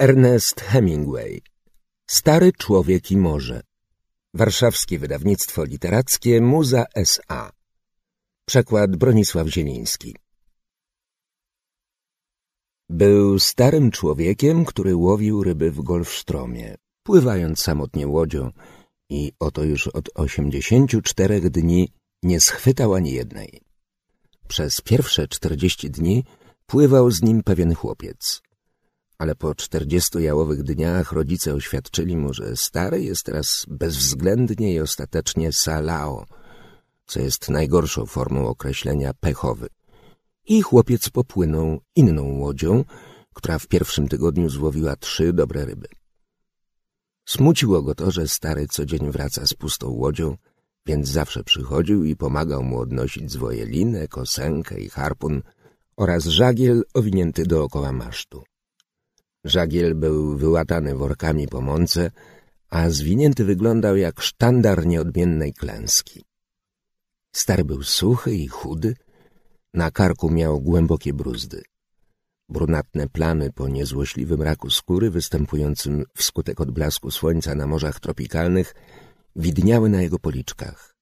Ernest Hemingway Stary człowiek i morze Warszawskie wydawnictwo literackie Muza S.A. Przekład Bronisław Zieliński Był starym człowiekiem, który łowił ryby w Golfstromie, pływając samotnie łodzią i oto już od osiemdziesięciu czterech dni nie schwytał ani jednej. Przez pierwsze czterdzieści dni pływał z nim pewien chłopiec. Ale po czterdziestu jałowych dniach rodzice oświadczyli mu, że stary jest teraz bezwzględnie i ostatecznie salao, co jest najgorszą formą określenia pechowy. I chłopiec popłynął inną łodzią, która w pierwszym tygodniu złowiła trzy dobre ryby. Smuciło go to, że stary co dzień wraca z pustą łodzią, więc zawsze przychodził i pomagał mu odnosić zwoje linę, kosenkę i harpun oraz żagiel owinięty dookoła masztu. Żagiel był wyłatany workami po mące, a zwinięty wyglądał jak sztandar nieodmiennej klęski. Stary był suchy i chudy, na karku miał głębokie bruzdy. Brunatne plamy po niezłośliwym raku skóry występującym wskutek odblasku słońca na morzach tropikalnych widniały na jego policzkach.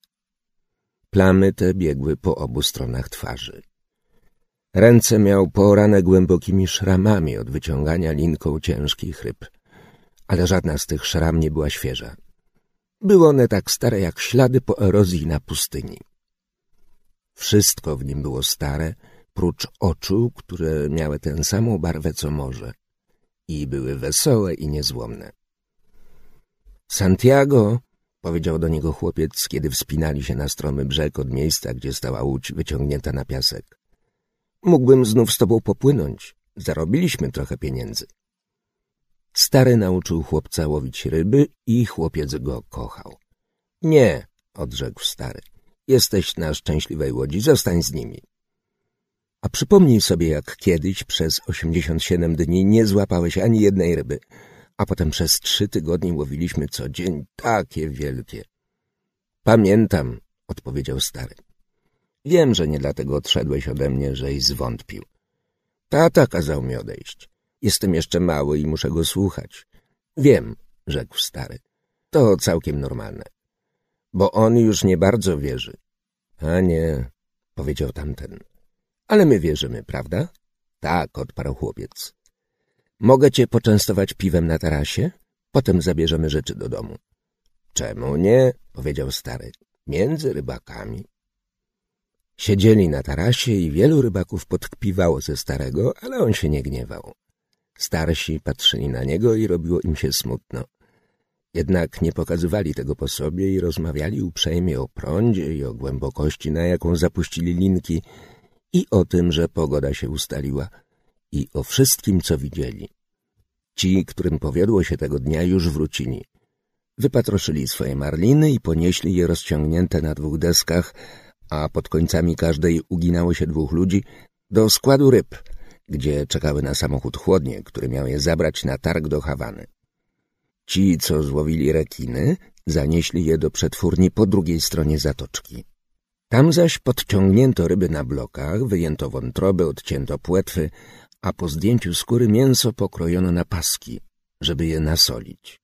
Plamy te biegły po obu stronach twarzy. Ręce miał poorane głębokimi szramami od wyciągania linką ciężkich ryb, ale żadna z tych szram nie była świeża. Były one tak stare jak ślady po erozji na pustyni. Wszystko w nim było stare, prócz oczu, które miały tę samą barwę co morze i były wesołe i niezłomne. Santiago, powiedział do niego chłopiec, kiedy wspinali się na stromy brzeg od miejsca, gdzie stała łódź wyciągnięta na piasek. Mógłbym znów z tobą popłynąć. Zarobiliśmy trochę pieniędzy. Stary nauczył chłopca łowić ryby i chłopiec go kochał. Nie, odrzekł stary. Jesteś na szczęśliwej łodzi, zostań z nimi. A przypomnij sobie, jak kiedyś przez osiemdziesiąt siedem dni nie złapałeś ani jednej ryby, a potem przez trzy tygodnie łowiliśmy co dzień takie wielkie. Pamiętam, odpowiedział stary. Wiem, że nie dlatego odszedłeś ode mnie, żeś zwątpił. Tata kazał mi odejść. Jestem jeszcze mały i muszę go słuchać. Wiem, rzekł stary. To całkiem normalne. Bo on już nie bardzo wierzy. A nie, powiedział tamten. Ale my wierzymy, prawda? Tak, odparł chłopiec. Mogę cię poczęstować piwem na tarasie? Potem zabierzemy rzeczy do domu. Czemu nie? powiedział stary. Między rybakami. Siedzieli na tarasie i wielu rybaków podkpiwało ze starego, ale on się nie gniewał. Starsi patrzyli na niego i robiło im się smutno. Jednak nie pokazywali tego po sobie i rozmawiali uprzejmie o prądzie i o głębokości, na jaką zapuścili linki i o tym, że pogoda się ustaliła i o wszystkim, co widzieli. Ci, którym powiodło się tego dnia, już wrócili. Wypatroszyli swoje marliny i ponieśli je rozciągnięte na dwóch deskach, a pod końcami każdej uginało się dwóch ludzi, do składu ryb, gdzie czekały na samochód chłodnie, który miał je zabrać na targ do Hawany. Ci, co złowili rekiny, zanieśli je do przetwórni po drugiej stronie zatoczki. Tam zaś podciągnięto ryby na blokach, wyjęto wątroby, odcięto płetwy, a po zdjęciu skóry mięso pokrojono na paski, żeby je nasolić.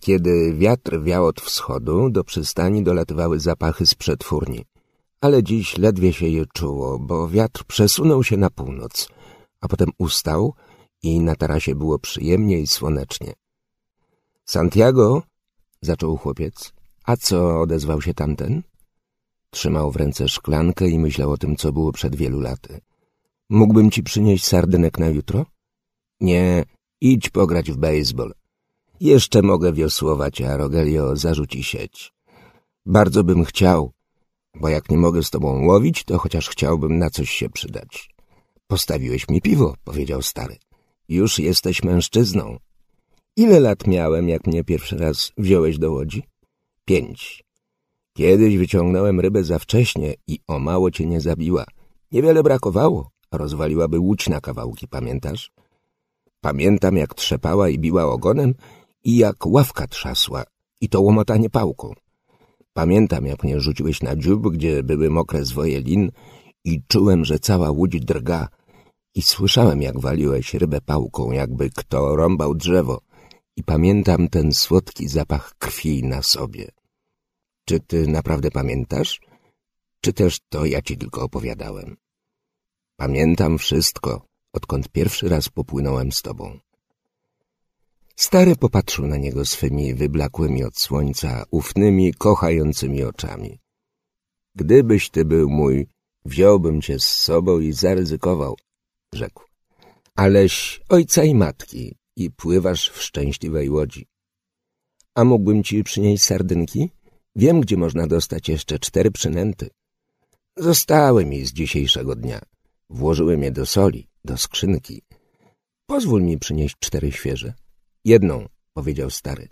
Kiedy wiatr wiał od wschodu, do przystani dolatywały zapachy z przetwórni ale dziś ledwie się je czuło, bo wiatr przesunął się na północ, a potem ustał i na tarasie było przyjemnie i słonecznie. Santiago, zaczął chłopiec, a co odezwał się tamten? Trzymał w ręce szklankę i myślał o tym, co było przed wielu laty. Mógłbym ci przynieść sardynek na jutro? Nie, idź pograć w baseball. Jeszcze mogę wiosłować, a Rogelio zarzuci sieć. Bardzo bym chciał, bo jak nie mogę z tobą łowić, to chociaż chciałbym na coś się przydać. Postawiłeś mi piwo, powiedział stary. Już jesteś mężczyzną. Ile lat miałem, jak mnie pierwszy raz wziąłeś do łodzi? Pięć. Kiedyś wyciągnąłem rybę za wcześnie i o mało cię nie zabiła. Niewiele brakowało, rozwaliłaby łódź na kawałki, pamiętasz? Pamiętam, jak trzepała i biła ogonem i jak ławka trzasła i to łomotanie pałką. Pamiętam, jak mnie rzuciłeś na dziób, gdzie były mokre zwoje lin i czułem, że cała łódź drga i słyszałem, jak waliłeś rybę pałką, jakby kto rąbał drzewo i pamiętam ten słodki zapach krwi na sobie. Czy ty naprawdę pamiętasz? Czy też to ja ci tylko opowiadałem? Pamiętam wszystko, odkąd pierwszy raz popłynąłem z tobą. Stary popatrzył na niego swymi wyblakłymi od słońca, ufnymi, kochającymi oczami. Gdybyś ty był mój, wziąłbym cię z sobą i zaryzykował, rzekł. Aleś ojca i matki i pływasz w szczęśliwej łodzi. A mógłbym ci przynieść sardynki? Wiem, gdzie można dostać jeszcze cztery przynęty. Zostały mi z dzisiejszego dnia. Włożyłem je do soli, do skrzynki. Pozwól mi przynieść cztery świeże. Jedną, powiedział stary.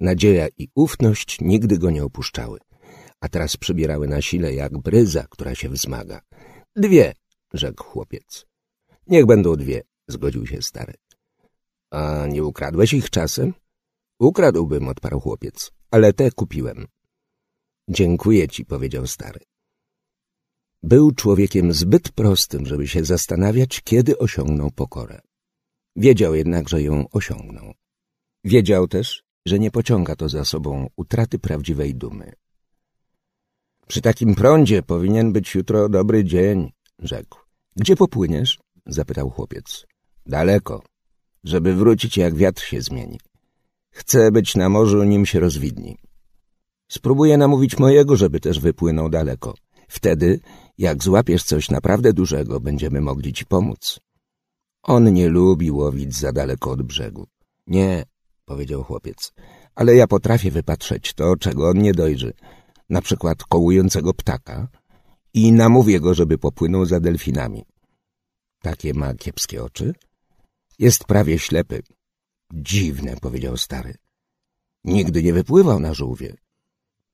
Nadzieja i ufność nigdy go nie opuszczały, a teraz przybierały na sile jak bryza, która się wzmaga. Dwie, rzekł chłopiec. Niech będą dwie, zgodził się stary. A nie ukradłeś ich czasem? Ukradłbym, odparł chłopiec, ale te kupiłem. Dziękuję ci, powiedział stary. Był człowiekiem zbyt prostym, żeby się zastanawiać, kiedy osiągnął pokorę. Wiedział jednak, że ją osiągnął. Wiedział też, że nie pociąga to za sobą utraty prawdziwej dumy. Przy takim prądzie powinien być jutro dobry dzień, rzekł. Gdzie popłyniesz? zapytał chłopiec. Daleko, żeby wrócić jak wiatr się zmieni. Chcę być na morzu, nim się rozwidni. Spróbuję namówić mojego, żeby też wypłynął daleko. Wtedy, jak złapiesz coś naprawdę dużego, będziemy mogli ci pomóc. On nie lubi łowić za daleko od brzegu. Nie, powiedział chłopiec, ale ja potrafię wypatrzeć to, czego on nie dojrzy. Na przykład kołującego ptaka i namówię go, żeby popłynął za delfinami. Takie ma kiepskie oczy? Jest prawie ślepy. Dziwne, powiedział stary. Nigdy nie wypływał na żółwie.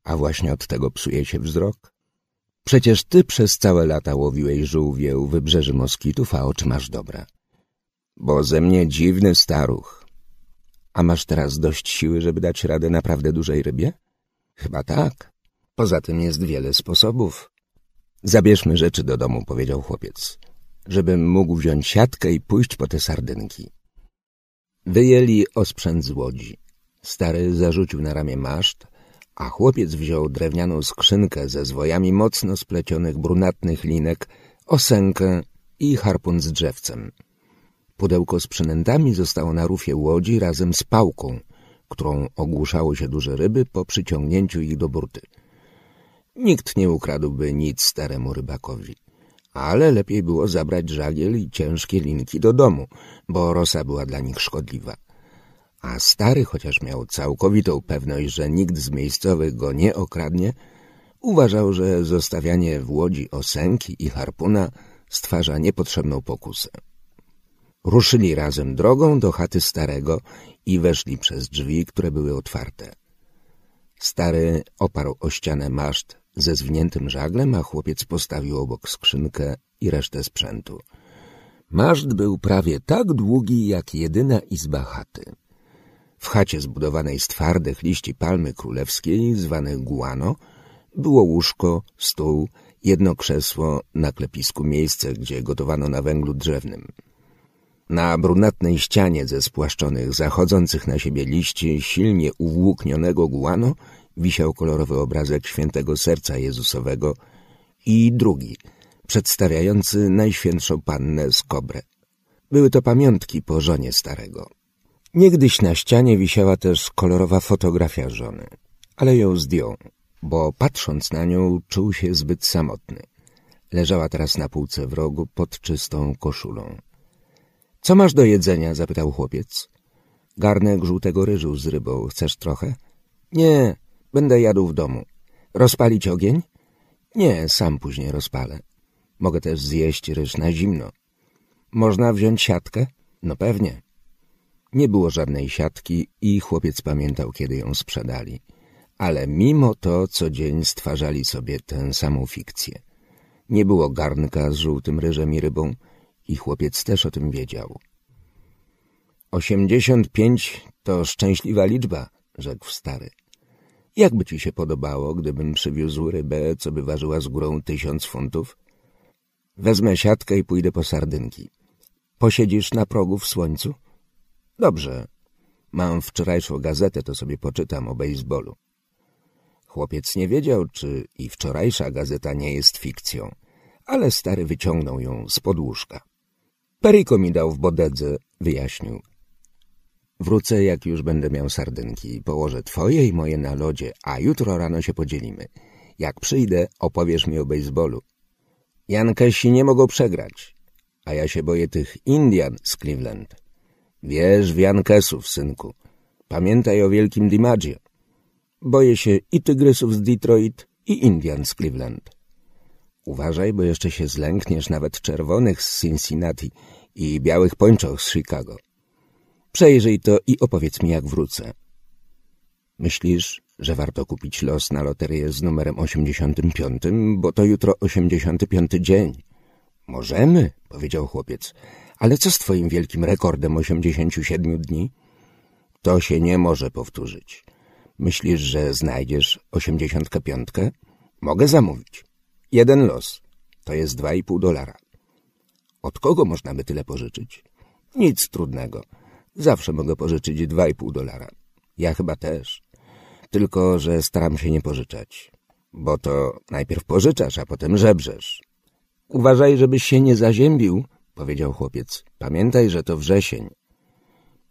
A właśnie od tego psuje się wzrok. Przecież ty przez całe lata łowiłeś żółwie u wybrzeży moskitów, a oczy masz dobre. Bo ze mnie dziwny staruch. A masz teraz dość siły, żeby dać radę naprawdę dużej rybie? Chyba tak. Poza tym jest wiele sposobów. Zabierzmy rzeczy do domu, powiedział chłopiec żebym mógł wziąć siatkę i pójść po te sardynki. Wyjęli osprzęt z łodzi. Stary zarzucił na ramię maszt, a chłopiec wziął drewnianą skrzynkę ze zwojami mocno splecionych brunatnych linek, osenkę i harpun z drzewcem. Pudełko z przynętami zostało na rufie łodzi razem z pałką, którą ogłuszało się duże ryby po przyciągnięciu ich do burty. Nikt nie ukradłby nic staremu rybakowi ale lepiej było zabrać żagiel i ciężkie linki do domu, bo rosa była dla nich szkodliwa. A stary, chociaż miał całkowitą pewność, że nikt z miejscowych go nie okradnie, uważał, że zostawianie w łodzi osenki i harpuna stwarza niepotrzebną pokusę. Ruszyli razem drogą do chaty starego i weszli przez drzwi, które były otwarte. Stary oparł o ścianę maszt ze zwiniętym żaglem, a chłopiec postawił obok skrzynkę i resztę sprzętu. Maszt był prawie tak długi, jak jedyna izba chaty. W chacie zbudowanej z twardych liści palmy królewskiej, zwanych guano, było łóżko, stół, jedno krzesło, na klepisku miejsce, gdzie gotowano na węglu drzewnym. Na brunatnej ścianie ze spłaszczonych, zachodzących na siebie liści silnie uwłóknionego guano wisiał kolorowy obrazek świętego serca Jezusowego i drugi, przedstawiający Najświętszą Pannę z Kobre. Były to pamiątki po żonie starego. Niegdyś na ścianie wisiała też kolorowa fotografia żony, ale ją zdjął, bo patrząc na nią czuł się zbyt samotny. Leżała teraz na półce w rogu pod czystą koszulą. — Co masz do jedzenia? — zapytał chłopiec. — Garnek żółtego ryżu z rybą. Chcesz trochę? — Nie, Będę jadł w domu. Rozpalić ogień? Nie, sam później rozpalę. Mogę też zjeść ryż na zimno. Można wziąć siatkę? No pewnie. Nie było żadnej siatki i chłopiec pamiętał, kiedy ją sprzedali. Ale mimo to co dzień stwarzali sobie tę samą fikcję. Nie było garnka z żółtym ryżem i rybą i chłopiec też o tym wiedział. Osiemdziesiąt pięć to szczęśliwa liczba, rzekł stary. Jakby ci się podobało, gdybym przywiózł rybę, co by ważyła z górą tysiąc funtów? Wezmę siatkę i pójdę po sardynki. Posiedzisz na progu w słońcu? Dobrze. Mam wczorajszą gazetę, to sobie poczytam o bejsbolu. Chłopiec nie wiedział, czy i wczorajsza gazeta nie jest fikcją, ale stary wyciągnął ją z podłóżka. Periko mi dał w bodedze, wyjaśnił. Wrócę, jak już będę miał sardynki. Położę twoje i moje na lodzie, a jutro rano się podzielimy. Jak przyjdę, opowiesz mi o bejsbolu. Jankesi nie mogą przegrać, a ja się boję tych Indian z Cleveland. Wiesz w Jankesów, synku. Pamiętaj o wielkim DiMaggio. Boję się i Tygrysów z Detroit, i Indian z Cleveland. Uważaj, bo jeszcze się zlękniesz nawet czerwonych z Cincinnati i białych pończoch z Chicago. Przejrzyj to i opowiedz mi, jak wrócę. Myślisz, że warto kupić los na loterię z numerem 85, bo to jutro 85 dzień? Możemy, powiedział chłopiec, ale co z twoim wielkim rekordem 87 dni? To się nie może powtórzyć. Myślisz, że znajdziesz 85? Mogę zamówić. Jeden los. To jest 2,5 dolara. Od kogo można by tyle pożyczyć? Nic trudnego. Zawsze mogę pożyczyć 2,5 dolara. Ja chyba też. Tylko, że staram się nie pożyczać. Bo to najpierw pożyczasz, a potem żebrzesz. Uważaj, żebyś się nie zaziębił, powiedział chłopiec. Pamiętaj, że to wrzesień.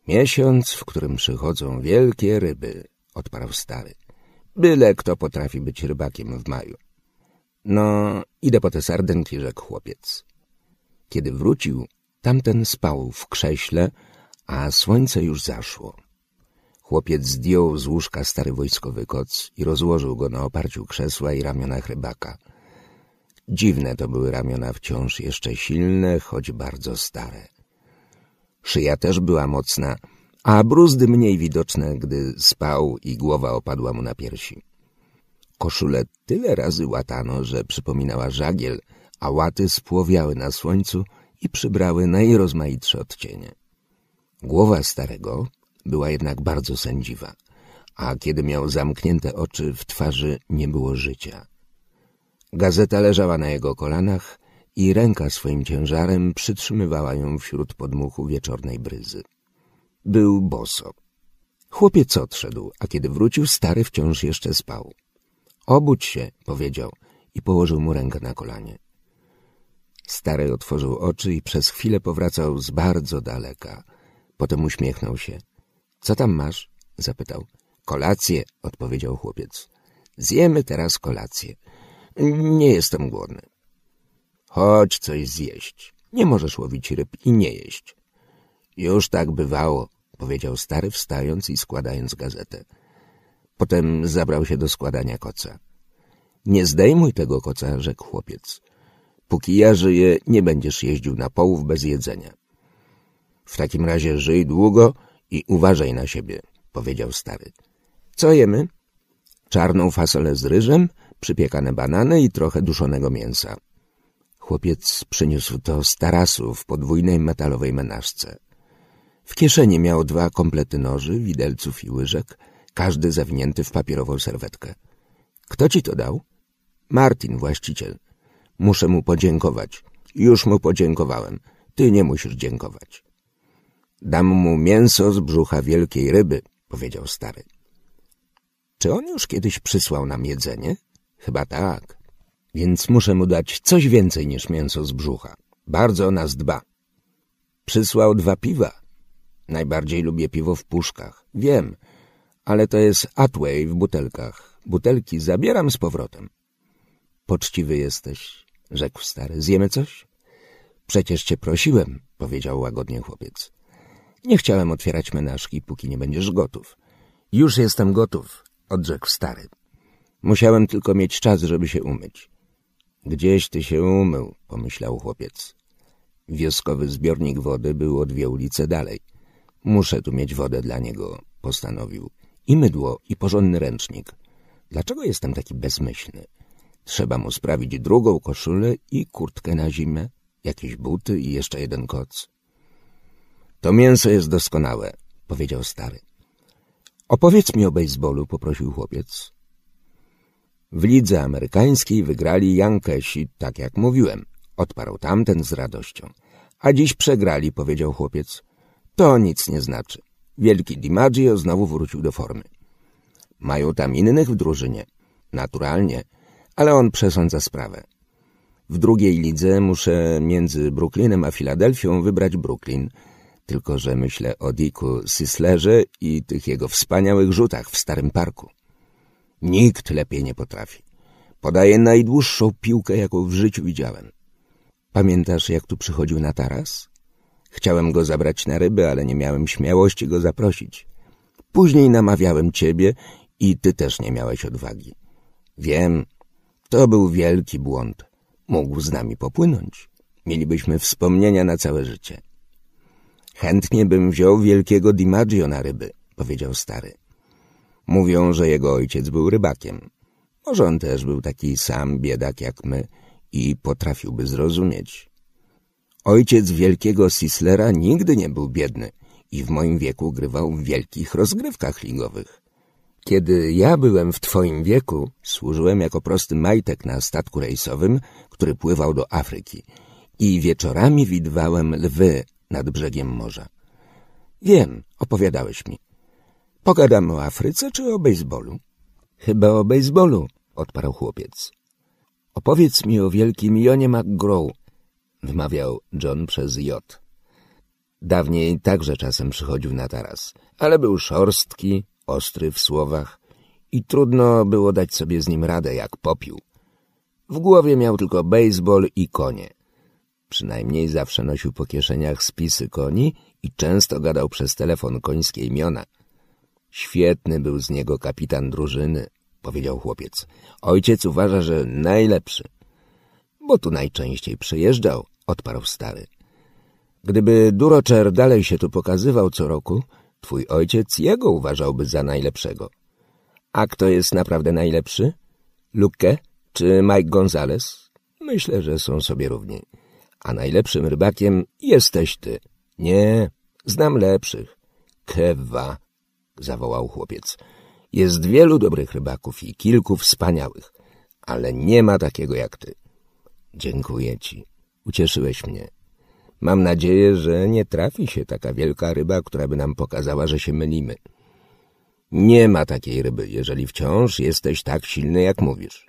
Miesiąc, w którym przychodzą wielkie ryby, odparł stary. Byle kto potrafi być rybakiem w maju. No, idę po te sardynki, rzekł chłopiec. Kiedy wrócił, tamten spał w krześle, a słońce już zaszło. Chłopiec zdjął z łóżka stary wojskowy koc i rozłożył go na oparciu krzesła i ramionach rybaka. Dziwne to były ramiona wciąż jeszcze silne, choć bardzo stare. Szyja też była mocna, a bruzdy mniej widoczne, gdy spał i głowa opadła mu na piersi. Koszulę tyle razy łatano, że przypominała żagiel, a łaty spłowiały na słońcu i przybrały najrozmaitsze odcienie. Głowa starego była jednak bardzo sędziwa, a kiedy miał zamknięte oczy, w twarzy nie było życia. Gazeta leżała na jego kolanach i ręka swoim ciężarem przytrzymywała ją wśród podmuchu wieczornej bryzy. Był boso. Chłopiec odszedł, a kiedy wrócił, stary wciąż jeszcze spał. Obudź się, powiedział i położył mu rękę na kolanie. Stary otworzył oczy i przez chwilę powracał z bardzo daleka. Potem uśmiechnął się. Co tam masz? zapytał. Kolację, odpowiedział chłopiec. Zjemy teraz kolację. Nie jestem głodny. Chodź coś zjeść. Nie możesz łowić ryb i nie jeść. Już tak bywało, powiedział stary, wstając i składając gazetę. Potem zabrał się do składania koca. Nie zdejmuj tego koca, rzekł chłopiec. Póki ja żyję, nie będziesz jeździł na połów bez jedzenia. W takim razie żyj długo i uważaj na siebie, powiedział stary. Co jemy? Czarną fasolę z ryżem, przypiekane banany i trochę duszonego mięsa. Chłopiec przyniósł to z tarasu w podwójnej metalowej menażce. W kieszeni miał dwa komplety noży, widelców i łyżek, każdy zawinięty w papierową serwetkę. Kto ci to dał? Martin, właściciel. Muszę mu podziękować. Już mu podziękowałem. Ty nie musisz dziękować. Dam mu mięso z brzucha wielkiej ryby, powiedział stary. Czy on już kiedyś przysłał nam jedzenie? Chyba tak. Więc muszę mu dać coś więcej niż mięso z brzucha. Bardzo o nas dba. Przysłał dwa piwa. Najbardziej lubię piwo w puszkach. Wiem, ale to jest Atway w butelkach. Butelki zabieram z powrotem. Poczciwy jesteś, rzekł stary. Zjemy coś? Przecież cię prosiłem, powiedział łagodnie chłopiec. Nie chciałem otwierać menażki, póki nie będziesz gotów. Już jestem gotów, odrzekł stary. Musiałem tylko mieć czas, żeby się umyć. Gdzieś ty się umył, pomyślał chłopiec. Wioskowy zbiornik wody był o dwie ulice dalej. Muszę tu mieć wodę dla niego, postanowił. I mydło, i porządny ręcznik. Dlaczego jestem taki bezmyślny? Trzeba mu sprawić drugą koszulę i kurtkę na zimę, jakieś buty i jeszcze jeden koc. To mięso jest doskonałe, powiedział stary. Opowiedz mi o bejsbolu, poprosił chłopiec. W lidze amerykańskiej wygrali Jankesi, tak jak mówiłem. odparł tamten z radością. A dziś przegrali, powiedział chłopiec. To nic nie znaczy. Wielki DiMaggio znowu wrócił do formy. Mają tam innych w drużynie. Naturalnie, ale on przesądza sprawę. W drugiej lidze muszę między Brooklynem a Filadelfią wybrać Brooklyn, tylko że myślę o Dicku Sislerze i tych jego wspaniałych rzutach w Starym Parku. Nikt lepiej nie potrafi. Podaje najdłuższą piłkę, jaką w życiu widziałem. Pamiętasz, jak tu przychodził na taras? Chciałem go zabrać na ryby, ale nie miałem śmiałości go zaprosić. Później namawiałem ciebie i ty też nie miałeś odwagi. Wiem, to był wielki błąd. Mógł z nami popłynąć. Mielibyśmy wspomnienia na całe życie. Chętnie bym wziął wielkiego DiMaggio na ryby, powiedział stary. Mówią, że jego ojciec był rybakiem. Może on też był taki sam biedak jak my i potrafiłby zrozumieć. Ojciec wielkiego Sislera nigdy nie był biedny i w moim wieku grywał w wielkich rozgrywkach ligowych. Kiedy ja byłem w twoim wieku, służyłem jako prosty majtek na statku rejsowym, który pływał do Afryki i wieczorami widwałem lwy nad brzegiem morza. Wiem, opowiadałeś mi. Pogadamy o Afryce czy o bejsbolu? Chyba o bejsbolu, odparł chłopiec. Opowiedz mi o wielkim Jonie McGraw, wymawiał John przez J. Dawniej także czasem przychodził na taras, ale był szorstki, ostry w słowach i trudno było dać sobie z nim radę, jak popił. W głowie miał tylko baseball i konie. Przynajmniej zawsze nosił po kieszeniach spisy koni i często gadał przez telefon końskie imiona. Świetny był z niego kapitan drużyny, powiedział chłopiec. Ojciec uważa, że najlepszy. Bo tu najczęściej przyjeżdżał, odparł stary. Gdyby Durocher dalej się tu pokazywał co roku, twój ojciec jego uważałby za najlepszego. A kto jest naprawdę najlepszy? Luke czy Mike Gonzales? Myślę, że są sobie równi. A najlepszym rybakiem jesteś ty. Nie, znam lepszych. Kewa, zawołał chłopiec. Jest wielu dobrych rybaków i kilku wspaniałych, ale nie ma takiego jak ty. Dziękuję ci. Ucieszyłeś mnie. Mam nadzieję, że nie trafi się taka wielka ryba, która by nam pokazała, że się mylimy. Nie ma takiej ryby, jeżeli wciąż jesteś tak silny, jak mówisz.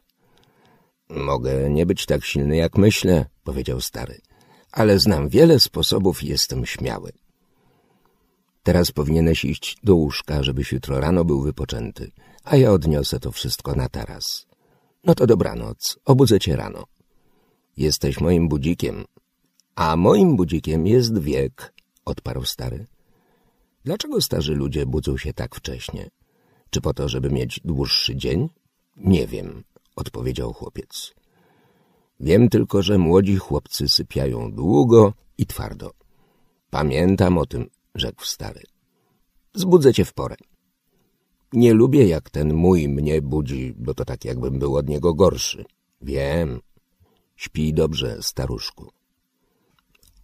Mogę nie być tak silny, jak myślę, powiedział stary, ale znam wiele sposobów i jestem śmiały. Teraz powinieneś iść do łóżka, żebyś jutro rano był wypoczęty, a ja odniosę to wszystko na taras. No to dobranoc, obudzę cię rano. Jesteś moim budzikiem, a moim budzikiem jest wiek, odparł stary. Dlaczego starzy ludzie budzą się tak wcześnie? Czy po to, żeby mieć dłuższy dzień? Nie wiem, odpowiedział chłopiec. Wiem tylko, że młodzi chłopcy sypiają długo i twardo. Pamiętam o tym, rzekł stary. Zbudzę cię w porę. Nie lubię, jak ten mój mnie budzi, bo to tak jakbym był od niego gorszy. Wiem. Śpij dobrze, staruszku.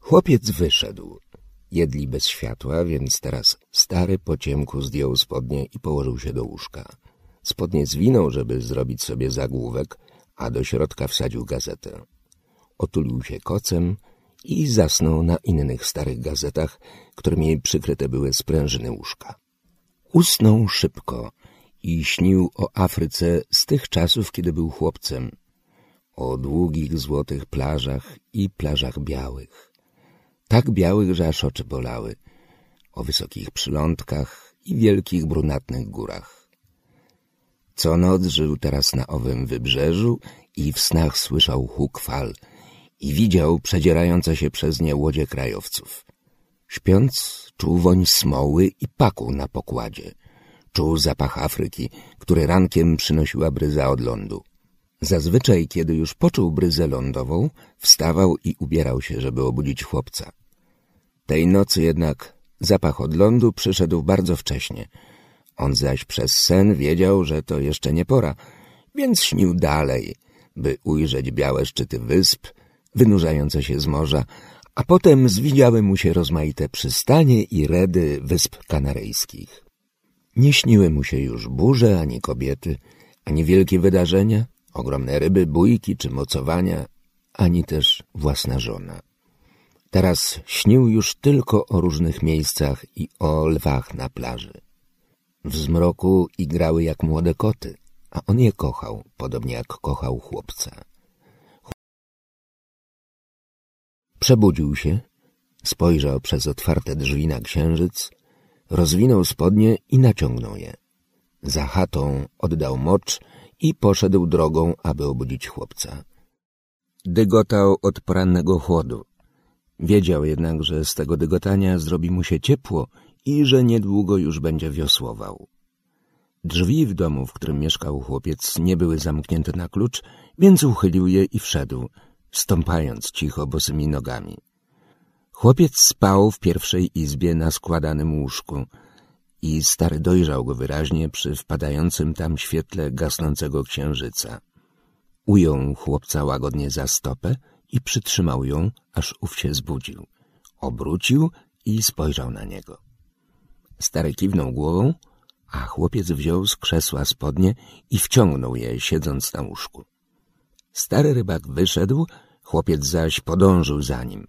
Chłopiec wyszedł. Jedli bez światła, więc teraz stary po ciemku zdjął spodnie i położył się do łóżka. Spodnie zwinął, żeby zrobić sobie zagłówek, a do środka wsadził gazetę. Otulił się kocem i zasnął na innych starych gazetach, którymi przykryte były sprężyny łóżka. Usnął szybko i śnił o Afryce z tych czasów, kiedy był chłopcem, o długich złotych plażach i plażach białych, tak białych, że aż oczy bolały, o wysokich przylądkach i wielkich brunatnych górach. Co noc żył teraz na owym wybrzeżu i w snach słyszał huk fal i widział przedzierające się przez nie łodzie krajowców. Śpiąc, czuł woń smoły i paku na pokładzie. Czuł zapach Afryki, który rankiem przynosiła bryza od lądu. Zazwyczaj, kiedy już poczuł bryzę lądową, wstawał i ubierał się, żeby obudzić chłopca. Tej nocy jednak zapach od lądu przyszedł bardzo wcześnie. On zaś przez sen wiedział, że to jeszcze nie pora, więc śnił dalej, by ujrzeć białe szczyty wysp, wynurzające się z morza, a potem zwidziały mu się rozmaite przystanie i redy wysp kanaryjskich. Nie śniły mu się już burze, ani kobiety, ani wielkie wydarzenia, ogromne ryby, bójki czy mocowania, ani też własna żona. Teraz śnił już tylko o różnych miejscach i o lwach na plaży. W zmroku igrały jak młode koty, a on je kochał, podobnie jak kochał chłopca. Przebudził się, spojrzał przez otwarte drzwi na księżyc, rozwinął spodnie i naciągnął je. Za chatą oddał mocz i poszedł drogą, aby obudzić chłopca. Dygotał od porannego chłodu. Wiedział jednak, że z tego dygotania zrobi mu się ciepło i że niedługo już będzie wiosłował. Drzwi w domu, w którym mieszkał chłopiec, nie były zamknięte na klucz, więc uchylił je i wszedł, stąpając cicho bosymi nogami. Chłopiec spał w pierwszej izbie na składanym łóżku i stary dojrzał go wyraźnie przy wpadającym tam świetle gasnącego księżyca. Ujął chłopca łagodnie za stopę i przytrzymał ją, aż ów się zbudził. Obrócił i spojrzał na niego. Stary kiwnął głową, a chłopiec wziął z krzesła spodnie i wciągnął je, siedząc na łóżku. Stary rybak wyszedł, chłopiec zaś podążył za nim.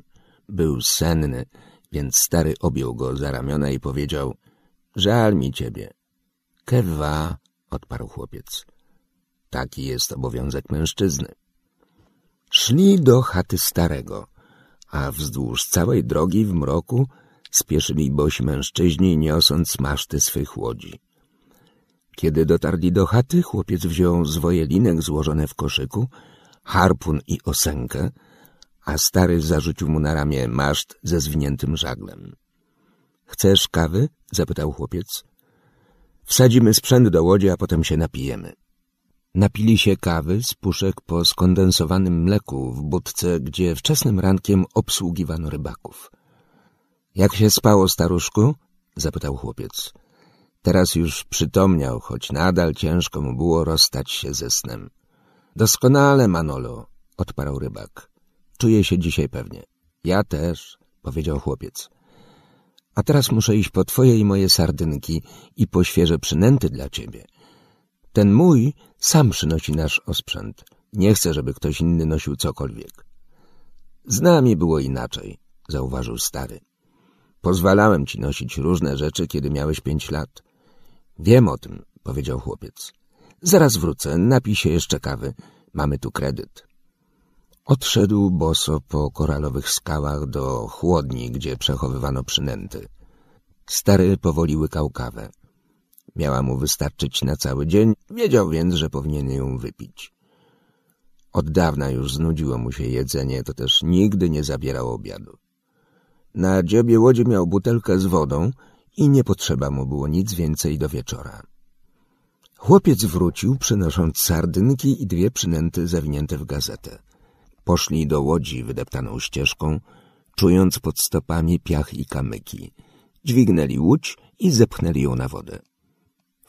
Był senny, więc stary objął go za ramiona i powiedział — Żal mi ciebie. — Kewa — odparł chłopiec. Taki jest obowiązek mężczyzny. Szli do chaty starego, a wzdłuż całej drogi w mroku spieszyli bosi mężczyźni, niosąc maszty swych łodzi. Kiedy dotarli do chaty, chłopiec wziął zwoje linek złożone w koszyku, harpun i osenkę, a stary zarzucił mu na ramię maszt ze zwiniętym żaglem. — Chcesz kawy? — zapytał chłopiec. — Wsadzimy sprzęt do łodzi, a potem się napijemy. Napili się kawy z puszek po skondensowanym mleku w budce, gdzie wczesnym rankiem obsługiwano rybaków. — Jak się spało, staruszku? — zapytał chłopiec. Teraz już przytomniał, choć nadal ciężko mu było rozstać się ze snem. — Doskonale, Manolo — odparł rybak. — Czuję się dzisiaj pewnie. — Ja też — powiedział chłopiec. — A teraz muszę iść po twoje i moje sardynki i po świeże przynęty dla ciebie. Ten mój sam przynosi nasz osprzęt. Nie chcę, żeby ktoś inny nosił cokolwiek. Z nami było inaczej, zauważył stary. Pozwalałem ci nosić różne rzeczy, kiedy miałeś pięć lat. Wiem o tym, powiedział chłopiec. Zaraz wrócę, napij się jeszcze kawy. Mamy tu kredyt. Odszedł boso po koralowych skałach do chłodni, gdzie przechowywano przynęty. Stary powoli łykał kawę. Miała mu wystarczyć na cały dzień, wiedział więc, że powinien ją wypić. Od dawna już znudziło mu się jedzenie, to też nigdy nie zabierał obiadu. Na dziobie łodzi miał butelkę z wodą i nie potrzeba mu było nic więcej do wieczora. Chłopiec wrócił, przynosząc sardynki i dwie przynęty zawinięte w gazetę. Poszli do łodzi wydeptaną ścieżką, czując pod stopami piach i kamyki. Dźwignęli łódź i zepchnęli ją na wodę.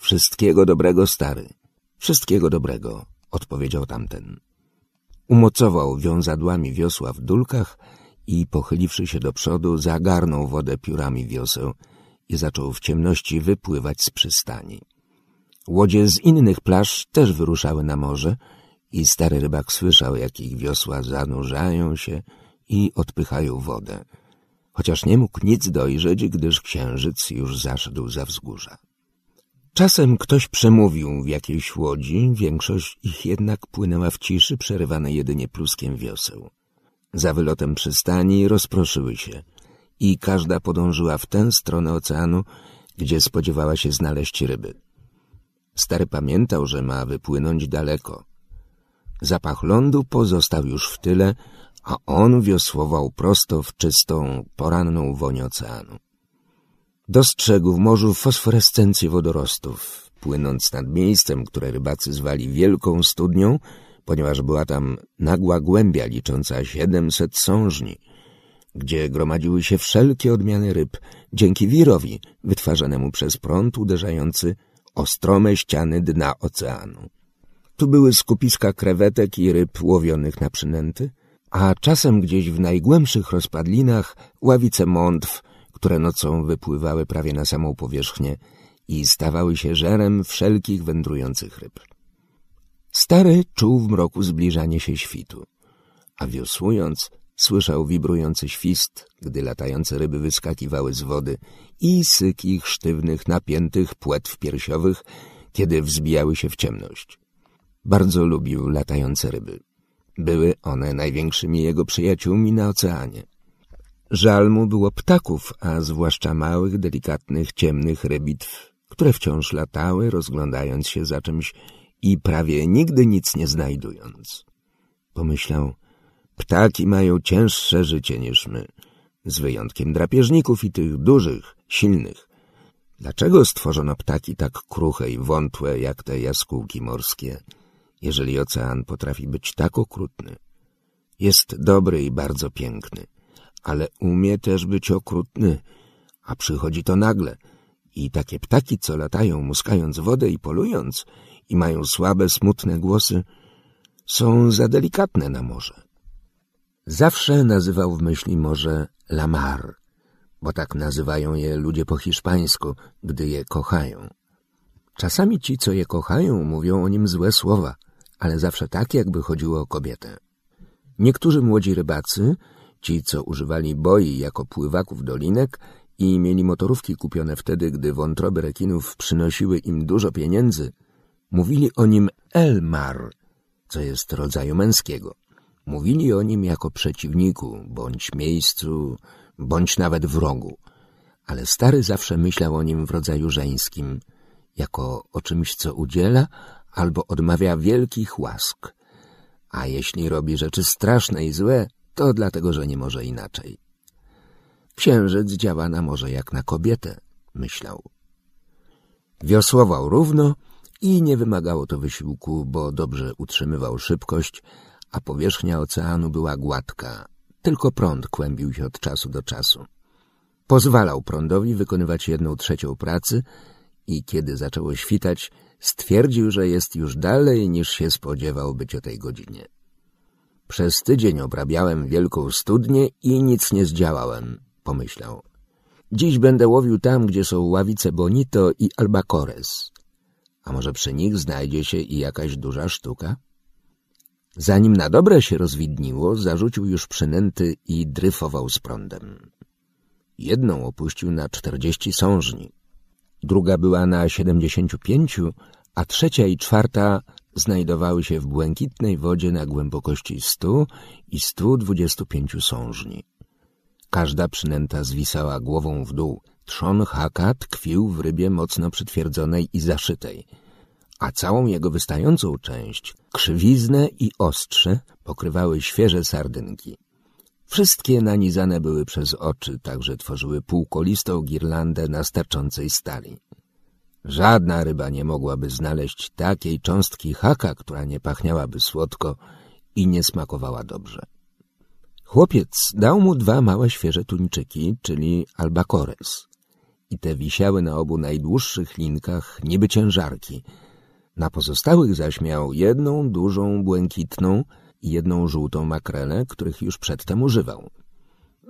Wszystkiego dobrego, stary. Wszystkiego dobrego, odpowiedział tamten. Umocował wiązadłami wiosła w dulkach i pochyliwszy się do przodu, zagarnął wodę piórami wioseł i zaczął w ciemności wypływać z przystani. Łodzie z innych plaż też wyruszały na morze i stary rybak słyszał, jak ich wiosła zanurzają się i odpychają wodę, chociaż nie mógł nic dojrzeć, gdyż księżyc już zaszedł za wzgórza. Czasem ktoś przemówił w jakiejś łodzi, większość ich jednak płynęła w ciszy, przerywanej jedynie pluskiem wioseł. Za wylotem przystani rozproszyły się i każda podążyła w tę stronę oceanu, gdzie spodziewała się znaleźć ryby. Stary pamiętał, że ma wypłynąć daleko. Zapach lądu pozostał już w tyle, a on wiosłował prosto w czystą, poranną woń oceanu. Dostrzegł w morzu fosforescencję wodorostów, płynąc nad miejscem, które rybacy zwali Wielką Studnią, ponieważ była tam nagła głębia licząca siedemset sążni, gdzie gromadziły się wszelkie odmiany ryb dzięki wirowi wytwarzanemu przez prąd uderzający o strome ściany dna oceanu. Tu były skupiska krewetek i ryb łowionych na przynęty, a czasem gdzieś w najgłębszych rozpadlinach ławice mątw które nocą wypływały prawie na samą powierzchnię i stawały się żerem wszelkich wędrujących ryb. Stary czuł w mroku zbliżanie się świtu. a wiosłując słyszał wibrujący świst, gdy latające ryby wyskakiwały z wody i syk ich sztywnych, napiętych płetw piersiowych, kiedy wzbijały się w ciemność. Bardzo lubił latające ryby. Były one największymi jego przyjaciółmi na oceanie. Żal mu było ptaków, a zwłaszcza małych, delikatnych, ciemnych rybitw, które wciąż latały, rozglądając się za czymś i prawie nigdy nic nie znajdując. Pomyślał, ptaki mają cięższe życie niż my, z wyjątkiem drapieżników i tych dużych, silnych. Dlaczego stworzono ptaki tak kruche i wątłe, jak te jaskółki morskie, jeżeli ocean potrafi być tak okrutny? Jest dobry i bardzo piękny, ale umie też być okrutny, a przychodzi to nagle. I takie ptaki, co latają, muskając wodę i polując, i mają słabe, smutne głosy, są za delikatne na morze. Zawsze nazywał w myśli morze La Mar, bo tak nazywają je ludzie po hiszpańsku, gdy je kochają. Czasami ci, co je kochają, mówią o nim złe słowa, ale zawsze tak, jakby chodziło o kobietę. Niektórzy młodzi rybacy, ci, co używali boi jako pływaków dolinek i mieli motorówki kupione wtedy, gdy wątroby rekinów przynosiły im dużo pieniędzy, mówili o nim Elmar, co jest rodzaju męskiego. Mówili o nim jako przeciwniku, bądź miejscu, bądź nawet wrogu. Ale stary zawsze myślał o nim w rodzaju żeńskim, jako o czymś, co udziela albo odmawia wielkich łask. A jeśli robi rzeczy straszne i złe, to dlatego, że nie może inaczej. Księżyc działa na morze jak na kobietę, myślał. Wiosłował równo i nie wymagało to wysiłku, bo dobrze utrzymywał szybkość, a powierzchnia oceanu była gładka, tylko prąd kłębił się od czasu do czasu. Pozwalał prądowi wykonywać jedną trzecią pracy i kiedy zaczęło świtać, stwierdził, że jest już dalej niż się spodziewał być o tej godzinie. Przez tydzień obrabiałem wielką studnię i nic nie zdziałałem, pomyślał. Dziś będę łowił tam, gdzie są ławice bonito i albacores. A może przy nich znajdzie się i jakaś duża sztuka? Zanim na dobre się rozwidniło, zarzucił już przynęty i dryfował z prądem. Jedną opuścił na czterdzieści sążni, druga była na siedemdziesięciu pięciu, a trzecia i czwarta znajdowały się w błękitnej wodzie na głębokości stu i stu dwudziestu pięciu sążni. Każda przynęta zwisała głową w dół, trzon haka tkwił w rybie mocno przytwierdzonej i zaszytej – a całą jego wystającą część, krzywiznę i ostrze, pokrywały świeże sardynki. Wszystkie nanizane były przez oczy, także tworzyły półkolistą girlandę na sterczącej stali. Żadna ryba nie mogłaby znaleźć takiej cząstki haka, która nie pachniałaby słodko i nie smakowała dobrze. Chłopiec dał mu dwa małe świeże tuńczyki, czyli albacores. I te wisiały na obu najdłuższych linkach niby ciężarki – na pozostałych zaś miał jedną dużą błękitną i jedną żółtą makrelę, których już przedtem używał.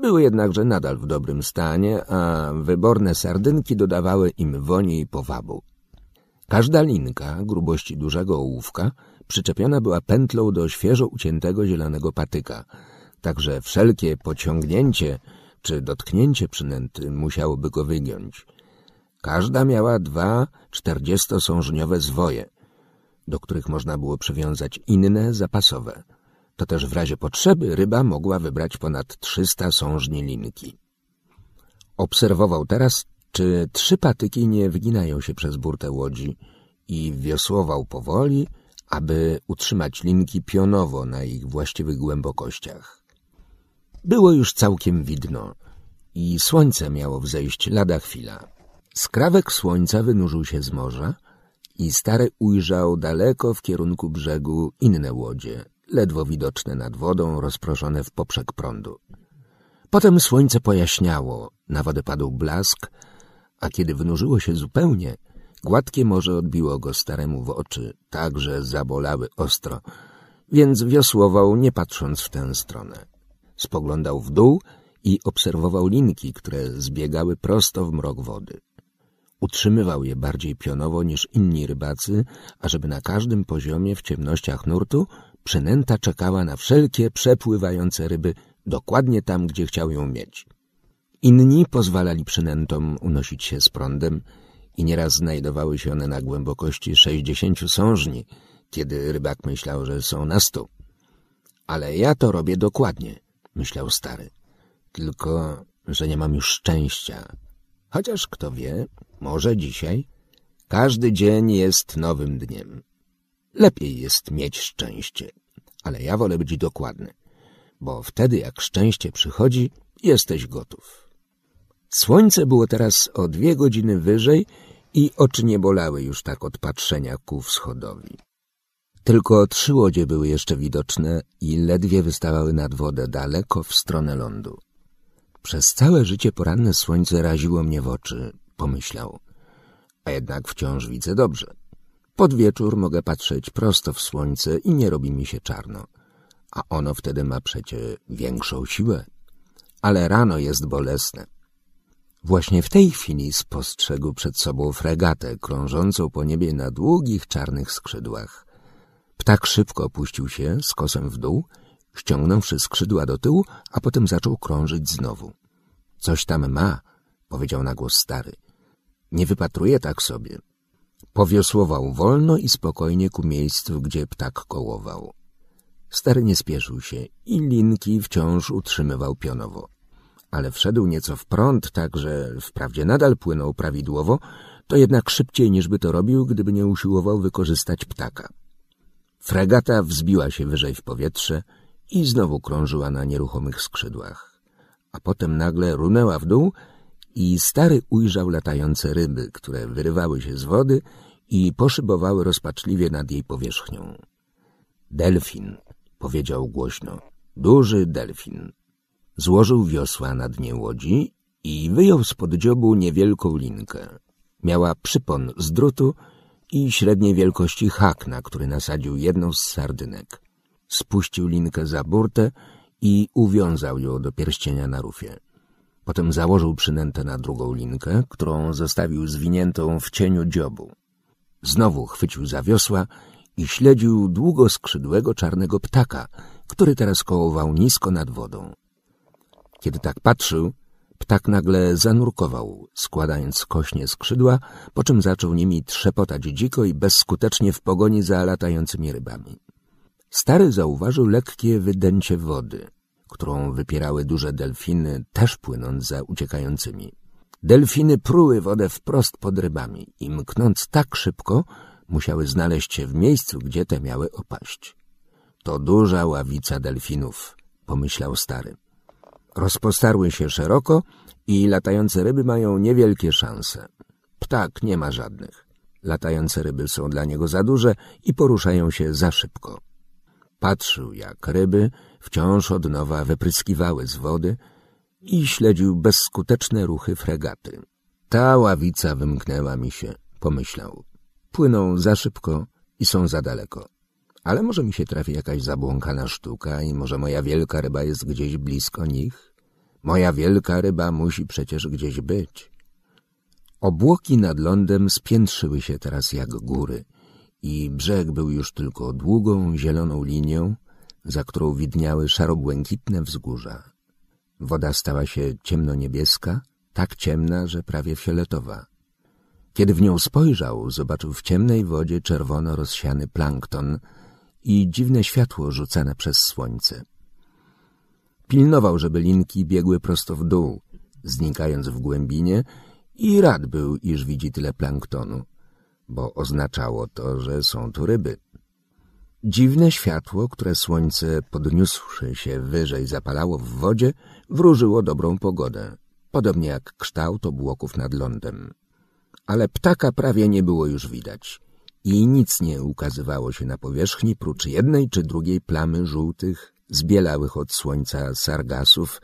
Były jednakże nadal w dobrym stanie, a wyborne sardynki dodawały im woni i powabu. Każda linka grubości dużego ołówka przyczepiona była pętlą do świeżo uciętego zielonego patyka, także wszelkie pociągnięcie czy dotknięcie przynęty musiałoby go wygiąć. Każda miała dwa czterdziestosążniowe zwoje, do których można było przywiązać inne, zapasowe. To też w razie potrzeby ryba mogła wybrać ponad trzysta sążni linki. Obserwował teraz, czy trzy patyki nie wyginają się przez burtę łodzi i wiosłował powoli, aby utrzymać linki pionowo na ich właściwych głębokościach. Było już całkiem widno i słońce miało wzejść lada chwila. Skrawek słońca wynurzył się z morza, i stary ujrzał daleko w kierunku brzegu inne łodzie, ledwo widoczne nad wodą, rozproszone w poprzek prądu. Potem słońce pojaśniało, na wodę padł blask, a kiedy wynurzyło się zupełnie, gładkie morze odbiło go staremu w oczy, tak że zabolały ostro, więc wiosłował, nie patrząc w tę stronę. Spoglądał w dół i obserwował linki, które zbiegały prosto w mrok wody. Utrzymywał je bardziej pionowo niż inni rybacy, ażeby na każdym poziomie w ciemnościach nurtu przynęta czekała na wszelkie przepływające ryby dokładnie tam, gdzie chciał ją mieć. Inni pozwalali przynętom unosić się z prądem i nieraz znajdowały się one na głębokości sześćdziesięciu sążni, kiedy rybak myślał, że są na stu. Ale ja to robię dokładnie, myślał stary. Tylko, że nie mam już szczęścia. Chociaż kto wie, może dzisiaj. Każdy dzień jest nowym dniem. Lepiej jest mieć szczęście, ale ja wolę być dokładny, bo wtedy jak szczęście przychodzi, jesteś gotów. Słońce było teraz o dwie godziny wyżej i oczy nie bolały już tak od patrzenia ku wschodowi. Tylko trzy łodzie były jeszcze widoczne i ledwie wystawały nad wodę daleko w stronę lądu. Przez całe życie poranne słońce raziło mnie w oczy, pomyślał. A jednak wciąż widzę dobrze. Pod wieczór mogę patrzeć prosto w słońce i nie robi mi się czarno. A ono wtedy ma przecie większą siłę. Ale rano jest bolesne. Właśnie w tej chwili spostrzegł przed sobą fregatę krążącą po niebie na długich czarnych skrzydłach. Ptak szybko opuścił się z kosem w dół, ściągnąwszy skrzydła do tyłu, a potem zaczął krążyć znowu. Coś tam ma, powiedział na głos stary. Nie wypatruje tak sobie. Powiosłował wolno i spokojnie ku miejscu, gdzie ptak kołował. Stary nie spieszył się i linki wciąż utrzymywał pionowo. Ale wszedł nieco w prąd, tak że wprawdzie nadal płynął prawidłowo, to jednak szybciej niż by to robił, gdyby nie usiłował wykorzystać ptaka. Fregata wzbiła się wyżej w powietrze i znowu krążyła na nieruchomych skrzydłach. A potem nagle runęła w dół i stary ujrzał latające ryby, które wyrywały się z wody i poszybowały rozpaczliwie nad jej powierzchnią. Delfin, powiedział głośno, duży delfin. Złożył wiosła na dnie łodzi i wyjął spod dziobu niewielką linkę. Miała przypon z drutu i średniej wielkości hak, na który nasadził jedną z sardynek. Spuścił linkę za burtę i uwiązał ją do pierścienia na rufie. Potem założył przynętę na drugą linkę, którą zostawił zwiniętą w cieniu dziobu. Znowu chwycił za wiosła i śledził długoskrzydłego czarnego ptaka, który teraz kołował nisko nad wodą. Kiedy tak patrzył, ptak nagle zanurkował, składając kośnie skrzydła, po czym zaczął nimi trzepotać dziko i bezskutecznie w pogoni za latającymi rybami. Stary zauważył lekkie wydęcie wody, którą wypierały duże delfiny, też płynąc za uciekającymi. Delfiny pruły wodę wprost pod rybami i mknąc tak szybko, musiały znaleźć się w miejscu, gdzie te miały opaść. To duża ławica delfinów, pomyślał stary. Rozpostarły się szeroko i latające ryby mają niewielkie szanse. Ptak nie ma żadnych. Latające ryby są dla niego za duże i poruszają się za szybko. Patrzył, jak ryby wciąż od nowa wypryskiwały z wody i śledził bezskuteczne ruchy fregaty. Ta ławica wymknęła mi się, pomyślał. Płyną za szybko i są za daleko. Ale może mi się trafi jakaś zabłąkana sztuka i może moja wielka ryba jest gdzieś blisko nich? Moja wielka ryba musi przecież gdzieś być. Obłoki nad lądem spiętrzyły się teraz jak góry i brzeg był już tylko długą, zieloną linią, za którą widniały szarobłękitne wzgórza. Woda stała się ciemno-niebieska, tak ciemna, że prawie fioletowa. Kiedy w nią spojrzał, zobaczył w ciemnej wodzie czerwono rozsiany plankton i dziwne światło rzucane przez słońce. Pilnował, żeby linki biegły prosto w dół, znikając w głębinie i rad był, iż widzi tyle planktonu, bo oznaczało to, że są tu ryby. Dziwne światło, które słońce, podniósłszy się wyżej, zapalało w wodzie, wróżyło dobrą pogodę, podobnie jak kształt obłoków nad lądem. Ale ptaka prawie nie było już widać i nic nie ukazywało się na powierzchni, prócz jednej czy drugiej plamy żółtych, zbielałych od słońca sargasów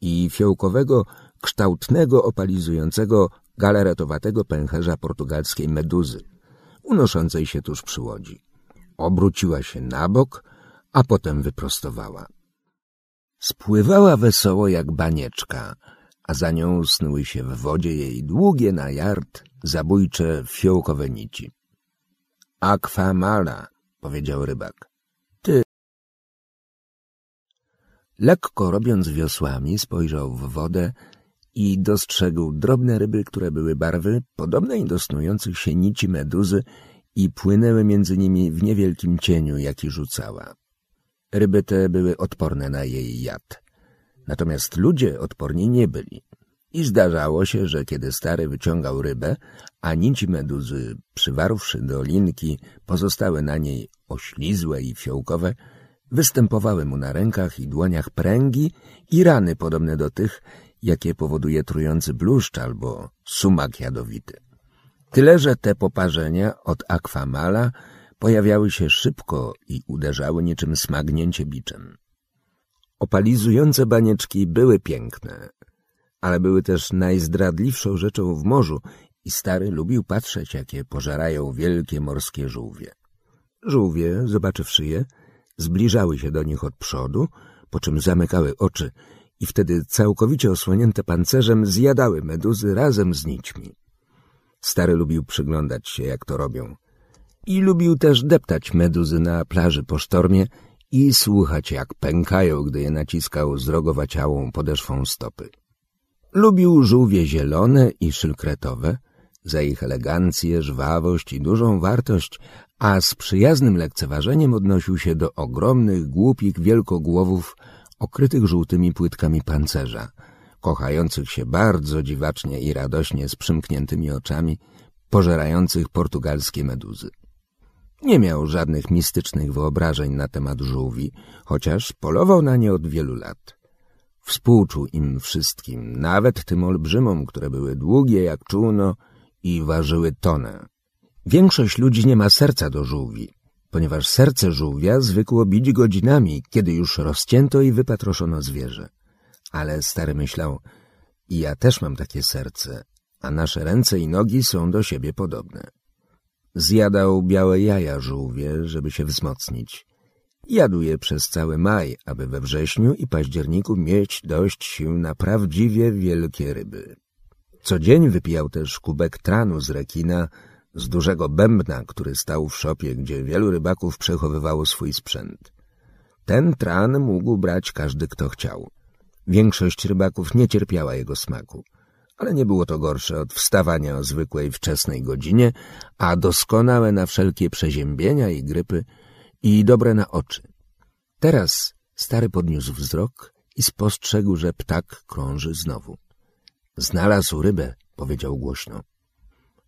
i fiołkowego, kształtnego, opalizującego, galaretowatego pęcherza portugalskiej meduzy, unoszącej się tuż przy łodzi. Obróciła się na bok, a potem wyprostowała. Spływała wesoło jak banieczka, a za nią snuły się w wodzie jej długie na jard, zabójcze fiołkowe nici. Aqua mala, powiedział rybak. Lekko robiąc wiosłami, spojrzał w wodę i dostrzegł drobne ryby, które były barwy podobnej do snujących się nici meduzy i płynęły między nimi w niewielkim cieniu, jaki rzucała. Ryby te były odporne na jej jad. Natomiast ludzie odporni nie byli. I zdarzało się, że kiedy stary wyciągał rybę, a nici meduzy, przywarłszy do linki, pozostały na niej oślizłe i fiołkowe, występowały mu na rękach i dłoniach pręgi i rany podobne do tych, jakie powoduje trujący bluszcz albo sumak jadowity. Tyle, że te poparzenia od akwamala pojawiały się szybko i uderzały niczym smagnięcie biczem. Opalizujące banieczki były piękne, ale były też najzdradliwszą rzeczą w morzu i stary lubił patrzeć, jakie pożerają wielkie morskie żółwie. Żółwie, zobaczywszy je, zbliżały się do nich od przodu, po czym zamykały oczy i wtedy całkowicie osłonięte pancerzem zjadały meduzy razem z nićmi. Stary lubił przyglądać się, jak to robią. I lubił też deptać meduzy na plaży po sztormie i słuchać, jak pękają, gdy je naciskał zrogowaciałą podeszwą stopy. Lubił żółwie zielone i szylkretowe, za ich elegancję, żwawość i dużą wartość, a z przyjaznym lekceważeniem odnosił się do ogromnych, głupich wielkogłowów okrytych żółtymi płytkami pancerza, kochających się bardzo dziwacznie i radośnie z przymkniętymi oczami, pożerających portugalskie meduzy. Nie miał żadnych mistycznych wyobrażeń na temat żółwi, chociaż polował na nie od wielu lat. Współczuł im wszystkim, nawet tym olbrzymom, które były długie jak czółno i ważyły tonę. Większość ludzi nie ma serca do żółwi, ponieważ serce żółwia zwykło bić godzinami, kiedy już rozcięto i wypatroszono zwierzę. Ale stary myślał, ja też mam takie serce, a nasze ręce i nogi są do siebie podobne. Zjadał białe jaja żółwie, żeby się wzmocnić. Jadł je przez cały maj, aby we wrześniu i październiku mieć dość sił na prawdziwie wielkie ryby. Co dzień wypijał też kubek tranu z rekina, z dużego bębna, który stał w szopie, gdzie wielu rybaków przechowywało swój sprzęt. Ten tran mógł brać każdy, kto chciał. Większość rybaków nie cierpiała jego smaku, ale nie było to gorsze od wstawania o zwykłej wczesnej godzinie, a doskonałe na wszelkie przeziębienia i grypy i dobre na oczy. Teraz stary podniósł wzrok i spostrzegł, że ptak krąży znowu. Znalazł rybę, powiedział głośno.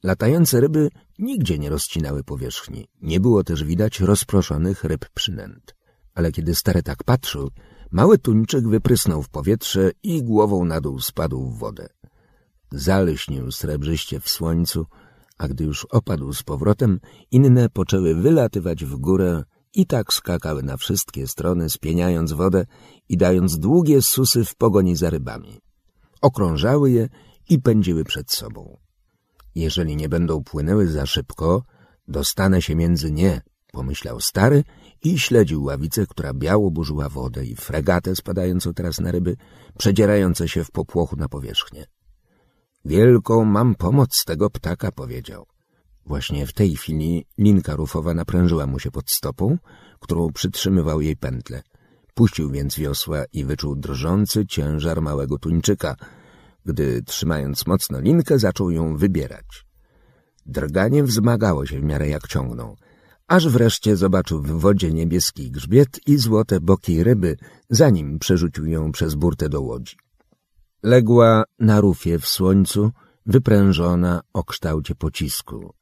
Latające ryby nigdzie nie rozcinały powierzchni. Nie było też widać rozproszonych ryb przynęt. Ale kiedy stary tak patrzył, mały tuńczyk wyprysnął w powietrze i głową na dół spadł w wodę. Zalśnił srebrzyście w słońcu, a gdy już opadł z powrotem, inne poczęły wylatywać w górę i tak skakały na wszystkie strony, spieniając wodę i dając długie susy w pogoni za rybami. Okrążały je i pędziły przed sobą. Jeżeli nie będą płynęły za szybko, dostanę się między nie, pomyślał stary i śledził ławicę, która biało burzyła wodę i fregatę spadającą teraz na ryby, przedzierające się w popłochu na powierzchnię. Wielką mam pomoc tego ptaka, powiedział. Właśnie w tej chwili linka rufowa naprężyła mu się pod stopą, którą przytrzymywał jej pętle. Puścił więc wiosła i wyczuł drżący ciężar małego tuńczyka, gdy, trzymając mocno linkę, zaczął ją wybierać. Drganie wzmagało się w miarę jak ciągnął, aż wreszcie zobaczył w wodzie niebieski grzbiet i złote boki ryby, zanim przerzucił ją przez burtę do łodzi. Legła na rufie w słońcu, wyprężona o kształcie pocisku,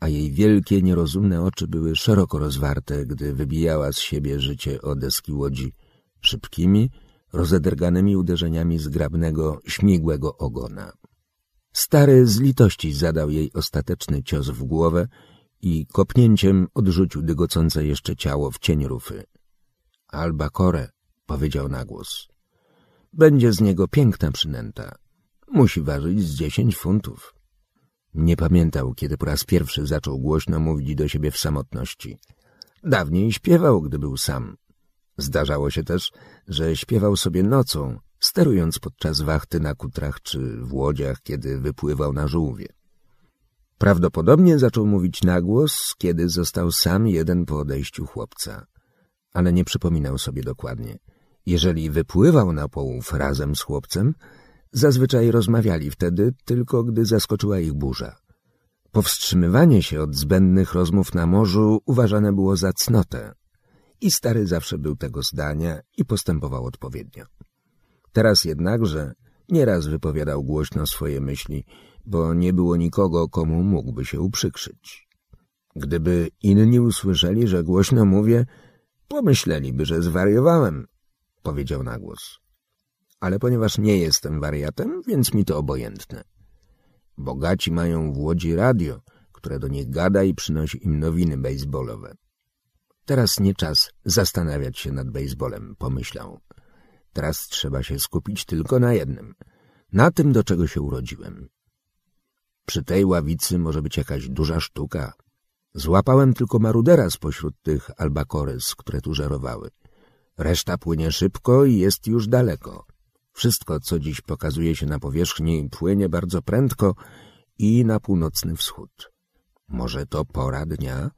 a jej wielkie, nierozumne oczy były szeroko rozwarte, gdy wybijała z siebie życie o deski łodzi szybkimi, rozedrganymi uderzeniami zgrabnego, śmigłego ogona. Stary z litości zadał jej ostateczny cios w głowę i kopnięciem odrzucił dygocące jeszcze ciało w cień rufy. Albacore, powiedział na głos. Będzie z niego piękna przynęta. Musi ważyć z dziesięć funtów. Nie pamiętał, kiedy po raz pierwszy zaczął głośno mówić do siebie w samotności. Dawniej śpiewał, gdy był sam. Zdarzało się też, że śpiewał sobie nocą, sterując podczas wachty na kutrach czy w łodziach, kiedy wypływał na żółwie. Prawdopodobnie zaczął mówić na głos, kiedy został sam jeden po odejściu chłopca, ale nie przypominał sobie dokładnie Jeżeli wypływał na połów razem z chłopcem, zazwyczaj rozmawiali wtedy tylko, gdy zaskoczyła ich burza. Powstrzymywanie się od zbędnych rozmów na morzu uważane było za cnotę i stary zawsze był tego zdania i postępował odpowiednio. Teraz jednakże nieraz wypowiadał głośno swoje myśli, bo nie było nikogo, komu mógłby się uprzykrzyć. Gdyby inni usłyszeli, że głośno mówię, pomyśleliby, że zwariowałem, powiedział na głos. Ale ponieważ nie jestem wariatem, więc mi to obojętne. Bogaci mają w Łodzi radio, które do nich gada i przynosi im nowiny baseballowe. Teraz nie czas zastanawiać się nad baseballem, pomyślał. Teraz trzeba się skupić tylko na jednym, na tym, do czego się urodziłem. Przy tej ławicy może być jakaś duża sztuka. Złapałem tylko marudera spośród tych albacores, które tu żerowały. Reszta płynie szybko i jest już daleko. Wszystko, co dziś pokazuje się na powierzchni, płynie bardzo prędko i na północny wschód. Może to pora dnia,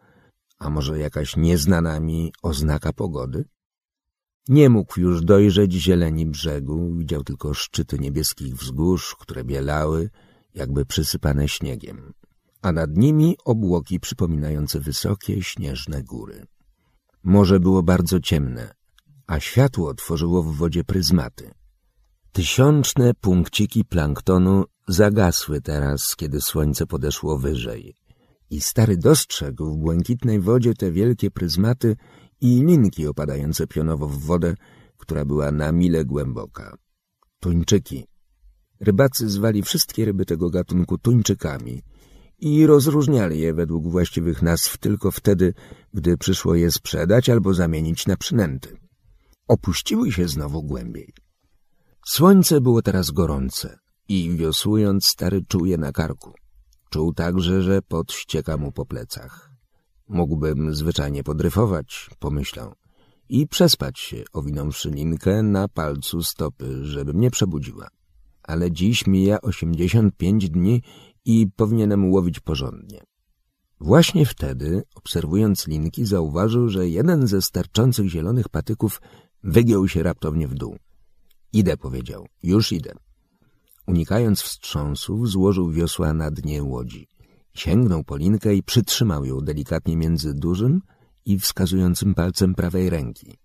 a może jakaś nieznana mi oznaka pogody? Nie mógł już dojrzeć zieleni brzegu, widział tylko szczyty niebieskich wzgórz, które bielały, jakby przysypane śniegiem, a nad nimi obłoki przypominające wysokie, śnieżne góry. Morze było bardzo ciemne, a światło tworzyło w wodzie pryzmaty. Tysiączne punkciki planktonu zagasły teraz, kiedy słońce podeszło wyżej. I stary dostrzegł w błękitnej wodzie te wielkie pryzmaty i linki opadające pionowo w wodę, która była na mile głęboka. Tuńczyki. Rybacy zwali wszystkie ryby tego gatunku tuńczykami i rozróżniali je według właściwych nazw tylko wtedy, gdy przyszło je sprzedać albo zamienić na przynęty. Opuściły się znowu głębiej. Słońce było teraz gorące i wiosłując stary czuł je na karku. Czuł także, że pot ścieka mu po plecach. Mógłbym zwyczajnie podryfować, pomyślał, i przespać się, owinąwszy linkę na palcu stopy, żeby mnie przebudziła. Ale dziś mija osiemdziesiąt pięć dni i powinienem łowić porządnie. Właśnie wtedy, obserwując linki, zauważył, że jeden ze starczących zielonych patyków wygiął się raptownie w dół. Idę, powiedział, już idę. Unikając wstrząsów, złożył wiosła na dnie łodzi. Sięgnął po linkę i przytrzymał ją delikatnie między dużym i wskazującym palcem prawej ręki.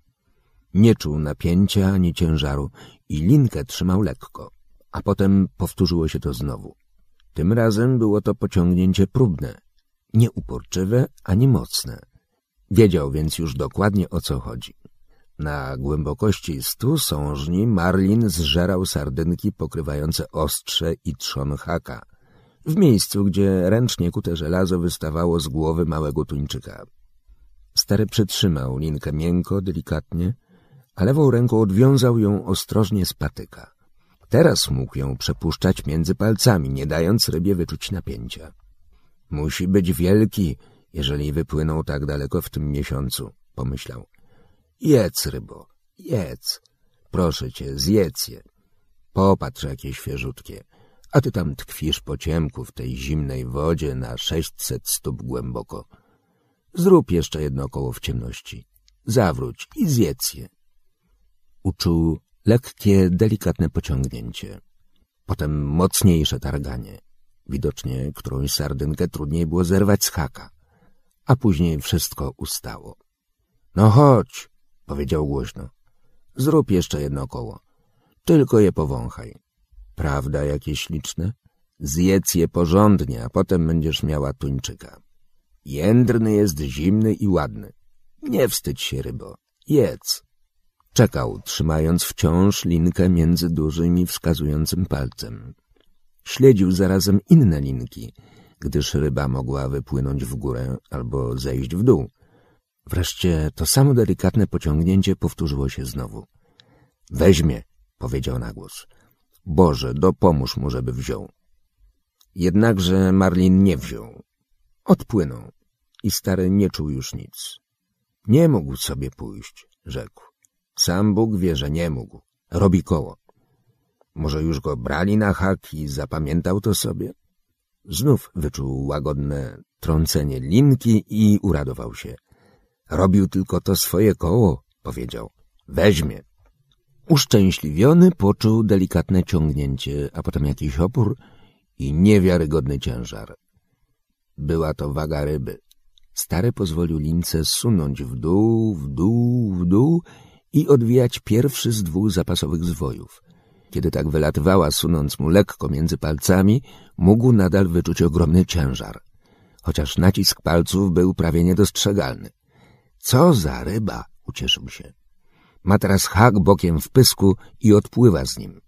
Nie czuł napięcia ani ciężaru i linkę trzymał lekko, a potem powtórzyło się to znowu. Tym razem było to pociągnięcie próbne, nie uporczywe ani mocne. Wiedział więc już dokładnie o co chodzi. Na głębokości stu sążni Marlin zżerał sardynki pokrywające ostrze i trzon haka, w miejscu, gdzie ręcznie kute żelazo wystawało z głowy małego tuńczyka. Stary przytrzymał linkę miękko, delikatnie, a lewą ręką odwiązał ją ostrożnie z patyka. Teraz mógł ją przepuszczać między palcami, nie dając rybie wyczuć napięcia. Musi być wielki, jeżeli wypłynął tak daleko w tym miesiącu, pomyślał. Jedz, rybo, jedz. Proszę cię, zjedz je. Popatrz, jakie świeżutkie. A ty tam tkwisz po ciemku w tej zimnej wodzie na sześćset stóp głęboko. Zrób jeszcze jedno koło w ciemności. Zawróć i zjedz je. Uczuł lekkie, delikatne pociągnięcie. Potem mocniejsze targanie. Widocznie którąś sardynkę trudniej było zerwać z haka. A później wszystko ustało. No chodź, powiedział głośno. Zrób jeszcze jedno koło. Tylko je powąchaj. Prawda, jakie śliczne? Zjedz je porządnie, a potem będziesz miała tuńczyka. Jędrny jest zimny i ładny. Nie wstydź się, rybo. Jedz. Czekał, trzymając wciąż linkę między dużym i wskazującym palcem. Śledził zarazem inne linki, gdyż ryba mogła wypłynąć w górę albo zejść w dół. Wreszcie to samo delikatne pociągnięcie powtórzyło się znowu. Weźmie, powiedział na głos. Boże, dopomóż mu, żeby wziął. Jednakże Marlin nie wziął. Odpłynął i stary nie czuł już nic. Nie mógł sobie pójść, rzekł. Sam Bóg wie, że nie mógł. Robi koło. Może już go brali na hak i zapamiętał to sobie? Znów wyczuł łagodne trącenie linki i uradował się. Robił tylko to swoje koło, powiedział. Weźmie. Uszczęśliwiony poczuł delikatne ciągnięcie, a potem jakiś opór i niewiarygodny ciężar. Była to waga ryby. Stary pozwolił lince sunąć w dół, w dół, w dół i odwijać pierwszy z dwóch zapasowych zwojów. Kiedy tak wylatywała, sunąc mu lekko między palcami, mógł nadal wyczuć ogromny ciężar, chociaż nacisk palców był prawie niedostrzegalny. Co za ryba! ucieszył się. Ma teraz hak bokiem w pysku i odpływa z nim.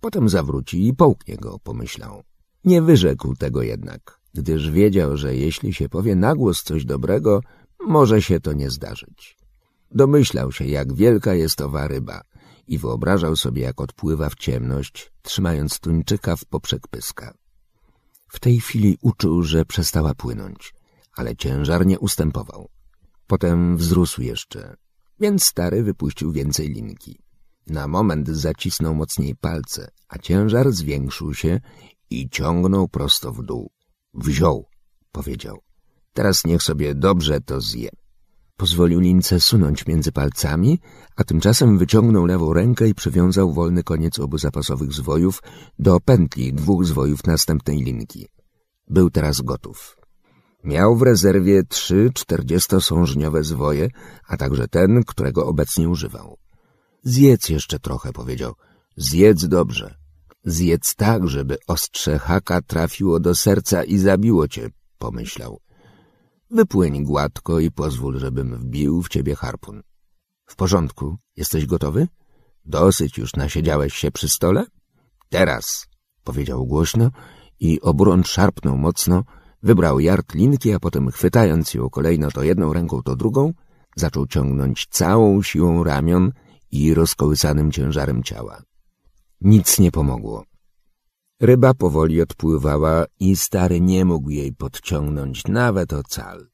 Potem zawróci i połknie go, pomyślał. Nie wyrzekł tego jednak, gdyż wiedział, że jeśli się powie na głos coś dobrego, może się to nie zdarzyć. Domyślał się, jak wielka jest owa ryba i wyobrażał sobie, jak odpływa w ciemność, trzymając tuńczyka w poprzek pyska. W tej chwili uczuł, że przestała płynąć, ale ciężar nie ustępował. Potem wzrósł jeszcze, więc stary wypuścił więcej linki. Na moment zacisnął mocniej palce, a ciężar zwiększył się i ciągnął prosto w dół. Wziął, powiedział. Teraz niech sobie dobrze to zje. Pozwolił lince sunąć między palcami, a tymczasem wyciągnął lewą rękę i przywiązał wolny koniec obu zapasowych zwojów do pętli dwóch zwojów następnej linki. Był teraz gotów. Miał w rezerwie trzy czterdziestosążniowe zwoje, a także ten, którego obecnie używał. Zjedz jeszcze trochę, powiedział. Zjedz dobrze. Zjedz tak, żeby ostrze haka trafiło do serca i zabiło cię, pomyślał. Wypłyń gładko i pozwól, żebym wbił w ciebie harpun. W porządku, jesteś gotowy? Dosyć już nasiedziałeś się przy stole? Teraz, powiedział głośno i obrącz szarpnął mocno, wybrał jart linki, a potem chwytając ją kolejno to jedną ręką, to drugą, zaczął ciągnąć całą siłą ramion i rozkołysanym ciężarem ciała. Nic nie pomogło. Ryba powoli odpływała i stary nie mógł jej podciągnąć nawet o cal.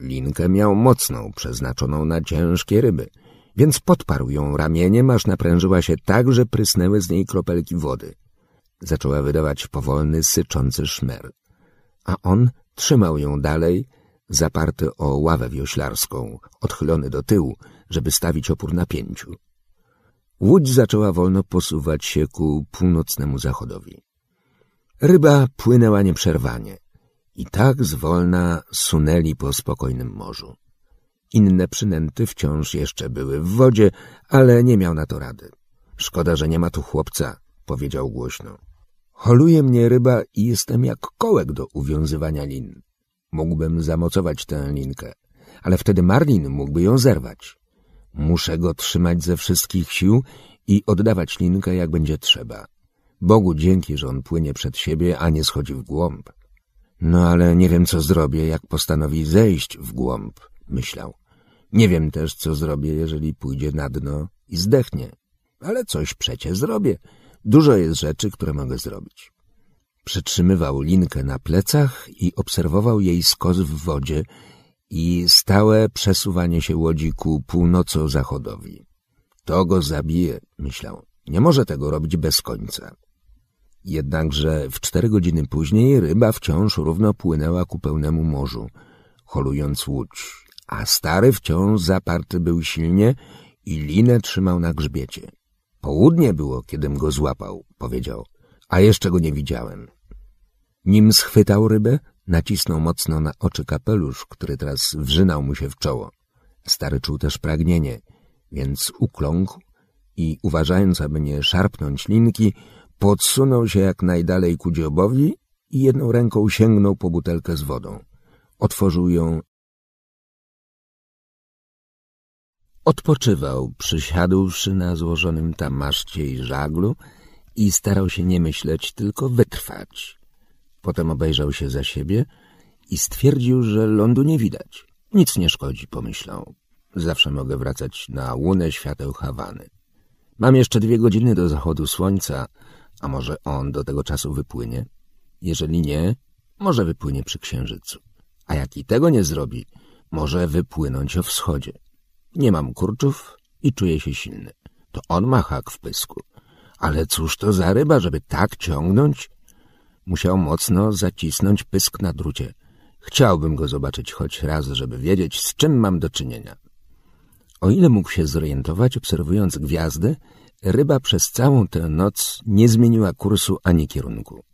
Linkę miał mocną, przeznaczoną na ciężkie ryby, więc podparł ją ramieniem, aż naprężyła się tak, że prysnęły z niej kropelki wody. Zaczęła wydawać powolny, syczący szmer. A on trzymał ją dalej, zaparty o ławę wioślarską, odchylony do tyłu, żeby stawić opór napięciu. Łódź zaczęła wolno posuwać się ku północnemu zachodowi. Ryba płynęła nieprzerwanie i tak zwolna sunęli po spokojnym morzu. Inne przynęty wciąż jeszcze były w wodzie, ale nie miał na to rady. Szkoda, że nie ma tu chłopca, powiedział głośno. Holuje mnie ryba i jestem jak kołek do uwiązywania lin. Mógłbym zamocować tę linkę, ale wtedy Marlin mógłby ją zerwać. Muszę go trzymać ze wszystkich sił i oddawać linkę, jak będzie trzeba. Bogu dzięki, że on płynie przed siebie, a nie schodzi w głąb. No ale nie wiem, co zrobię, jak postanowi zejść w głąb, myślał. Nie wiem też, co zrobię, jeżeli pójdzie na dno i zdechnie. Ale coś przecie zrobię. Dużo jest rzeczy, które mogę zrobić. Przytrzymywał linkę na plecach i obserwował jej skos w wodzie i stałe przesuwanie się łodzi ku północo-zachodowi. To go zabije, myślał. Nie może tego robić bez końca. Jednakże w cztery godziny później ryba wciąż równo płynęła ku pełnemu morzu, holując łódź, a stary wciąż zaparty był silnie i linę trzymał na grzbiecie. Południe było, kiedym go złapał, powiedział, a jeszcze go nie widziałem. Nim schwytał rybę, nacisnął mocno na oczy kapelusz, który teraz wrzynał mu się w czoło. Stary czuł też pragnienie, więc ukląkł i, uważając, aby nie szarpnąć linki, podsunął się jak najdalej ku dziobowi i jedną ręką sięgnął po butelkę z wodą. Otworzył ją Odpoczywał, przysiadłszy na złożonym tam maszcie i żaglu i starał się nie myśleć, tylko wytrwać. Potem obejrzał się za siebie i stwierdził, że lądu nie widać. Nic nie szkodzi, pomyślał. Zawsze mogę wracać na łunę świateł Hawany. Mam jeszcze dwie godziny do zachodu słońca, a może on do tego czasu wypłynie? Jeżeli nie, może wypłynie przy księżycu. A jak i tego nie zrobi, może wypłynąć o wschodzie. Nie mam kurczów i czuję się silny. To on ma hak w pysku. Ale cóż to za ryba, żeby tak ciągnąć? Musiał mocno zacisnąć pysk na drucie. Chciałbym go zobaczyć choć raz, żeby wiedzieć, z czym mam do czynienia. O ile mógł się zorientować, obserwując gwiazdy, ryba przez całą tę noc nie zmieniła kursu ani kierunku.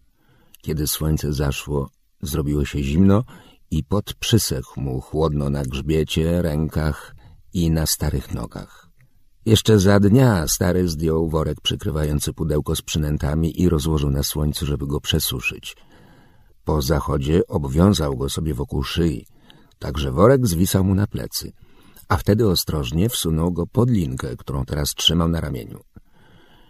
Kiedy słońce zaszło, zrobiło się zimno i pot przysechł mu chłodno na grzbiecie, rękach i na starych nogach. Jeszcze za dnia stary zdjął worek przykrywający pudełko z przynętami i rozłożył na słońcu, żeby go przesuszyć. Po zachodzie obwiązał go sobie wokół szyi, tak że worek zwisał mu na plecy, a wtedy ostrożnie wsunął go pod linkę, którą teraz trzymał na ramieniu.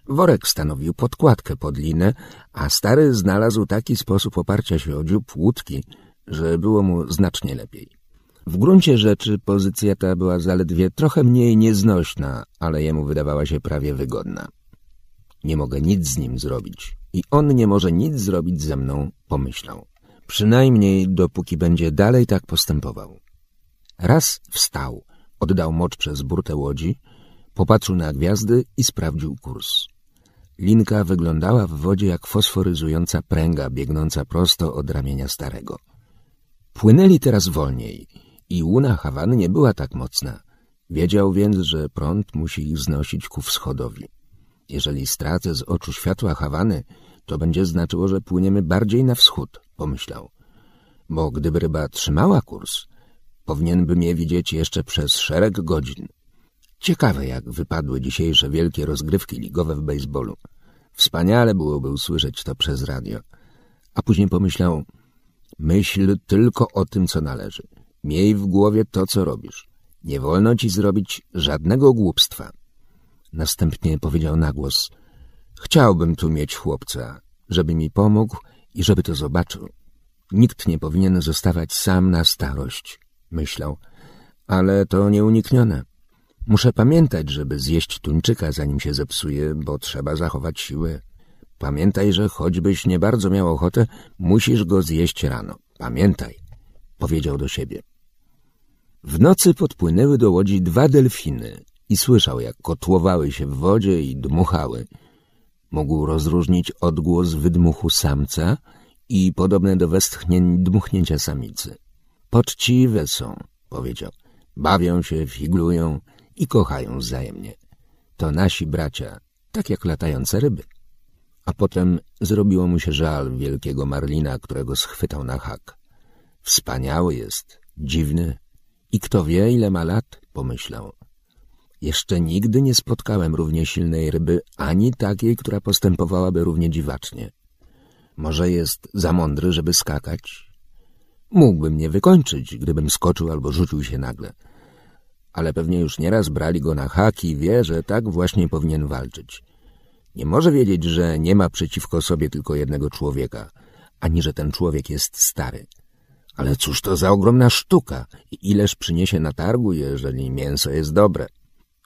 Worek stanowił podkładkę pod linę, a stary znalazł taki sposób oparcia się o dziób łódki, że było mu znacznie lepiej. W gruncie rzeczy pozycja ta była zaledwie trochę mniej nieznośna, ale jemu wydawała się prawie wygodna. Nie mogę nic z nim zrobić i on nie może nic zrobić ze mną, pomyślał. Przynajmniej dopóki będzie dalej tak postępował. Raz wstał, oddał mocz przez burtę łodzi, popatrzył na gwiazdy i sprawdził kurs. Linka wyglądała w wodzie jak fosforyzująca pręga biegnąca prosto od ramienia starego. Płynęli teraz wolniej i łuna Hawany nie była tak mocna. Wiedział więc, że prąd musi ich znosić ku wschodowi. Jeżeli stracę z oczu światła Hawany, to będzie znaczyło, że płyniemy bardziej na wschód, pomyślał. Bo gdyby ryba trzymała kurs, powinien by mnie widzieć jeszcze przez szereg godzin. Ciekawe, jak wypadły dzisiejsze wielkie rozgrywki ligowe w baseballu. Wspaniale byłoby usłyszeć to przez radio. A później pomyślał, myśl tylko o tym, co należy. Miej w głowie to, co robisz. Nie wolno ci zrobić żadnego głupstwa. Następnie powiedział na głos, chciałbym tu mieć chłopca, żeby mi pomógł i żeby to zobaczył. Nikt nie powinien zostawać sam na starość, myślał, ale to nieuniknione. Muszę pamiętać, żeby zjeść tuńczyka, zanim się zepsuje, bo trzeba zachować siłę. Pamiętaj, że choćbyś nie bardzo miał ochotę, musisz go zjeść rano. Pamiętaj, powiedział do siebie. W nocy podpłynęły do łodzi dwa delfiny i słyszał, jak kotłowały się w wodzie i dmuchały. Mógł rozróżnić odgłos wydmuchu samca i podobne do westchnień dmuchnięcia samicy. Poczciwe są, powiedział. Bawią się, figlują, i kochają wzajemnie. To nasi bracia, tak jak latające ryby. A potem zrobiło mu się żal wielkiego marlina, którego schwytał na hak. Wspaniały jest, dziwny i kto wie, ile ma lat, pomyślał. Jeszcze nigdy nie spotkałem równie silnej ryby, ani takiej, która postępowałaby równie dziwacznie. Może jest za mądry, żeby skakać? Mógłby mnie wykończyć, gdybym skoczył albo rzucił się nagle – ale pewnie już nieraz brali go na haki i wie, że tak właśnie powinien walczyć. Nie może wiedzieć, że nie ma przeciwko sobie tylko jednego człowieka, ani że ten człowiek jest stary. Ale cóż to za ogromna sztuka i ileż przyniesie na targu, jeżeli mięso jest dobre.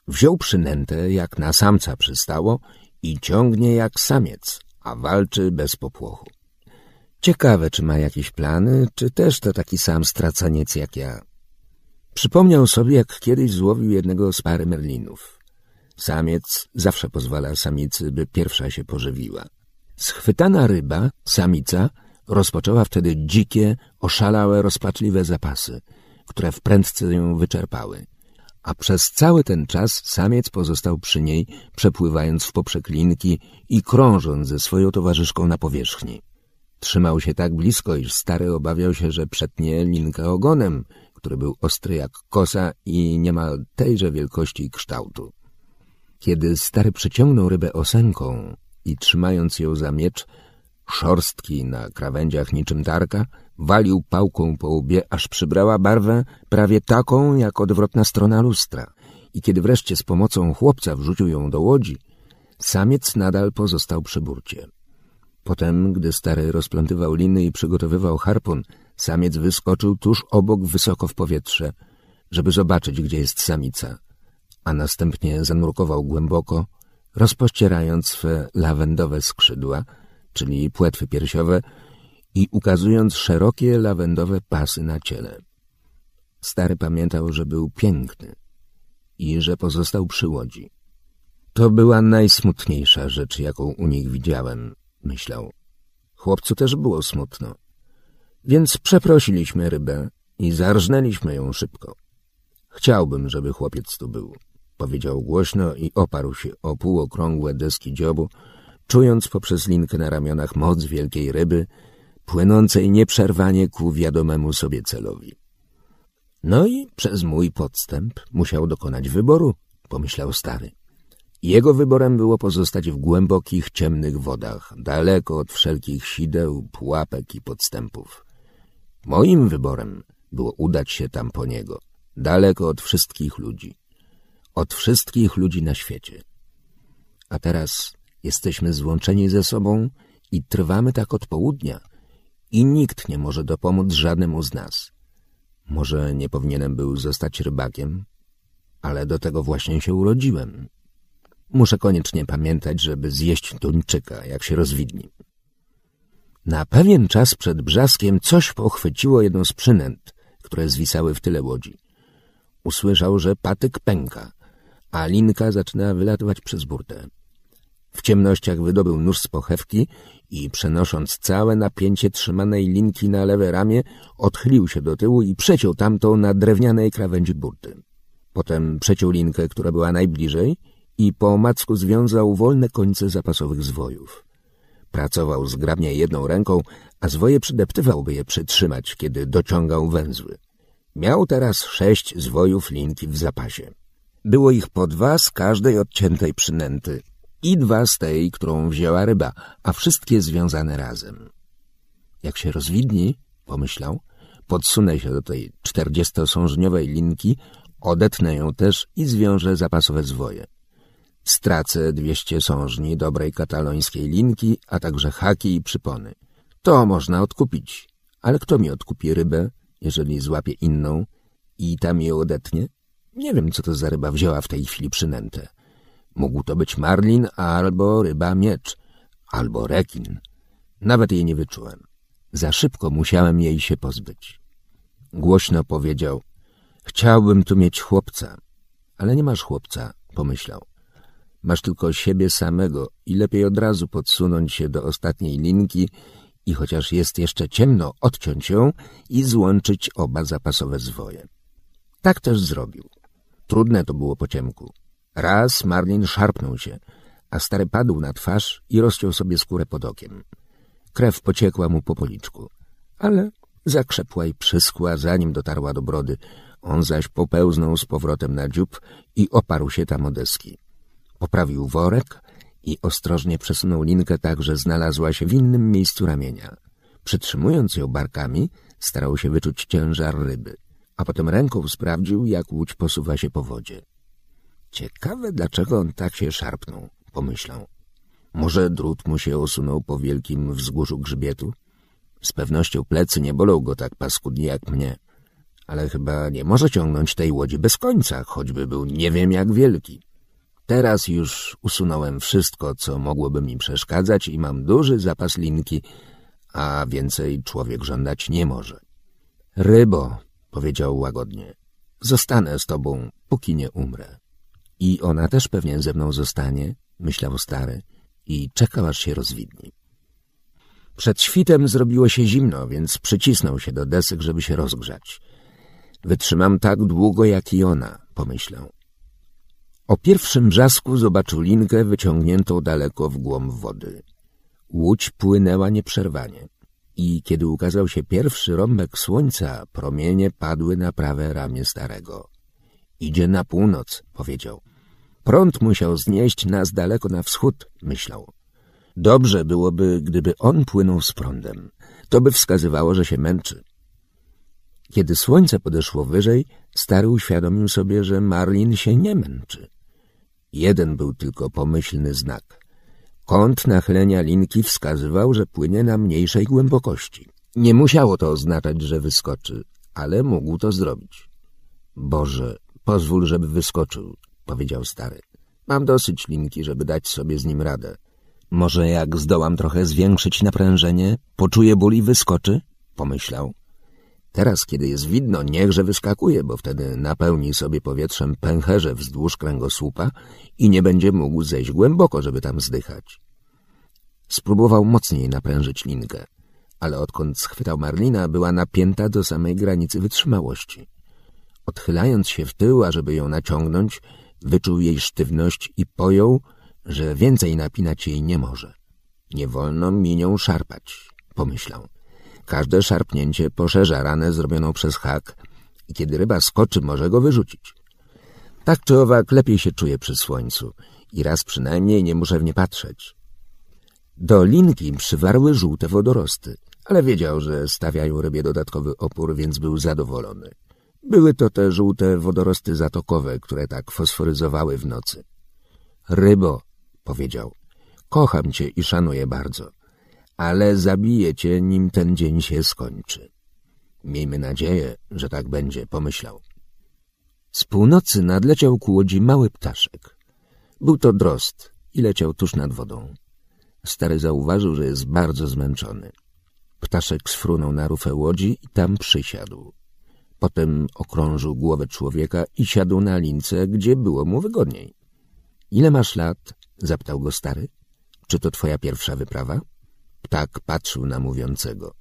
Wziął przynętę, jak na samca przystało i ciągnie jak samiec, a walczy bez popłochu. Ciekawe, czy ma jakieś plany, czy też to taki sam stracaniec jak ja. Przypomniał sobie, jak kiedyś złowił jednego z pary merlinów. Samiec zawsze pozwala samicy, by pierwsza się pożywiła. Schwytana ryba, samica, rozpoczęła wtedy dzikie, oszalałe, rozpaczliwe zapasy, które w prędce ją wyczerpały. A przez cały ten czas samiec pozostał przy niej, przepływając w poprzek linki i krążąc ze swoją towarzyszką na powierzchni. Trzymał się tak blisko, iż stary obawiał się, że przetnie linkę ogonem, który był ostry jak kosa i niemal tejże wielkości i kształtu. Kiedy stary przyciągnął rybę osenką i trzymając ją za miecz, szorstki na krawędziach niczym tarka, walił pałką po łbie, aż przybrała barwę prawie taką, jak odwrotna strona lustra. I kiedy wreszcie z pomocą chłopca wrzucił ją do łodzi, samiec nadal pozostał przy burcie. Potem, gdy stary rozplątywał liny i przygotowywał harpun, Samiec wyskoczył tuż obok wysoko w powietrze, żeby zobaczyć, gdzie jest samica, a następnie zanurkował głęboko, rozpościerając swe lawendowe skrzydła, czyli płetwy piersiowe, i ukazując szerokie lawendowe pasy na ciele. Stary pamiętał, że był piękny i że pozostał przy łodzi. To była najsmutniejsza rzecz, jaką u nich widziałem, myślał. Chłopcu też było smutno. Więc przeprosiliśmy rybę i zarżnęliśmy ją szybko. Chciałbym, żeby chłopiec tu był. powiedział głośno i oparł się o półokrągłe deski dziobu, czując poprzez linkę na ramionach moc wielkiej ryby, płynącej nieprzerwanie ku wiadomemu sobie celowi. No i przez mój podstęp musiał dokonać wyboru, pomyślał stary. Jego wyborem było pozostać w głębokich, ciemnych wodach, daleko od wszelkich sideł, pułapek i podstępów. Moim wyborem było udać się tam po niego, daleko od wszystkich ludzi. Od wszystkich ludzi na świecie. A teraz jesteśmy złączeni ze sobą i trwamy tak od południa i nikt nie może dopomóc żadnemu z nas. Może nie powinienem był zostać rybakiem, ale do tego właśnie się urodziłem. Muszę koniecznie pamiętać, żeby zjeść tuńczyka, jak się rozwidni. Na pewien czas przed brzaskiem coś pochwyciło jedną z przynęt, które zwisały w tyle łodzi. Usłyszał, że patyk pęka, a linka zaczyna wylatywać przez burtę. W ciemnościach wydobył nóż z pochewki i przenosząc całe napięcie trzymanej linki na lewe ramię, odchylił się do tyłu i przeciął tamtą na drewnianej krawędzi burty. Potem przeciął linkę, która była najbliżej i po omacku związał wolne końce zapasowych zwojów. Pracował zgrabnie jedną ręką, a zwoje przydeptywał, by je przytrzymać, kiedy dociągał węzły. Miał teraz sześć zwojów linki w zapasie. Było ich po dwa z każdej odciętej przynęty i dwa z tej, którą wzięła ryba, a wszystkie związane razem. Jak się rozwidni, pomyślał, podsunę się do tej czterdziestosążniowej linki, odetnę ją też i zwiążę zapasowe zwoje. Stracę dwieście sążni dobrej katalońskiej linki, a także haki i przypony. To można odkupić, ale kto mi odkupi rybę, jeżeli złapie inną i tam je odetnie? Nie wiem, co to za ryba wzięła w tej chwili przynętę. Mógł to być marlin albo ryba miecz, albo rekin. Nawet jej nie wyczułem. Za szybko musiałem jej się pozbyć. Głośno powiedział, chciałbym tu mieć chłopca. Ale nie masz chłopca, pomyślał. Masz tylko siebie samego i lepiej od razu podsunąć się do ostatniej linki i chociaż jest jeszcze ciemno, odciąć ją i złączyć oba zapasowe zwoje. Tak też zrobił. Trudne to było po ciemku. Raz Marlin szarpnął się, a stary padł na twarz i rozciął sobie skórę pod okiem. Krew pociekła mu po policzku, ale zakrzepła i przyskła, zanim dotarła do brody. On zaś popełznął z powrotem na dziób i oparł się tam o deski. Poprawił worek i ostrożnie przesunął linkę tak, że znalazła się w innym miejscu ramienia. Przytrzymując ją barkami, starał się wyczuć ciężar ryby, a potem ręką sprawdził, jak łódź posuwa się po wodzie. Ciekawe, dlaczego on tak się szarpnął, pomyślał. Może drut mu się osunął po wielkim wzgórzu grzbietu? Z pewnością plecy nie bolą go tak paskudnie jak mnie, ale chyba nie może ciągnąć tej łodzi bez końca, choćby był nie wiem jak wielki. Teraz już usunąłem wszystko, co mogłoby mi przeszkadzać i mam duży zapas linki, a więcej człowiek żądać nie może. Rybo, powiedział łagodnie, zostanę z tobą, póki nie umrę. I ona też pewnie ze mną zostanie, myślał stary, i czekał, aż się rozwidni. Przed świtem zrobiło się zimno, więc przycisnął się do desek, żeby się rozgrzać. Wytrzymam tak długo, jak i ona, pomyślał. O pierwszym brzasku zobaczył linkę wyciągniętą daleko w głąb wody. Łódź płynęła nieprzerwanie i kiedy ukazał się pierwszy rąbek słońca, promienie padły na prawe ramię starego. Idzie na północ, powiedział. Prąd musiał znieść nas daleko na wschód, myślał. Dobrze byłoby, gdyby on płynął z prądem. To by wskazywało, że się męczy. Kiedy słońce podeszło wyżej, stary uświadomił sobie, że Marlin się nie męczy. Jeden był tylko pomyślny znak. Kąt nachylenia linki wskazywał, że płynie na mniejszej głębokości. Nie musiało to oznaczać, że wyskoczy, ale mógł to zrobić. Boże, pozwól, żeby wyskoczył, powiedział stary. Mam dosyć linki, żeby dać sobie z nim radę. Może jak zdołam trochę zwiększyć naprężenie, poczuję ból i wyskoczy? Pomyślał. Teraz, kiedy jest widno, niechże wyskakuje, bo wtedy napełni sobie powietrzem pęcherze wzdłuż kręgosłupa i nie będzie mógł zejść głęboko, żeby tam zdychać. Spróbował mocniej naprężyć linkę, ale odkąd schwytał Marlina, była napięta do samej granicy wytrzymałości. Odchylając się w tył, ażeby ją naciągnąć, wyczuł jej sztywność i pojął, że więcej napinać jej nie może. Nie wolno mi nią szarpać, pomyślał. Każde szarpnięcie poszerza ranę zrobioną przez hak i kiedy ryba skoczy, może go wyrzucić. Tak czy owak lepiej się czuje przy słońcu i raz przynajmniej nie muszę w nie patrzeć. Do linki przywarły żółte wodorosty, ale wiedział, że stawiają rybie dodatkowy opór, więc był zadowolony. Były to te żółte wodorosty zatokowe, które tak fosforyzowały w nocy. Rybo, powiedział, kocham cię i szanuję bardzo, ale zabiję cię, nim ten dzień się skończy. Miejmy nadzieję, że tak będzie, pomyślał. Z północy nadleciał ku łodzi mały ptaszek. Był to drost i leciał tuż nad wodą. Stary zauważył, że jest bardzo zmęczony. Ptaszek sfrunął na rufę łodzi i tam przysiadł. Potem okrążył głowę człowieka i siadł na lince, gdzie było mu wygodniej. — Ile masz lat? — zapytał go stary. — Czy to twoja pierwsza wyprawa? Ptak patrzył na mówiącego.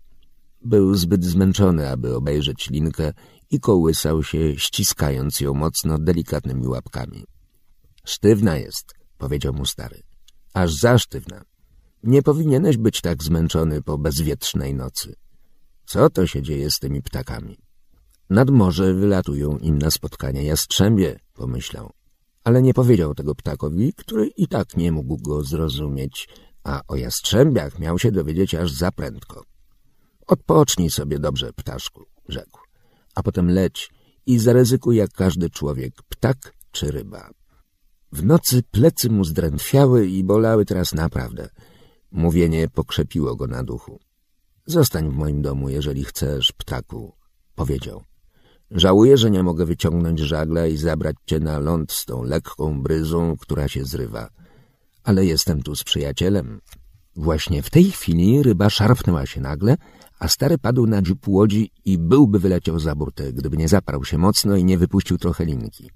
Był zbyt zmęczony, aby obejrzeć linkę i kołysał się, ściskając ją mocno delikatnymi łapkami. — Sztywna jest — powiedział mu stary. — Aż za sztywna. Nie powinieneś być tak zmęczony po bezwietrznej nocy. Co to się dzieje z tymi ptakami? Nad morze wylatują im na spotkanie jastrzębie, pomyślał. Ale nie powiedział tego ptakowi, który i tak nie mógł go zrozumieć, a o jastrzębiach miał się dowiedzieć aż za prędko. Odpocznij sobie dobrze, ptaszku, rzekł, a potem leć i zaryzykuj jak każdy człowiek, ptak czy ryba. W nocy plecy mu zdrętwiały i bolały teraz naprawdę. Mówienie pokrzepiło go na duchu. Zostań w moim domu, jeżeli chcesz, ptaku, powiedział. Żałuję, że nie mogę wyciągnąć żagla i zabrać cię na ląd z tą lekką bryzą, która się zrywa. Ale jestem tu z przyjacielem. Właśnie w tej chwili ryba szarpnęła się nagle, a stary padł na dziób łodzi i byłby wyleciał za burtę, gdyby nie zaparł się mocno i nie wypuścił trochę linki.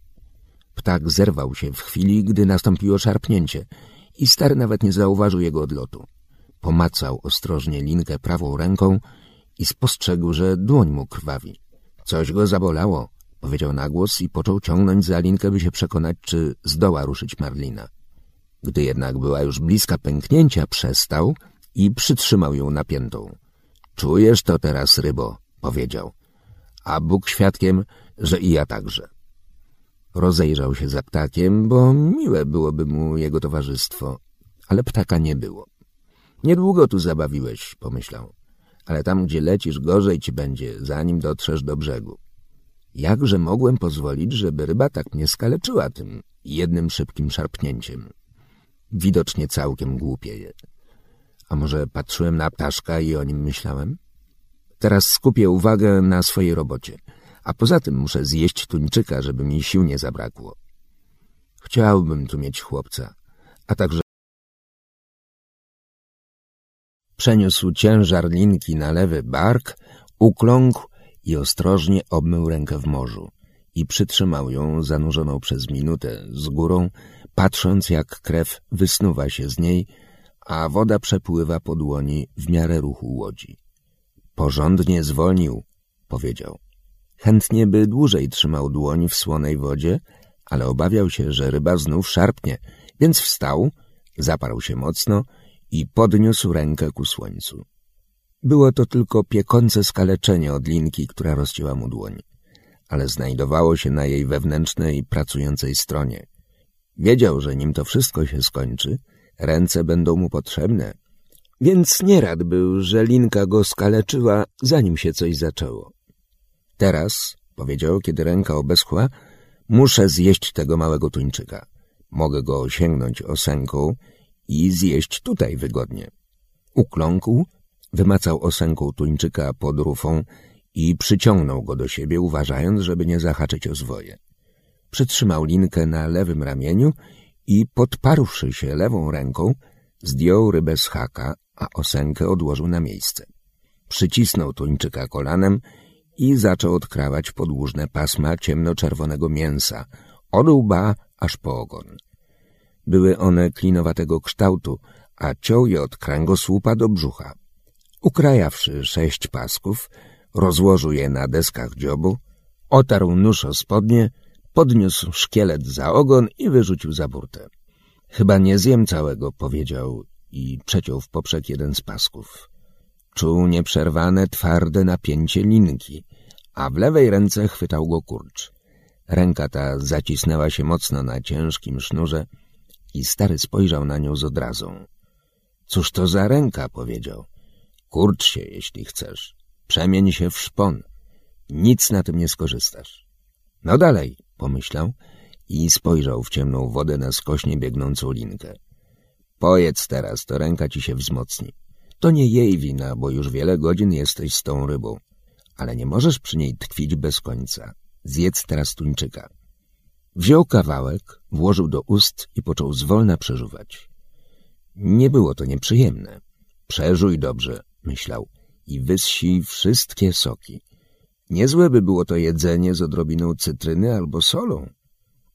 Ptak zerwał się w chwili, gdy nastąpiło szarpnięcie i stary nawet nie zauważył jego odlotu. Pomacał ostrożnie linkę prawą ręką i spostrzegł, że dłoń mu krwawi. Coś go zabolało, powiedział na głos i począł ciągnąć za linkę, by się przekonać, czy zdoła ruszyć Marlina. Gdy jednak była już bliska pęknięcia, przestał i przytrzymał ją napiętą. Czujesz to teraz, rybo, powiedział. A Bóg świadkiem, że i ja także. Rozejrzał się za ptakiem, bo miłe byłoby mu jego towarzystwo, ale ptaka nie było. Niedługo tu zabawiłeś, pomyślał ale tam, gdzie lecisz, gorzej ci będzie, zanim dotrzesz do brzegu. Jakże mogłem pozwolić, żeby ryba tak mnie skaleczyła tym jednym szybkim szarpnięciem? Widocznie całkiem głupieje. A może patrzyłem na ptaszka i o nim myślałem? Teraz skupię uwagę na swojej robocie, a poza tym muszę zjeść tuńczyka, żeby mi sił nie zabrakło. Chciałbym tu mieć chłopca, a także Przeniósł ciężar linki na lewy bark, ukląkł i ostrożnie obmył rękę w morzu i przytrzymał ją zanurzoną przez minutę z górą, patrząc jak krew wysnuwa się z niej, a woda przepływa po dłoni w miarę ruchu łodzi. Porządnie zwolnił, powiedział. Chętnie by dłużej trzymał dłoń w słonej wodzie, ale obawiał się, że ryba znów szarpnie, więc wstał, zaparł się mocno i podniósł rękę ku słońcu. Było to tylko piekące skaleczenie od linki, która rozcięła mu dłoń, ale znajdowało się na jej wewnętrznej, pracującej stronie. Wiedział, że nim to wszystko się skończy, ręce będą mu potrzebne, więc nie rad był, że linka go skaleczyła, zanim się coś zaczęło. Teraz, powiedział, kiedy ręka obeschła, muszę zjeść tego małego tuńczyka. Mogę go osiągnąć osenką i zjeść tutaj wygodnie. Ukląkł, wymacał osęką tuńczyka pod rufą i przyciągnął go do siebie, uważając, żeby nie zahaczyć o zwoje. Przytrzymał linkę na lewym ramieniu i podparłszy się lewą ręką, zdjął rybę z haka, a osękę odłożył na miejsce. Przycisnął tuńczyka kolanem i zaczął odkrawać podłużne pasma ciemnoczerwonego mięsa, od łba aż po ogon. Były one klinowatego kształtu, a ciął je od kręgosłupa do brzucha. Ukrajawszy sześć pasków, rozłożył je na deskach dziobu, otarł nóż o spodnie, podniósł szkielet za ogon i wyrzucił za burtę. Chyba nie zjem całego, powiedział i przeciął w poprzek jeden z pasków. Czuł nieprzerwane, twarde napięcie linki, a w lewej ręce chwytał go kurcz. Ręka ta zacisnęła się mocno na ciężkim sznurze i stary spojrzał na nią z odrazą. Cóż to za ręka, powiedział. Kurcz się, jeśli chcesz. Przemień się w szpon. Nic na tym nie skorzystasz. No dalej, pomyślał i spojrzał w ciemną wodę na skośnie biegnącą linkę. Pojedz teraz, to ręka ci się wzmocni. To nie jej wina, bo już wiele godzin jesteś z tą rybą. Ale nie możesz przy niej tkwić bez końca. Zjedz teraz tuńczyka. Wziął kawałek, włożył do ust i począł zwolna przeżuwać. Nie było to nieprzyjemne. Przeżuj dobrze, myślał, i wyssi wszystkie soki. Niezłe by było to jedzenie z odrobiną cytryny albo solą.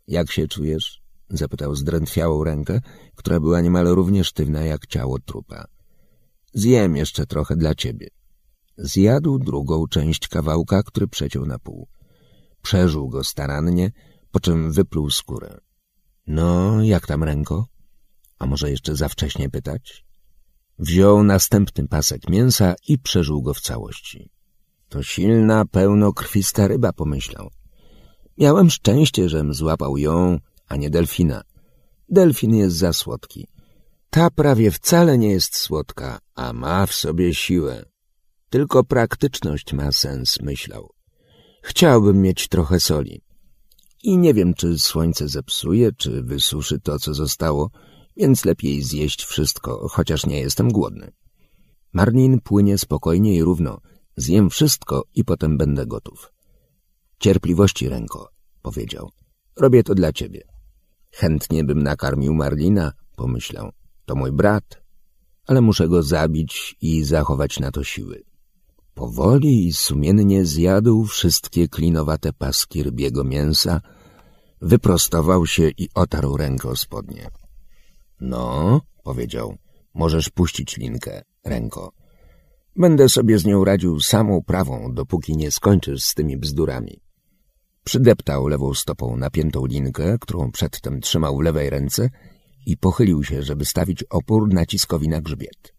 Jak się czujesz? zapytał zdrętwiałą rękę, która była niemal równie sztywna jak ciało trupa. Zjem jeszcze trochę dla ciebie. Zjadł drugą część kawałka, który przeciął na pół. Przeżył go starannie, po czym wypluł skórę. No, jak tam ręko? A może jeszcze za wcześnie pytać? Wziął następny pasek mięsa i przeżył go w całości. To silna, pełnokrwista ryba, pomyślał. Miałem szczęście, żem złapał ją, a nie delfina. Delfin jest za słodki. Ta prawie wcale nie jest słodka, a ma w sobie siłę. Tylko praktyczność ma sens, myślał. Chciałbym mieć trochę soli. I nie wiem, czy słońce zepsuje, czy wysuszy to, co zostało, więc lepiej zjeść wszystko, chociaż nie jestem głodny. Marnin płynie spokojnie i równo. Zjem wszystko i potem będę gotów. Cierpliwości, ręko, powiedział. Robię to dla ciebie. Chętnie bym nakarmił Marlina, pomyślał. To mój brat, ale muszę go zabić i zachować na to siły. Powoli i sumiennie zjadł wszystkie klinowate paski rybiego mięsa, wyprostował się i otarł rękę o spodnie. No, powiedział, możesz puścić linkę, ręko. Będę sobie z nią radził samą prawą, dopóki nie skończysz z tymi bzdurami. Przydeptał lewą stopą napiętą linkę, którą przedtem trzymał w lewej ręce i pochylił się, żeby stawić opór naciskowi na grzbiet.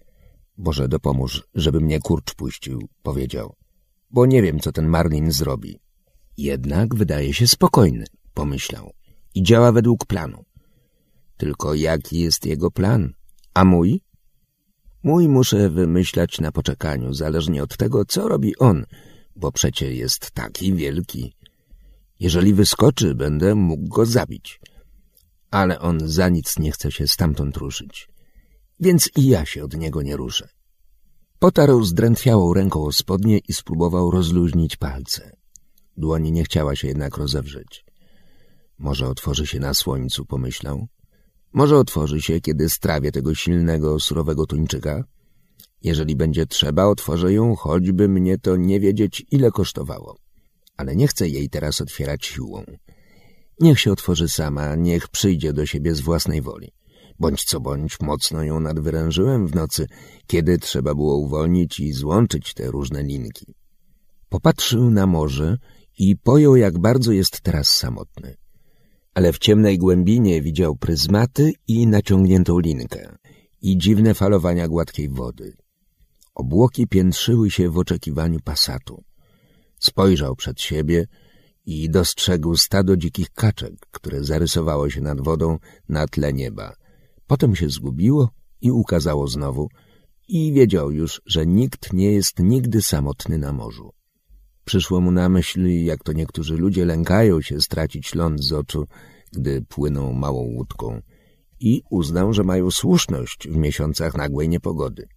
Boże, dopomóż, żeby mnie kurcz puścił, powiedział, bo nie wiem, co ten Marlin zrobi. Jednak wydaje się spokojny, pomyślał, i działa według planu. Tylko jaki jest jego plan? A mój? Mój muszę wymyślać na poczekaniu, zależnie od tego, co robi on, bo przecie jest taki wielki. Jeżeli wyskoczy, będę mógł go zabić. Ale on za nic nie chce się stamtąd ruszyć. Więc i ja się od niego nie ruszę. Potarł zdrętwiałą ręką o spodnie i spróbował rozluźnić palce. Dłoń nie chciała się jednak rozewrzeć. Może otworzy się na słońcu, pomyślał. Może otworzy się, kiedy strawię tego silnego, surowego tuńczyka. Jeżeli będzie trzeba, otworzę ją, choćby mnie to nie wiedzieć, ile kosztowało. Ale nie chcę jej teraz otwierać siłą. Niech się otworzy sama, niech przyjdzie do siebie z własnej woli. Bądź co bądź, mocno ją nadwyrężyłem w nocy, kiedy trzeba było uwolnić i złączyć te różne linki. Popatrzył na morze i pojął, jak bardzo jest teraz samotny ale w ciemnej głębinie widział pryzmaty i naciągniętą linkę i dziwne falowania gładkiej wody. Obłoki piętrzyły się w oczekiwaniu pasatu. Spojrzał przed siebie i dostrzegł stado dzikich kaczek, które zarysowało się nad wodą na tle nieba. Potem się zgubiło i ukazało znowu i wiedział już, że nikt nie jest nigdy samotny na morzu. Przyszło mu na myśl, jak to niektórzy ludzie lękają się stracić ląd z oczu, gdy płyną małą łódką i uznał, że mają słuszność w miesiącach nagłej niepogody.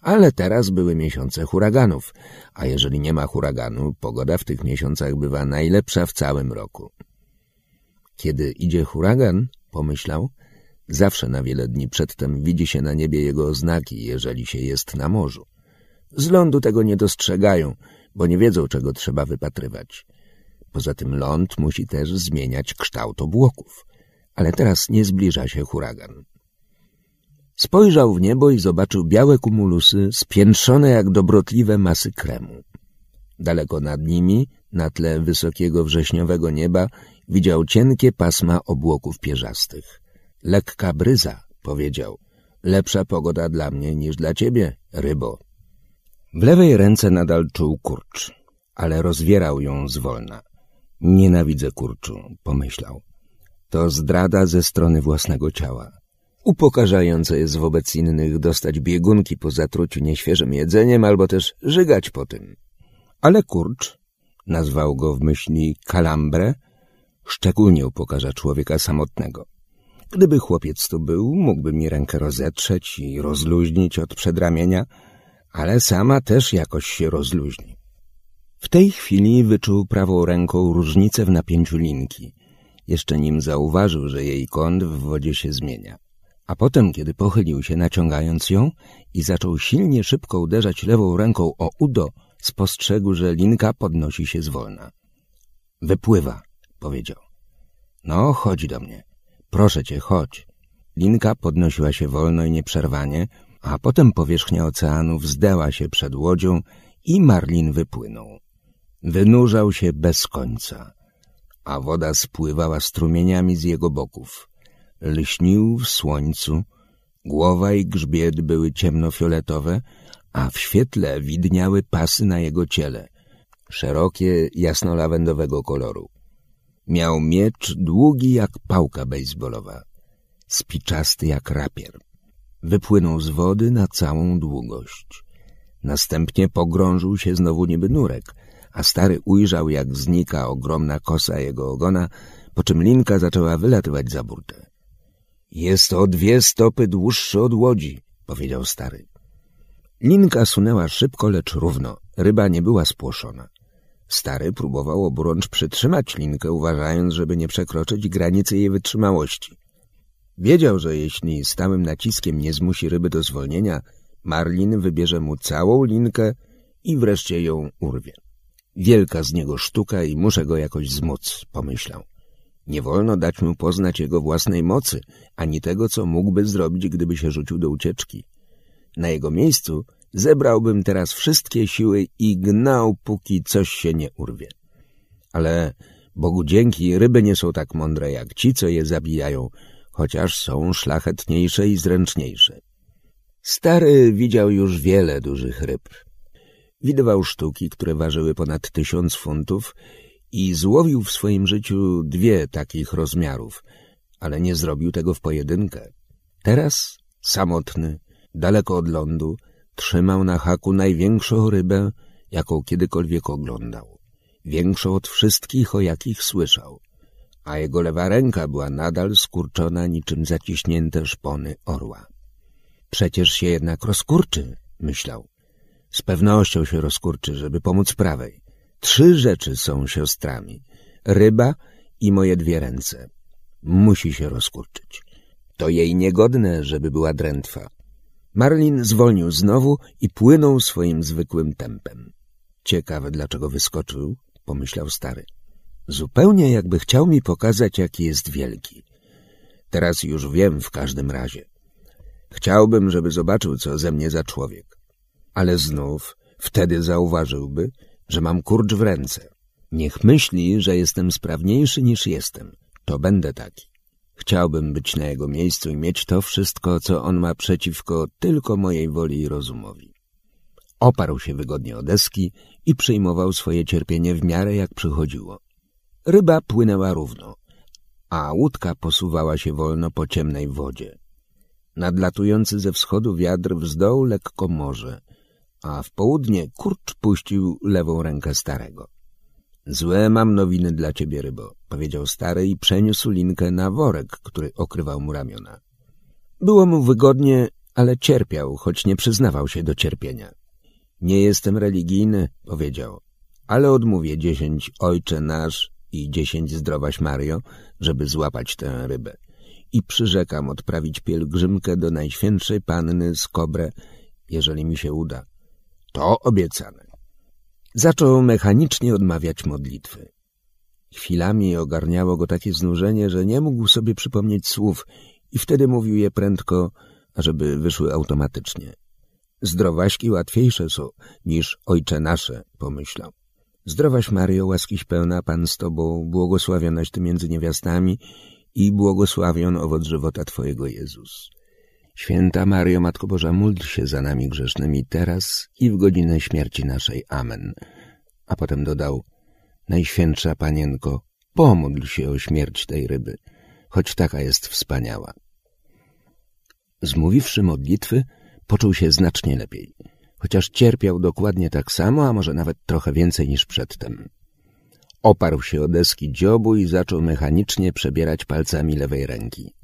Ale teraz były miesiące huraganów, a jeżeli nie ma huraganu, pogoda w tych miesiącach bywa najlepsza w całym roku. Kiedy idzie huragan, pomyślał, zawsze na wiele dni przedtem widzi się na niebie jego oznaki, jeżeli się jest na morzu. Z lądu tego nie dostrzegają, bo nie wiedzą, czego trzeba wypatrywać. Poza tym ląd musi też zmieniać kształt obłoków. Ale teraz nie zbliża się huragan. Spojrzał w niebo i zobaczył białe kumulusy spiętrzone jak dobrotliwe masy kremu. Daleko nad nimi, na tle wysokiego wrześniowego nieba, widział cienkie pasma obłoków pierzastych. Lekka bryza, powiedział. Lepsza pogoda dla mnie niż dla ciebie, rybo. W lewej ręce nadal czuł kurcz, ale rozwierał ją zwolna. Nienawidzę kurczu, pomyślał. To zdrada ze strony własnego ciała. Upokarzające jest wobec innych dostać biegunki po zatruciu nieświeżym jedzeniem albo też żygać po tym. Ale kurcz, nazwał go w myśli kalambre, szczególnie upokarza człowieka samotnego. Gdyby chłopiec tu był, mógłby mi rękę rozetrzeć i rozluźnić od przedramienia, ale sama też jakoś się rozluźni. W tej chwili wyczuł prawą ręką różnicę w napięciu linki. Jeszcze nim zauważył, że jej kąt w wodzie się zmienia. A potem, kiedy pochylił się naciągając ją i zaczął silnie szybko uderzać lewą ręką o udo, spostrzegł, że linka podnosi się zwolna. Wypływa, powiedział. No, chodź do mnie. Proszę cię, chodź. Linka podnosiła się wolno i nieprzerwanie, a potem powierzchnia oceanu wzdęła się przed łodzią i Marlin wypłynął. Wynurzał się bez końca, a woda spływała strumieniami z jego boków. Lśnił w słońcu, głowa i grzbiet były ciemnofioletowe, a w świetle widniały pasy na jego ciele, szerokie, jasnolawendowego koloru. Miał miecz długi jak pałka bejsbolowa, spiczasty jak rapier. Wypłynął z wody na całą długość. Następnie pogrążył się znowu niby nurek, a stary ujrzał, jak znika ogromna kosa jego ogona, po czym linka zaczęła wylatywać za burtę. Jest o dwie stopy dłuższy od łodzi, powiedział stary. Linka sunęła szybko, lecz równo. Ryba nie była spłoszona. Stary próbował oburącz przytrzymać linkę, uważając, żeby nie przekroczyć granicy jej wytrzymałości. Wiedział, że jeśli stałym naciskiem nie zmusi ryby do zwolnienia, Marlin wybierze mu całą linkę i wreszcie ją urwie. Wielka z niego sztuka i muszę go jakoś zmóc, pomyślał. Nie wolno dać mu poznać jego własnej mocy, ani tego, co mógłby zrobić, gdyby się rzucił do ucieczki. Na jego miejscu zebrałbym teraz wszystkie siły i gnał, póki coś się nie urwie. Ale Bogu dzięki, ryby nie są tak mądre jak ci, co je zabijają, chociaż są szlachetniejsze i zręczniejsze. Stary widział już wiele dużych ryb. Widywał sztuki, które ważyły ponad tysiąc funtów i złowił w swoim życiu dwie takich rozmiarów, ale nie zrobił tego w pojedynkę. Teraz, samotny, daleko od lądu, trzymał na haku największą rybę, jaką kiedykolwiek oglądał. Większą od wszystkich, o jakich słyszał. A jego lewa ręka była nadal skurczona niczym zaciśnięte szpony orła. Przecież się jednak rozkurczy, myślał. Z pewnością się rozkurczy, żeby pomóc prawej. Trzy rzeczy są siostrami. Ryba i moje dwie ręce. Musi się rozkurczyć. To jej niegodne, żeby była drętwa. Marlin zwolnił znowu i płynął swoim zwykłym tempem. Ciekawe, dlaczego wyskoczył, pomyślał stary. Zupełnie jakby chciał mi pokazać, jaki jest wielki. Teraz już wiem w każdym razie. Chciałbym, żeby zobaczył, co ze mnie za człowiek. Ale znów wtedy zauważyłby, że mam kurcz w ręce. Niech myśli, że jestem sprawniejszy niż jestem. To będę taki. Chciałbym być na jego miejscu i mieć to wszystko, co on ma przeciwko tylko mojej woli i rozumowi. Oparł się wygodnie o deski i przyjmował swoje cierpienie w miarę jak przychodziło. Ryba płynęła równo, a łódka posuwała się wolno po ciemnej wodzie. Nadlatujący ze wschodu wiatr wzdął lekko morze, a w południe kurcz puścił lewą rękę starego. Złe mam nowiny dla ciebie, rybo, powiedział stary i przeniósł linkę na worek, który okrywał mu ramiona. Było mu wygodnie, ale cierpiał, choć nie przyznawał się do cierpienia. Nie jestem religijny, powiedział, ale odmówię dziesięć ojcze nasz i dziesięć zdrowaś Mario, żeby złapać tę rybę. I przyrzekam odprawić pielgrzymkę do Najświętszej Panny z Kobre, jeżeli mi się uda. To obiecane. Zaczął mechanicznie odmawiać modlitwy. Chwilami ogarniało go takie znużenie, że nie mógł sobie przypomnieć słów i wtedy mówił je prędko, ażeby wyszły automatycznie. Zdrowaśki łatwiejsze są niż ojcze nasze, pomyślał. Zdrowaś Mario, łaskiś pełna, Pan z Tobą, błogosławionaś Ty między niewiastami i błogosławion owoc żywota Twojego Jezus. Święta Mario, Matko Boża, módl się za nami grzesznymi teraz i w godzinę śmierci naszej. Amen. A potem dodał, Najświętsza Panienko, pomódl się o śmierć tej ryby, choć taka jest wspaniała. Zmówiwszy modlitwy, poczuł się znacznie lepiej, chociaż cierpiał dokładnie tak samo, a może nawet trochę więcej niż przedtem. Oparł się o deski dziobu i zaczął mechanicznie przebierać palcami lewej ręki.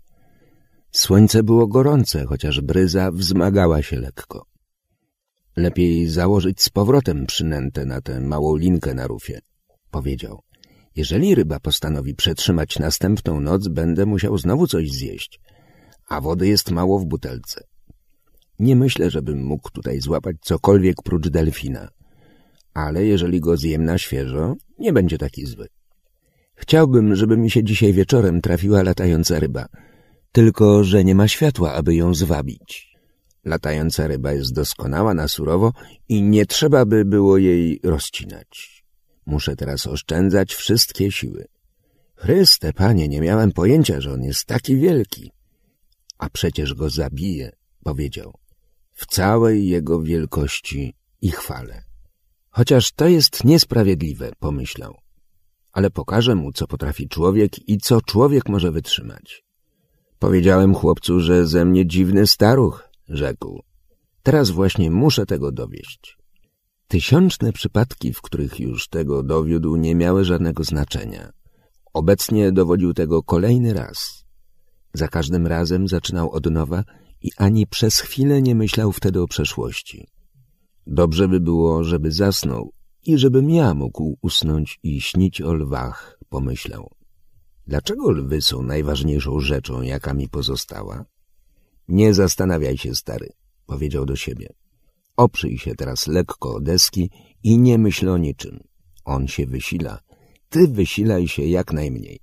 Słońce było gorące, chociaż bryza wzmagała się lekko. Lepiej założyć z powrotem przynętę na tę małą linkę na rufie, powiedział. Jeżeli ryba postanowi przetrzymać następną noc, będę musiał znowu coś zjeść, a wody jest mało w butelce. Nie myślę, żebym mógł tutaj złapać cokolwiek prócz delfina, ale jeżeli go zjem na świeżo, nie będzie taki zły. Chciałbym, żeby mi się dzisiaj wieczorem trafiła latająca ryba, tylko że nie ma światła, aby ją zwabić. Latająca ryba jest doskonała na surowo i nie trzeba by było jej rozcinać. Muszę teraz oszczędzać wszystkie siły. Chryste, panie, nie miałem pojęcia, że on jest taki wielki. A przecież go zabiję, powiedział, w całej jego wielkości i chwale. Chociaż to jest niesprawiedliwe, pomyślał. Ale pokażę mu, co potrafi człowiek i co człowiek może wytrzymać. Powiedziałem chłopcu, że ze mnie dziwny staruch, rzekł. Teraz właśnie muszę tego dowieść. Tysiączne przypadki, w których już tego dowiódł, nie miały żadnego znaczenia. Obecnie dowodził tego kolejny raz. Za każdym razem zaczynał od nowa i ani przez chwilę nie myślał wtedy o przeszłości. Dobrze by było, żeby zasnął i żebym ja mógł usnąć i śnić o lwach, pomyślał. Dlaczego lwy są najważniejszą rzeczą, jaka mi pozostała? Nie zastanawiaj się, stary, powiedział do siebie. Oprzyj się teraz lekko o deski i nie myśl o niczym. On się wysila. Ty wysilaj się jak najmniej.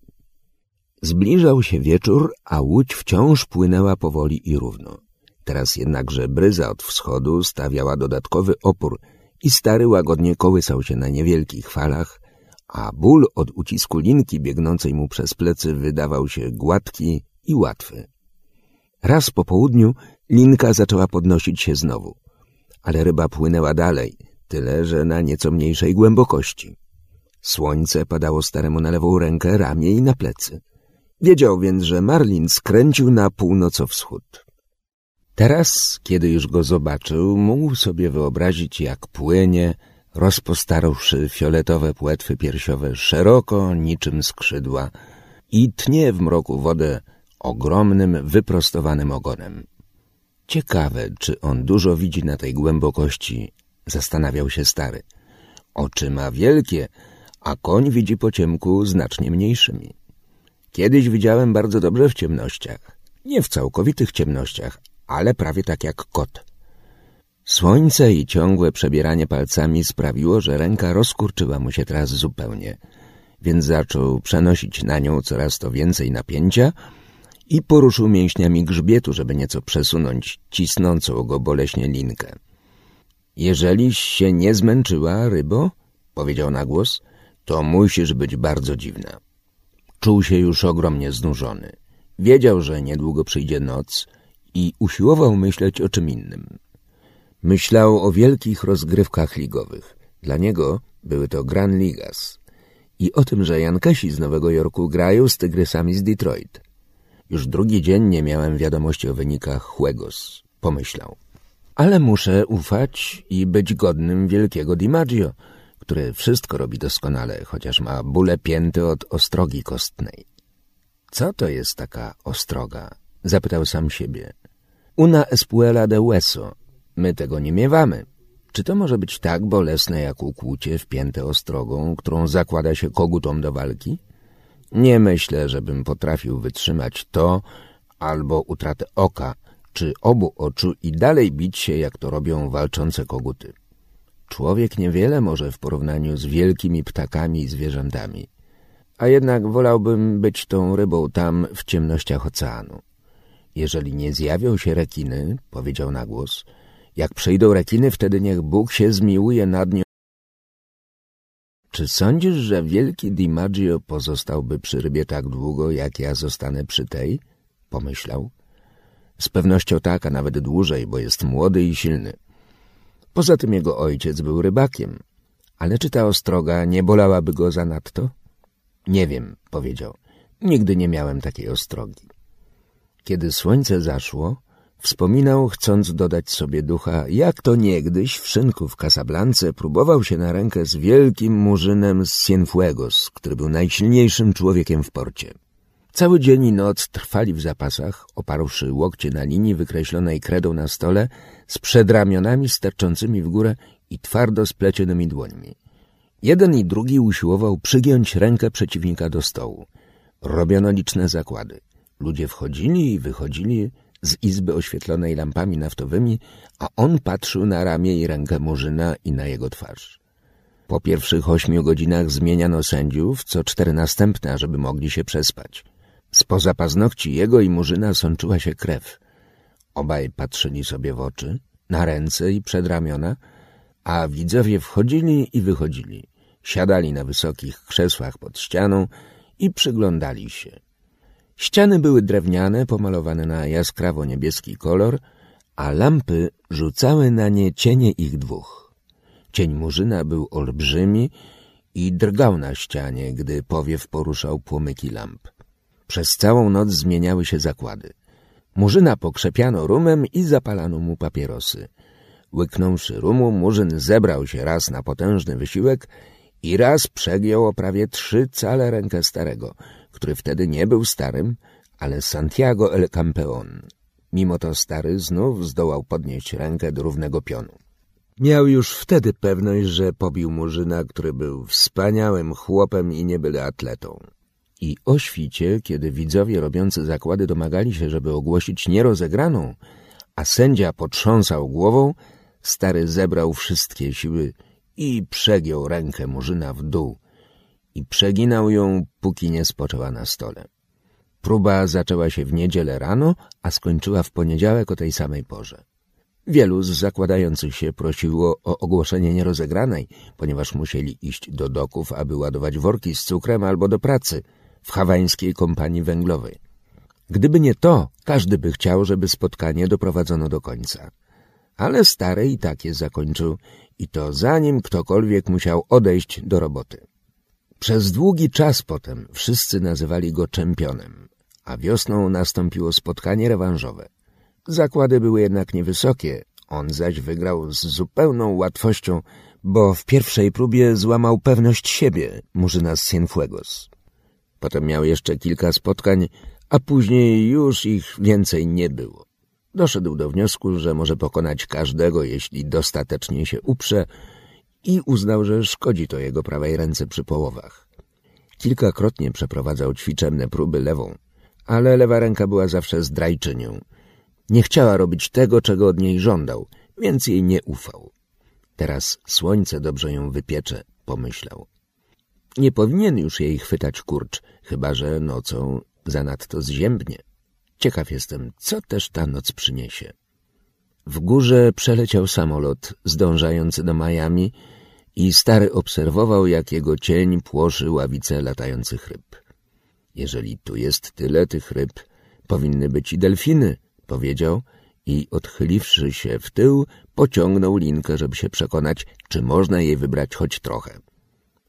Zbliżał się wieczór, a łódź wciąż płynęła powoli i równo. Teraz jednakże bryza od wschodu stawiała dodatkowy opór i stary łagodnie kołysał się na niewielkich falach, a ból od ucisku linki biegnącej mu przez plecy wydawał się gładki i łatwy. Raz po południu linka zaczęła podnosić się znowu, ale ryba płynęła dalej, tyle że na nieco mniejszej głębokości. Słońce padało staremu na lewą rękę, ramię i na plecy. Wiedział więc, że Marlin skręcił na północowschód. Teraz, kiedy już go zobaczył, mógł sobie wyobrazić, jak płynie, rozpostarłszy fioletowe płetwy piersiowe szeroko, niczym skrzydła i tnie w mroku wodę ogromnym, wyprostowanym ogonem. Ciekawe, czy on dużo widzi na tej głębokości, zastanawiał się stary. Oczy ma wielkie, a koń widzi po ciemku znacznie mniejszymi. Kiedyś widziałem bardzo dobrze w ciemnościach. Nie w całkowitych ciemnościach, ale prawie tak jak kot. Słońce i ciągłe przebieranie palcami sprawiło, że ręka rozkurczyła mu się teraz zupełnie, więc zaczął przenosić na nią coraz to więcej napięcia i poruszył mięśniami grzbietu, żeby nieco przesunąć cisnącą go boleśnie linkę. Jeżeliś się nie zmęczyła, rybo, powiedział na głos, to musisz być bardzo dziwna. Czuł się już ogromnie znużony. Wiedział, że niedługo przyjdzie noc i usiłował myśleć o czym innym. Myślał o wielkich rozgrywkach ligowych. Dla niego były to Grand Ligas i o tym, że Jankesi z Nowego Jorku grają z Tygrysami z Detroit. Już drugi dzień nie miałem wiadomości o wynikach Huegos, pomyślał. Ale muszę ufać i być godnym wielkiego DiMaggio, który wszystko robi doskonale, chociaż ma bóle pięty od ostrogi kostnej. Co to jest taka ostroga? Zapytał sam siebie. Una espuela de hueso. My tego nie miewamy. Czy to może być tak bolesne jak ukłucie wpięte ostrogą, którą zakłada się kogutom do walki? Nie myślę, żebym potrafił wytrzymać to albo utratę oka, czy obu oczu i dalej bić się, jak to robią walczące koguty. Człowiek niewiele może w porównaniu z wielkimi ptakami i zwierzętami, a jednak wolałbym być tą rybą tam w ciemnościach oceanu. Jeżeli nie zjawią się rekiny, powiedział na głos, jak przyjdą rekiny, wtedy niech Bóg się zmiłuje nad nią Czy sądzisz, że wielki DiMaggio pozostałby przy rybie tak długo, jak ja zostanę przy tej? Pomyślał. Z pewnością tak, a nawet dłużej, bo jest młody i silny. Poza tym jego ojciec był rybakiem. Ale czy ta ostroga nie bolałaby go zanadto? Nie wiem, powiedział. Nigdy nie miałem takiej ostrogi. Kiedy słońce zaszło, Wspominał, chcąc dodać sobie ducha, jak to niegdyś w szynku w Casablance próbował się na rękę z wielkim murzynem z Cienfuegos, który był najsilniejszym człowiekiem w porcie. Cały dzień i noc trwali w zapasach, oparłszy łokcie na linii wykreślonej kredą na stole, z przedramionami sterczącymi w górę i twardo splecionymi dłońmi. Jeden i drugi usiłował przygiąć rękę przeciwnika do stołu. Robiono liczne zakłady. Ludzie wchodzili i wychodzili, z izby oświetlonej lampami naftowymi, a on patrzył na ramię i rękę Murzyna i na jego twarz. Po pierwszych ośmiu godzinach zmieniano sędziów, co cztery następne, żeby mogli się przespać. Spoza paznokci jego i Murzyna sączyła się krew. Obaj patrzyli sobie w oczy, na ręce i przedramiona, a widzowie wchodzili i wychodzili. Siadali na wysokich krzesłach pod ścianą i przyglądali się. Ściany były drewniane, pomalowane na jaskrawo-niebieski kolor, a lampy rzucały na nie cienie ich dwóch. Cień Murzyna był olbrzymi i drgał na ścianie, gdy powiew poruszał płomyki lamp. Przez całą noc zmieniały się zakłady. Murzyna pokrzepiano rumem i zapalano mu papierosy. Łyknąwszy rumu, Murzyn zebrał się raz na potężny wysiłek i raz przegiął o prawie trzy cale rękę starego — który wtedy nie był starym, ale Santiago el Campeón. Mimo to stary znów zdołał podnieść rękę do równego pionu. Miał już wtedy pewność, że pobił Murzyna, który był wspaniałym chłopem i nie byle atletą. I o świcie, kiedy widzowie robiący zakłady domagali się, żeby ogłosić nierozegraną, a sędzia potrząsał głową, stary zebrał wszystkie siły i przegiął rękę Murzyna w dół, i przeginał ją, póki nie spoczęła na stole. Próba zaczęła się w niedzielę rano, a skończyła w poniedziałek o tej samej porze. Wielu z zakładających się prosiło o ogłoszenie nierozegranej, ponieważ musieli iść do doków, aby ładować worki z cukrem albo do pracy w hawańskiej kompanii węglowej. Gdyby nie to, każdy by chciał, żeby spotkanie doprowadzono do końca. Ale stary i tak je zakończył i to zanim ktokolwiek musiał odejść do roboty. Przez długi czas potem wszyscy nazywali go czempionem, a wiosną nastąpiło spotkanie rewanżowe. Zakłady były jednak niewysokie, on zaś wygrał z zupełną łatwością, bo w pierwszej próbie złamał pewność siebie Murzyna z Cienfuegos. Potem miał jeszcze kilka spotkań, a później już ich więcej nie było. Doszedł do wniosku, że może pokonać każdego, jeśli dostatecznie się uprze, i uznał, że szkodzi to jego prawej ręce przy połowach. Kilkakrotnie przeprowadzał ćwiczemne próby lewą, ale lewa ręka była zawsze zdrajczynią. Nie chciała robić tego, czego od niej żądał, więc jej nie ufał. Teraz słońce dobrze ją wypiecze, pomyślał. Nie powinien już jej chwytać kurcz, chyba że nocą zanadto zziębnie. Ciekaw jestem, co też ta noc przyniesie. W górze przeleciał samolot zdążający do Miami i stary obserwował, jak jego cień płoszy ławice latających ryb. Jeżeli tu jest tyle tych ryb, powinny być i delfiny, powiedział i odchyliwszy się w tył, pociągnął linkę, żeby się przekonać, czy można jej wybrać choć trochę.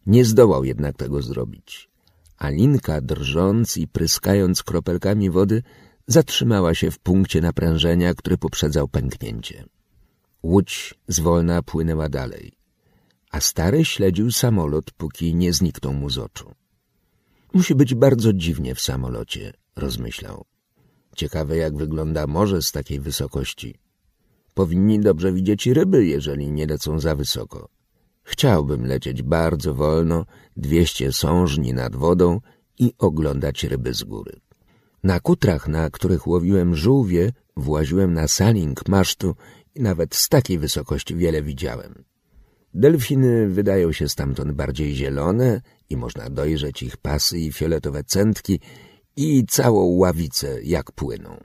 Nie zdołał jednak tego zrobić, a linka, drżąc i pryskając kropelkami wody, zatrzymała się w punkcie naprężenia, który poprzedzał pęknięcie. Łódź zwolna płynęła dalej, a stary śledził samolot, póki nie zniknął mu z oczu. Musi być bardzo dziwnie w samolocie, rozmyślał. Ciekawe, jak wygląda morze z takiej wysokości. Powinni dobrze widzieć ryby, jeżeli nie lecą za wysoko. Chciałbym lecieć bardzo wolno, dwieście sążni nad wodą i oglądać ryby z góry. Na kutrach, na których łowiłem żółwie, właziłem na saling masztu i nawet z takiej wysokości wiele widziałem. Delfiny wydają się stamtąd bardziej zielone i można dojrzeć ich pasy i fioletowe centki i całą ławicę, jak płyną.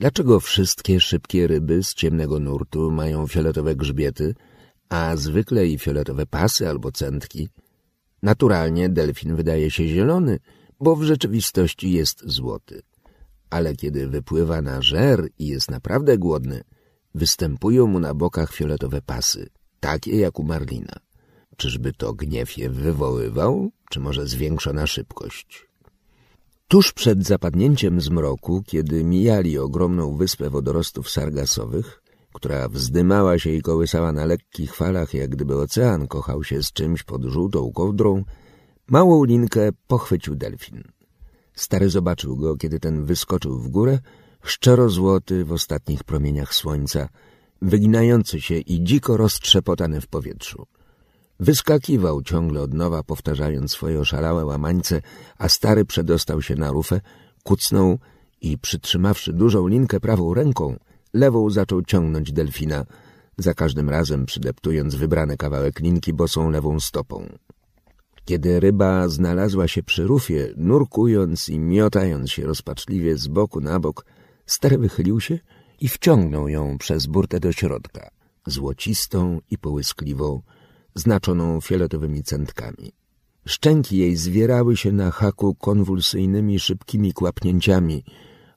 Dlaczego wszystkie szybkie ryby z ciemnego nurtu mają fioletowe grzbiety, a zwykle i fioletowe pasy albo centki? Naturalnie delfin wydaje się zielony, bo w rzeczywistości jest złoty. Ale kiedy wypływa na żer i jest naprawdę głodny, występują mu na bokach fioletowe pasy, takie jak u Marlina. Czyżby to gniew je wywoływał, czy może zwiększona szybkość? Tuż przed zapadnięciem zmroku, kiedy mijali ogromną wyspę wodorostów sargasowych, która wzdymała się i kołysała na lekkich falach, jak gdyby ocean kochał się z czymś pod żółtą kołdrą, małą linkę pochwycił delfin. Stary zobaczył go, kiedy ten wyskoczył w górę, szczero złoty w ostatnich promieniach słońca, wyginający się i dziko roztrzepotany w powietrzu. Wyskakiwał ciągle od nowa, powtarzając swoje oszalałe łamańce, a stary przedostał się na rufę, kucnął i przytrzymawszy dużą linkę prawą ręką, lewą zaczął ciągnąć delfina, za każdym razem przydeptując wybrany kawałek linki bosą lewą stopą. Kiedy ryba znalazła się przy rufie, nurkując i miotając się rozpaczliwie z boku na bok, stary wychylił się i wciągnął ją przez burtę do środka, złocistą i połyskliwą, znaczoną fioletowymi centkami. Szczęki jej zwierały się na haku konwulsyjnymi, szybkimi kłapnięciami.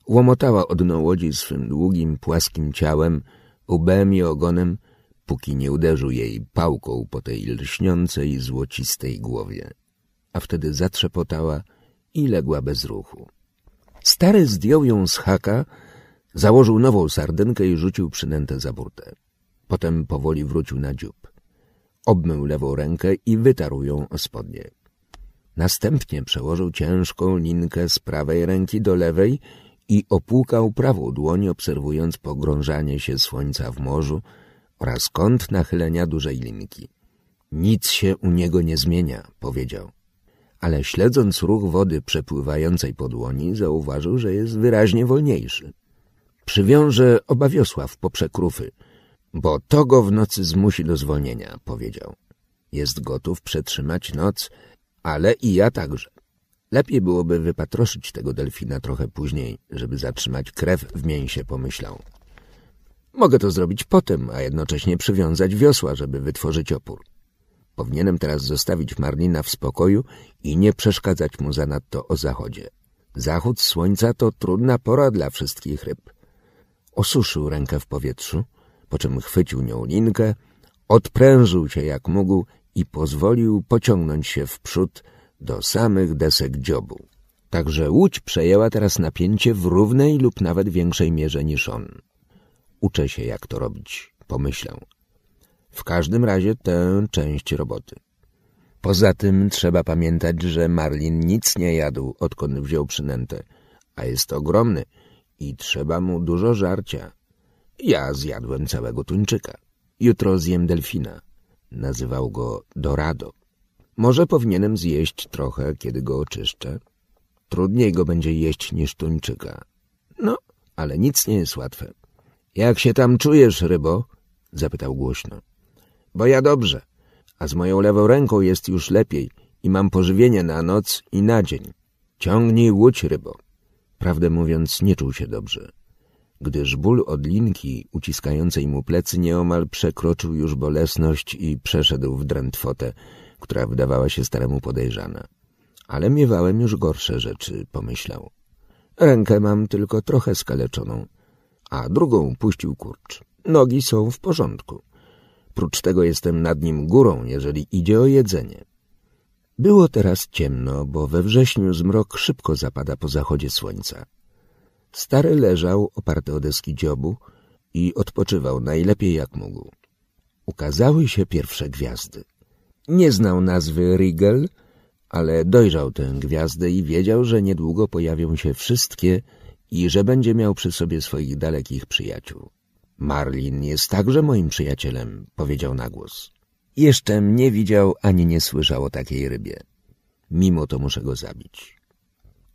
Łomotała o dno łodzi swym długim, płaskim ciałem, łbem i ogonem, póki nie uderzył jej pałką po tej lśniącej, złocistej głowie. A wtedy zatrzepotała i legła bez ruchu. Stary zdjął ją z haka, założył nową sardynkę i rzucił przynętę za burtę. Potem powoli wrócił na dziób. Obmył lewą rękę i wytarł ją o spodnie. Następnie przełożył ciężką linkę z prawej ręki do lewej i opłukał prawą dłoń, obserwując pogrążanie się słońca w morzu oraz kąt nachylenia dużej linki. Nic się u niego nie zmienia, powiedział. Ale śledząc ruch wody przepływającej po dłoni, zauważył, że jest wyraźnie wolniejszy. Przywiąże oba wiosła w poprzek rufy – bo to go w nocy zmusi do zwolnienia, powiedział. Jest gotów przetrzymać noc, ale i ja także. Lepiej byłoby wypatroszyć tego delfina trochę później, żeby zatrzymać krew w mięsie, pomyślał. Mogę to zrobić potem, a jednocześnie przywiązać wiosła, żeby wytworzyć opór. Powinienem teraz zostawić Marlina w spokoju i nie przeszkadzać mu zanadto o zachodzie. Zachód słońca to trudna pora dla wszystkich ryb. Osuszył rękę w powietrzu, po czym chwycił nią linkę, odprężył się jak mógł i pozwolił pociągnąć się w przód do samych desek dziobu. Także łódź przejęła teraz napięcie w równej lub nawet większej mierze niż on. Uczę się, jak to robić, pomyślał. W każdym razie tę część roboty. Poza tym trzeba pamiętać, że Marlin nic nie jadł, odkąd wziął przynętę, a jest ogromny i trzeba mu dużo żarcia. Ja zjadłem całego tuńczyka. Jutro zjem delfina. Nazywał go Dorado. Może powinienem zjeść trochę, kiedy go oczyszczę. Trudniej go będzie jeść niż tuńczyka. No, ale nic nie jest łatwe. Jak się tam czujesz, rybo? Zapytał głośno. Bo ja dobrze, a z moją lewą ręką jest już lepiej i mam pożywienie na noc i na dzień. Ciągnij łódź, rybo. Prawdę mówiąc, nie czuł się dobrze gdyż ból od linki uciskającej mu plecy nieomal przekroczył już bolesność i przeszedł w drętwotę, która wydawała się staremu podejrzana. Ale miewałem już gorsze rzeczy, pomyślał. Rękę mam tylko trochę skaleczoną, a drugą puścił kurcz. Nogi są w porządku. Prócz tego jestem nad nim górą, jeżeli idzie o jedzenie. Było teraz ciemno, bo we wrześniu zmrok szybko zapada po zachodzie słońca. Stary leżał oparty o deski dziobu i odpoczywał najlepiej jak mógł. Ukazały się pierwsze gwiazdy. Nie znał nazwy Rigel, ale dojrzał tę gwiazdę i wiedział, że niedługo pojawią się wszystkie i że będzie miał przy sobie swoich dalekich przyjaciół. Marlin jest także moim przyjacielem, powiedział na głos. Jeszcze nie widział ani nie słyszał o takiej rybie. Mimo to muszę go zabić.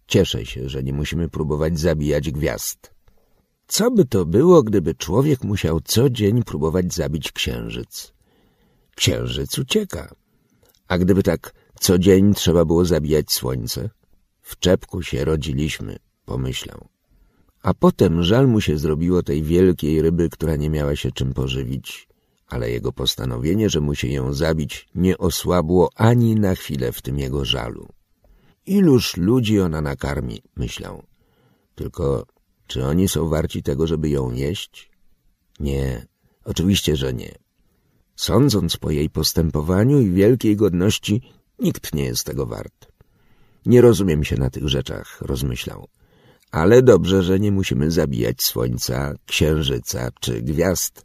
Cieszę się, że nie musimy próbować zabijać gwiazd. Co by to było, gdyby człowiek musiał co dzień próbować zabić księżyc? Księżyc ucieka. A gdyby tak co dzień trzeba było zabijać słońce? W czepku się rodziliśmy, pomyślał. A potem żal mu się zrobiło tej wielkiej ryby, która nie miała się czym pożywić, ale jego postanowienie, że musi ją zabić, nie osłabło ani na chwilę w tym jego żalu. Iluż ludzi ona nakarmi, myślał. Tylko czy oni są warci tego, żeby ją jeść? Nie, oczywiście, że nie. Sądząc po jej postępowaniu i wielkiej godności, nikt nie jest tego wart. Nie rozumiem się na tych rzeczach, rozmyślał. Ale dobrze, że nie musimy zabijać słońca, księżyca czy gwiazd.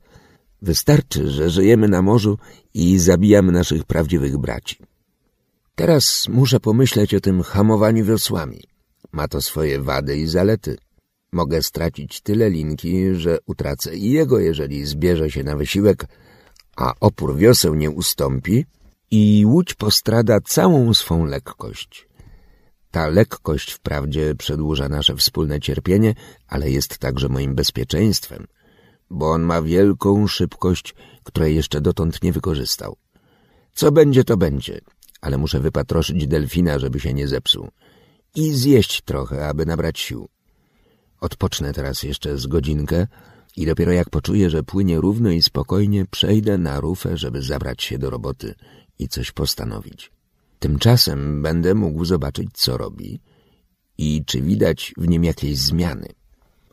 Wystarczy, że żyjemy na morzu i zabijamy naszych prawdziwych braci. Teraz muszę pomyśleć o tym hamowaniu wiosłami. Ma to swoje wady i zalety. Mogę stracić tyle linki, że utracę i jego, jeżeli zbierze się na wysiłek, a opór wioseł nie ustąpi i łódź postrada całą swą lekkość. Ta lekkość wprawdzie przedłuża nasze wspólne cierpienie, ale jest także moim bezpieczeństwem, bo on ma wielką szybkość, której jeszcze dotąd nie wykorzystał. Co będzie, to będzie, ale muszę wypatroszyć delfina, żeby się nie zepsuł i zjeść trochę, aby nabrać sił. Odpocznę teraz jeszcze z godzinkę i dopiero jak poczuję, że płynie równo i spokojnie, przejdę na rufę, żeby zabrać się do roboty i coś postanowić. Tymczasem będę mógł zobaczyć, co robi i czy widać w nim jakieś zmiany.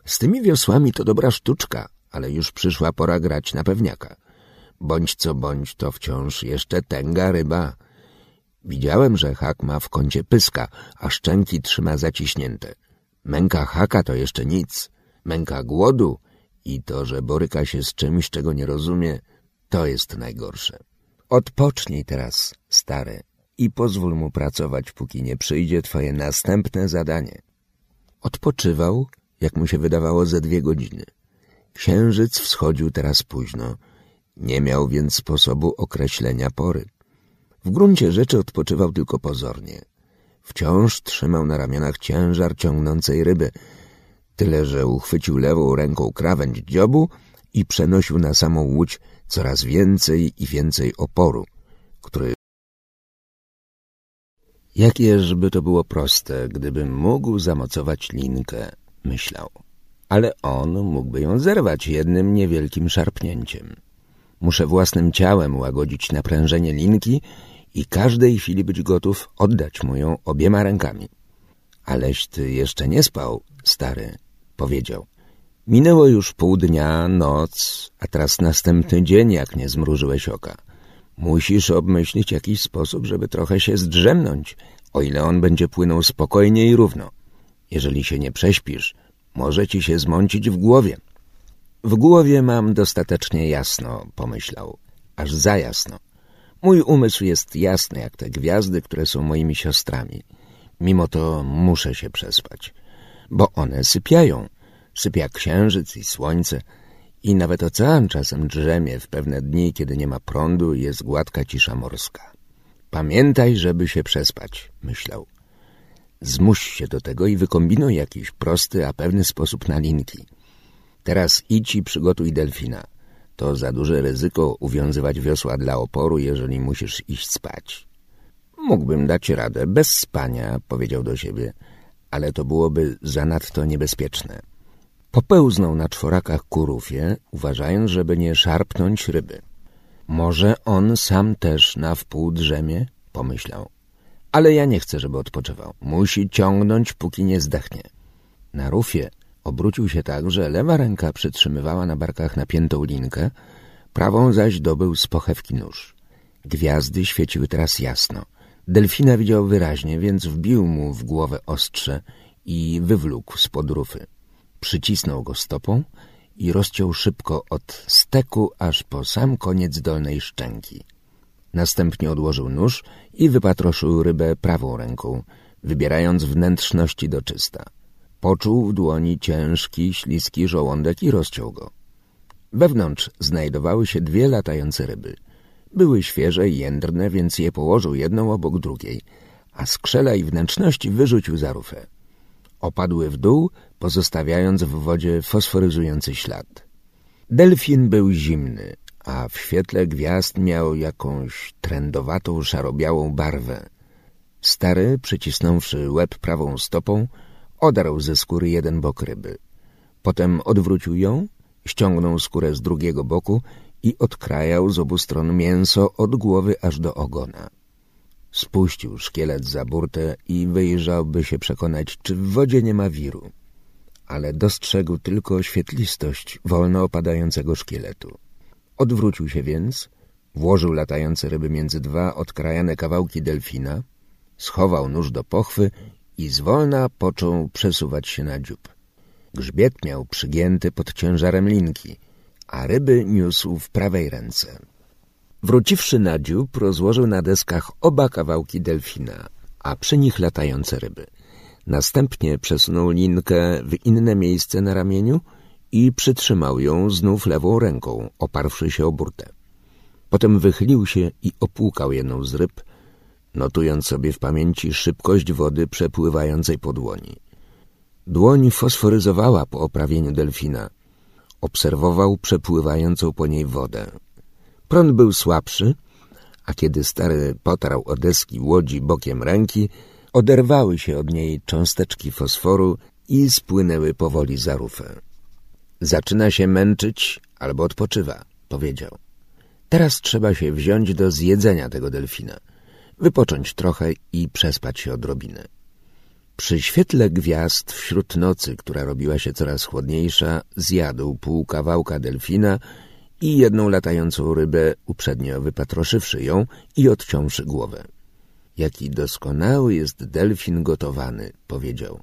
Z tymi wiosłami to dobra sztuczka, ale już przyszła pora grać na pewniaka. Bądź co bądź, to wciąż jeszcze tęga ryba. Widziałem, że hak ma w kącie pyska, a szczęki trzyma zaciśnięte. Męka haka to jeszcze nic. Męka głodu i to, że boryka się z czymś, czego nie rozumie, to jest najgorsze. Odpocznij teraz, stary, i pozwól mu pracować, póki nie przyjdzie twoje następne zadanie. Odpoczywał, jak mu się wydawało, ze dwie godziny. Księżyc wschodził teraz późno, nie miał więc sposobu określenia pory. W gruncie rzeczy odpoczywał tylko pozornie. Wciąż trzymał na ramionach ciężar ciągnącej ryby, tyle że uchwycił lewą ręką krawędź dziobu i przenosił na samą łódź coraz więcej i więcej oporu, który... Jakieżby to było proste, gdybym mógł zamocować linkę, myślał. Ale on mógłby ją zerwać jednym niewielkim szarpnięciem. Muszę własnym ciałem łagodzić naprężenie linki i każdej chwili być gotów oddać mu ją obiema rękami. Aleś ty jeszcze nie spał, stary, powiedział. Minęło już pół dnia, noc, a teraz następny dzień, jak nie zmrużyłeś oka. Musisz obmyślić jakiś sposób, żeby trochę się zdrzemnąć, o ile on będzie płynął spokojnie i równo. Jeżeli się nie prześpisz, może ci się zmącić w głowie. W głowie mam dostatecznie jasno, pomyślał, aż za jasno. Mój umysł jest jasny jak te gwiazdy, które są moimi siostrami. Mimo to muszę się przespać, bo one sypiają. Sypia księżyc i słońce i nawet ocean czasem drzemie w pewne dni, kiedy nie ma prądu i jest gładka cisza morska. Pamiętaj, żeby się przespać, myślał. Zmuś się do tego i wykombinuj jakiś prosty, a pewny sposób na linki. Teraz idź i przygotuj delfina. To za duże ryzyko uwiązywać wiosła dla oporu, jeżeli musisz iść spać. Mógłbym dać radę bez spania, powiedział do siebie, ale to byłoby zanadto niebezpieczne. Popełznął na czworakach ku rufie, uważając, żeby nie szarpnąć ryby. Może on sam też na wpół drzemie? Pomyślał. Ale ja nie chcę, żeby odpoczywał. Musi ciągnąć, póki nie zdechnie. Na rufie Obrócił się tak, że lewa ręka przytrzymywała na barkach napiętą linkę, prawą zaś dobył z pochewki nóż. Gwiazdy świeciły teraz jasno. Delfina widział wyraźnie, więc wbił mu w głowę ostrze i wywlókł z rufy. Przycisnął go stopą i rozciął szybko od steku aż po sam koniec dolnej szczęki. Następnie odłożył nóż i wypatroszył rybę prawą ręką, wybierając wnętrzności do czysta. Poczuł w dłoni ciężki, śliski żołądek i rozciął go. Wewnątrz znajdowały się dwie latające ryby. Były świeże i jędrne, więc je położył jedną obok drugiej, a skrzela i wnętrzności wyrzucił za rufę. Opadły w dół, pozostawiając w wodzie fosforyzujący ślad. Delfin był zimny, a w świetle gwiazd miał jakąś trędowatą, szarobiałą barwę. Stary, przycisnąwszy łeb prawą stopą, Odarł ze skóry jeden bok ryby. Potem odwrócił ją, ściągnął skórę z drugiego boku i odkrajał z obu stron mięso od głowy aż do ogona. Spuścił szkielet za burtę i wyjrzał, by się przekonać, czy w wodzie nie ma wiru. Ale dostrzegł tylko świetlistość wolno opadającego szkieletu. Odwrócił się więc, włożył latające ryby między dwa odkrajane kawałki delfina, schował nóż do pochwy i zwolna począł przesuwać się na dziób. Grzbiet miał przygięty pod ciężarem linki, a ryby niósł w prawej ręce. Wróciwszy na dziób, rozłożył na deskach oba kawałki delfina, a przy nich latające ryby. Następnie przesunął linkę w inne miejsce na ramieniu i przytrzymał ją znów lewą ręką, oparwszy się o burtę. Potem wychylił się i opłukał jedną z ryb, notując sobie w pamięci szybkość wody przepływającej po dłoni. Dłoń fosforyzowała po oprawieniu delfina. Obserwował przepływającą po niej wodę. Prąd był słabszy, a kiedy stary potarł o deski łodzi bokiem ręki, oderwały się od niej cząsteczki fosforu i spłynęły powoli za rufę. Zaczyna się męczyć albo odpoczywa, powiedział. Teraz trzeba się wziąć do zjedzenia tego delfina, wypocząć trochę i przespać się odrobinę. Przy świetle gwiazd wśród nocy, która robiła się coraz chłodniejsza, zjadł pół kawałka delfina i jedną latającą rybę, uprzednio wypatroszywszy ją i odciąwszy głowę. Jaki doskonały jest delfin gotowany, powiedział.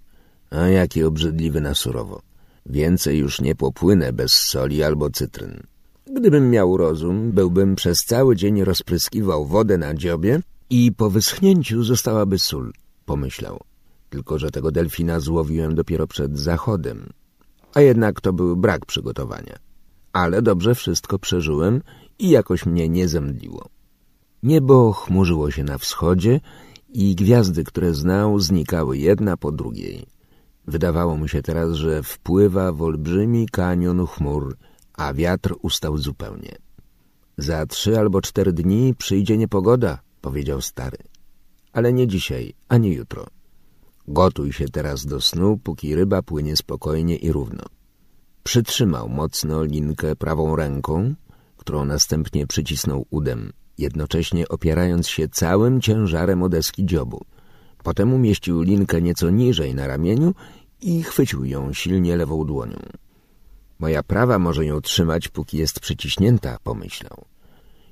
A jaki obrzydliwy na surowo. Więcej już nie popłynę bez soli albo cytryn. Gdybym miał rozum, byłbym przez cały dzień rozpryskiwał wodę na dziobie i po wyschnięciu zostałaby sól, pomyślał. Tylko, że tego delfina złowiłem dopiero przed zachodem. A jednak to był brak przygotowania. Ale dobrze wszystko przeżyłem i jakoś mnie nie zemdliło. Niebo chmurzyło się na wschodzie i gwiazdy, które znał, znikały jedna po drugiej. Wydawało mu się teraz, że wpływa w olbrzymi kanion chmur, a wiatr ustał zupełnie. Za trzy albo cztery dni przyjdzie niepogoda, powiedział stary. Ale nie dzisiaj, ani jutro. Gotuj się teraz do snu, póki ryba płynie spokojnie i równo. Przytrzymał mocno linkę prawą ręką, którą następnie przycisnął udem, jednocześnie opierając się całym ciężarem o deski dziobu. Potem umieścił linkę nieco niżej na ramieniu i chwycił ją silnie lewą dłonią. Moja prawa może ją trzymać, póki jest przyciśnięta, pomyślał.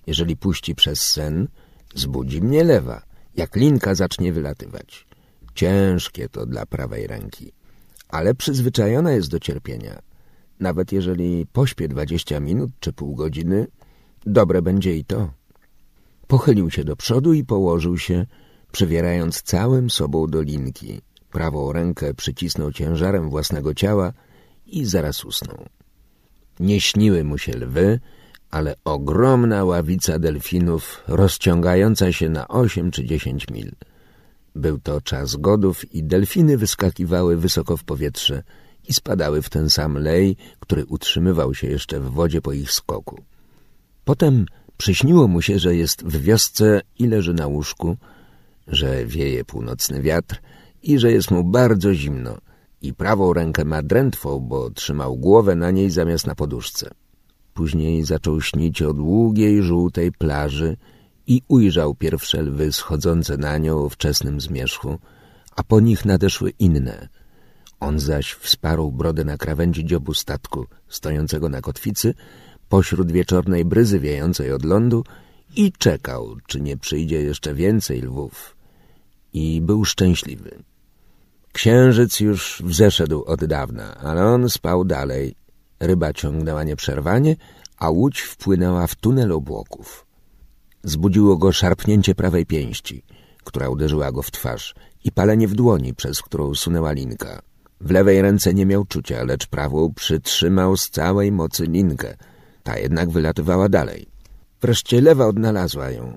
Jeżeli puści przez sen, zbudzi mnie lewa, jak linka zacznie wylatywać. Ciężkie to dla prawej ręki, ale przyzwyczajona jest do cierpienia. Nawet jeżeli pośpię dwadzieścia minut czy pół godziny, dobre będzie i to. Pochylił się do przodu i położył się, przywierając całym sobą do linki. Prawą rękę przycisnął ciężarem własnego ciała i zaraz usnął. Nie śniły mu się lwy, ale ogromna ławica delfinów rozciągająca się na osiem czy dziesięć mil. Był to czas godów i delfiny wyskakiwały wysoko w powietrze i spadały w ten sam lej, który utrzymywał się jeszcze w wodzie po ich skoku. Potem przyśniło mu się, że jest w wiosce i leży na łóżku, że wieje północny wiatr i że jest mu bardzo zimno i prawą rękę ma drętwą, bo trzymał głowę na niej zamiast na poduszce. Później zaczął śnić o długiej, żółtej plaży i ujrzał pierwsze lwy schodzące na nią o wczesnym zmierzchu, a po nich nadeszły inne. On zaś wsparł brodę na krawędzi dziobu statku, stojącego na kotwicy, pośród wieczornej bryzy wiejącej od lądu i czekał, czy nie przyjdzie jeszcze więcej lwów. I był szczęśliwy. Księżyc już wzeszedł od dawna, ale on spał dalej. Ryba ciągnęła nieprzerwanie, a łódź wpłynęła w tunel obłoków. Zbudziło go szarpnięcie prawej pięści, która uderzyła go w twarz i palenie w dłoni, przez którą sunęła linka. W lewej ręce nie miał czucia, lecz prawą przytrzymał z całej mocy linkę. Ta jednak wylatywała dalej. Wreszcie lewa odnalazła ją.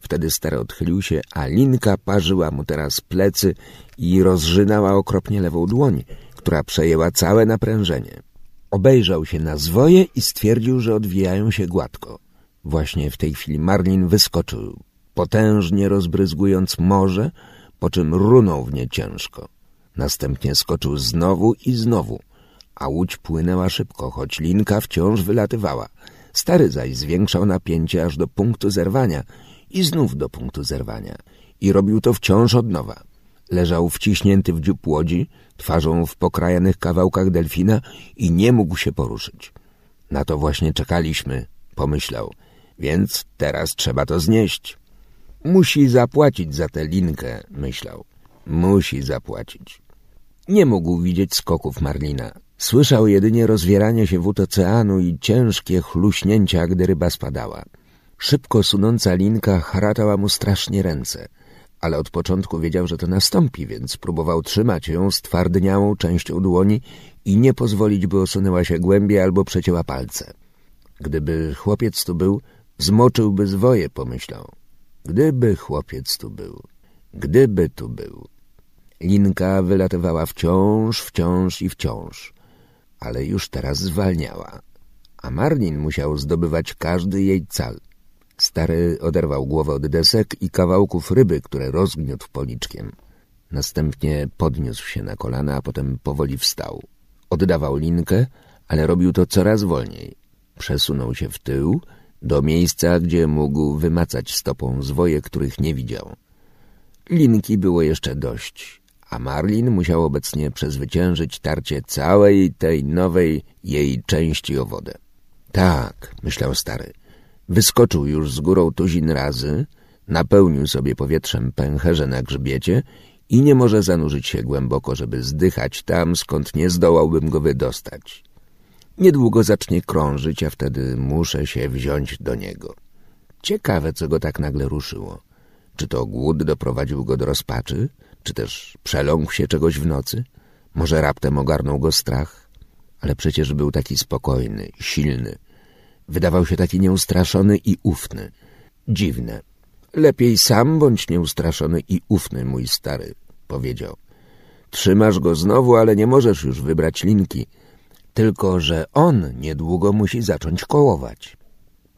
Wtedy stary odchylił się, a linka parzyła mu teraz plecy i rozrzynała okropnie lewą dłoń, która przejęła całe naprężenie. Obejrzał się na zwoje i stwierdził, że odwijają się gładko. Właśnie w tej chwili Marlin wyskoczył, potężnie rozbryzgując morze, po czym runął w nie ciężko. Następnie skoczył znowu i znowu, a łódź płynęła szybko, choć linka wciąż wylatywała. Stary zaś zwiększał napięcie aż do punktu zerwania i znów do punktu zerwania. I robił to wciąż od nowa. Leżał wciśnięty w dziób łodzi, twarzą w pokrajanych kawałkach delfina i nie mógł się poruszyć. Na to właśnie czekaliśmy, pomyślał, więc teraz trzeba to znieść. Musi zapłacić za tę linkę, myślał. Musi zapłacić. Nie mógł widzieć skoków Marlina. Słyszał jedynie rozwieranie się wód oceanu i ciężkie chluśnięcia, gdy ryba spadała. Szybko sunąca linka haratała mu strasznie ręce, ale od początku wiedział, że to nastąpi, więc próbował trzymać ją stwardniałą częścią dłoni i nie pozwolić, by osunęła się głębiej albo przecięła palce. Gdyby chłopiec tu był, zmoczyłby zwoje, pomyślał. Gdyby chłopiec tu był, gdyby tu był. Linka wylatywała wciąż, wciąż i wciąż, ale już teraz zwalniała, a Marlin musiał zdobywać każdy jej cal. Stary oderwał głowę od desek i kawałków ryby, które rozgniótł policzkiem. Następnie podniósł się na kolana, a potem powoli wstał. Oddawał linkę, ale robił to coraz wolniej. Przesunął się w tył, do miejsca, gdzie mógł wymacać stopą zwoje, których nie widział. Linki było jeszcze dość, a Marlin musiał obecnie przezwyciężyć tarcie całej tej nowej jej części o wodę. Tak, myślał stary, wyskoczył już z górą tuzin razy, napełnił sobie powietrzem pęcherze na grzbiecie i nie może zanurzyć się głęboko, żeby zdychać tam, skąd nie zdołałbym go wydostać. Niedługo zacznie krążyć, a wtedy muszę się wziąć do niego. Ciekawe, co go tak nagle ruszyło. Czy to głód doprowadził go do rozpaczy? Czy też przeląkł się czegoś w nocy? Może raptem ogarnął go strach? Ale przecież był taki spokojny, silny. Wydawał się taki nieustraszony i ufny. Dziwne. Lepiej sam bądź nieustraszony i ufny, mój stary, powiedział. Trzymasz go znowu, ale nie możesz już wybrać linki. Tylko, że on niedługo musi zacząć kołować.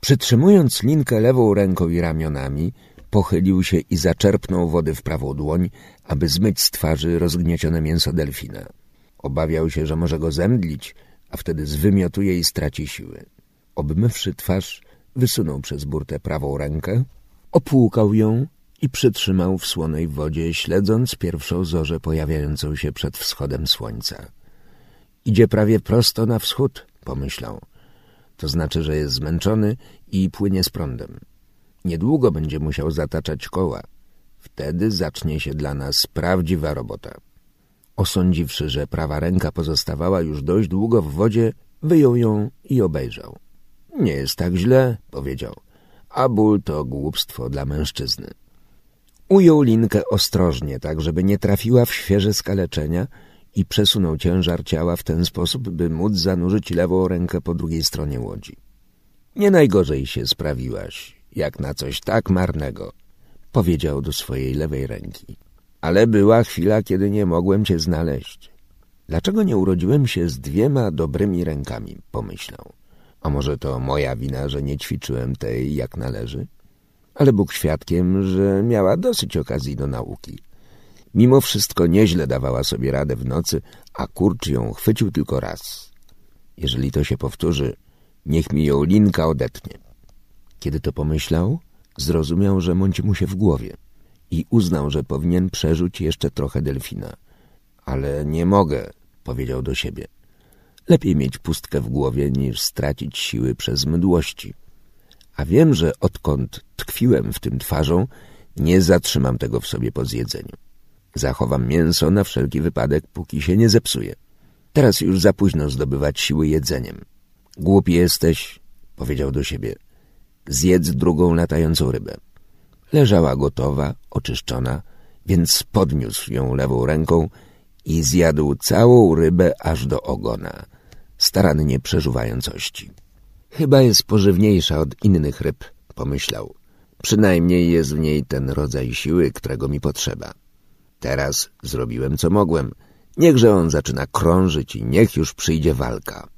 Przytrzymując linkę lewą ręką i ramionami, pochylił się i zaczerpnął wody w prawą dłoń, aby zmyć z twarzy rozgniecione mięso delfina. Obawiał się, że może go zemdlić, a wtedy zwymiotuje i straci siły. Obmywszy twarz, wysunął przez burtę prawą rękę, opłukał ją i przytrzymał w słonej wodzie, śledząc pierwszą zorzę pojawiającą się przed wschodem słońca. Idzie prawie prosto na wschód, pomyślał. To znaczy, że jest zmęczony i płynie z prądem. Niedługo będzie musiał zataczać koła. Wtedy zacznie się dla nas prawdziwa robota. Osądziwszy, że prawa ręka pozostawała już dość długo w wodzie, wyjął ją i obejrzał. Nie jest tak źle, powiedział, a ból to głupstwo dla mężczyzny. Ujął linkę ostrożnie, tak żeby nie trafiła w świeże skaleczenia i przesunął ciężar ciała w ten sposób, by móc zanurzyć lewą rękę po drugiej stronie łodzi. Nie najgorzej się sprawiłaś, jak na coś tak marnego, powiedział do swojej lewej ręki. Ale była chwila, kiedy nie mogłem cię znaleźć. Dlaczego nie urodziłem się z dwiema dobrymi rękami, pomyślał. A może to moja wina, że nie ćwiczyłem tej jak należy? Ale Bóg świadkiem, że miała dosyć okazji do nauki. Mimo wszystko nieźle dawała sobie radę w nocy, a kurcz ją chwycił tylko raz. Jeżeli to się powtórzy, niech mi ją linka odetnie. Kiedy to pomyślał, zrozumiał, że mąci mu się w głowie i uznał, że powinien przerzuć jeszcze trochę delfina. Ale nie mogę, powiedział do siebie. Lepiej mieć pustkę w głowie, niż stracić siły przez mdłości. A wiem, że odkąd tkwiłem w tym twarzą, nie zatrzymam tego w sobie po zjedzeniu. Zachowam mięso na wszelki wypadek, póki się nie zepsuje. Teraz już za późno zdobywać siły jedzeniem. Głupi jesteś, powiedział do siebie. Zjedz drugą latającą rybę. Leżała gotowa, oczyszczona, więc podniósł ją lewą ręką i zjadł całą rybę aż do ogona, starannie przeżuwając ości. Chyba jest pożywniejsza od innych ryb, pomyślał. Przynajmniej jest w niej ten rodzaj siły, którego mi potrzeba. Teraz zrobiłem, co mogłem. Niechże on zaczyna krążyć i niech już przyjdzie walka.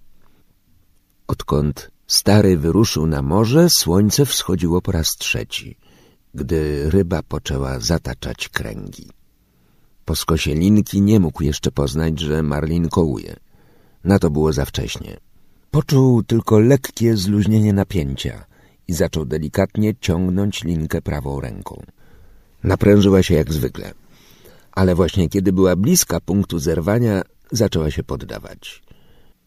Odkąd stary wyruszył na morze, słońce wschodziło po raz trzeci, gdy ryba poczęła zataczać kręgi. Po skosie linki nie mógł jeszcze poznać, że Marlin kołuje. Na to było za wcześnie. Poczuł tylko lekkie zluźnienie napięcia i zaczął delikatnie ciągnąć linkę prawą ręką. Naprężyła się jak zwykle, ale właśnie kiedy była bliska punktu zerwania, zaczęła się poddawać.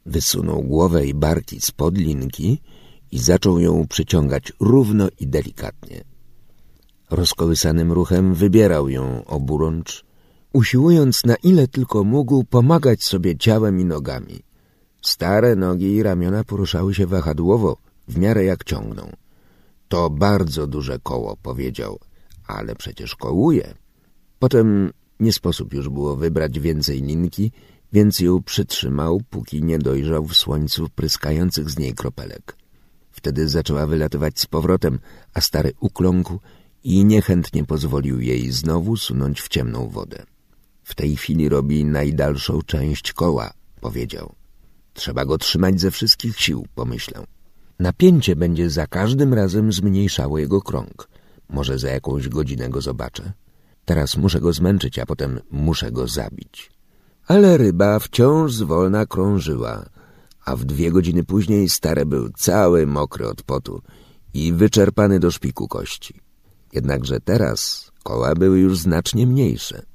Wysunął głowę i barki spod linki i zaczął ją przyciągać równo i delikatnie. Rozkołysanym ruchem wybierał ją oburącz, usiłując na ile tylko mógł pomagać sobie ciałem i nogami. Stare nogi i ramiona poruszały się wahadłowo, w miarę jak ciągną. To bardzo duże koło, powiedział, ale przecież kołuje. Potem nie sposób już było wybrać więcej linki, więc ją przytrzymał, póki nie dojrzał w słońcu pryskających z niej kropelek. Wtedy zaczęła wylatywać z powrotem, a stary ukląkł i niechętnie pozwolił jej znowu sunąć w ciemną wodę. W tej chwili robi najdalszą część koła, powiedział. Trzeba go trzymać ze wszystkich sił, pomyślał. Napięcie będzie za każdym razem zmniejszało jego krąg. Może za jakąś godzinę go zobaczę. Teraz muszę go zmęczyć, a potem muszę go zabić. Ale ryba wciąż zwolna krążyła, a w dwie godziny później stary był cały mokry od potu i wyczerpany do szpiku kości. Jednakże teraz koła były już znacznie mniejsze,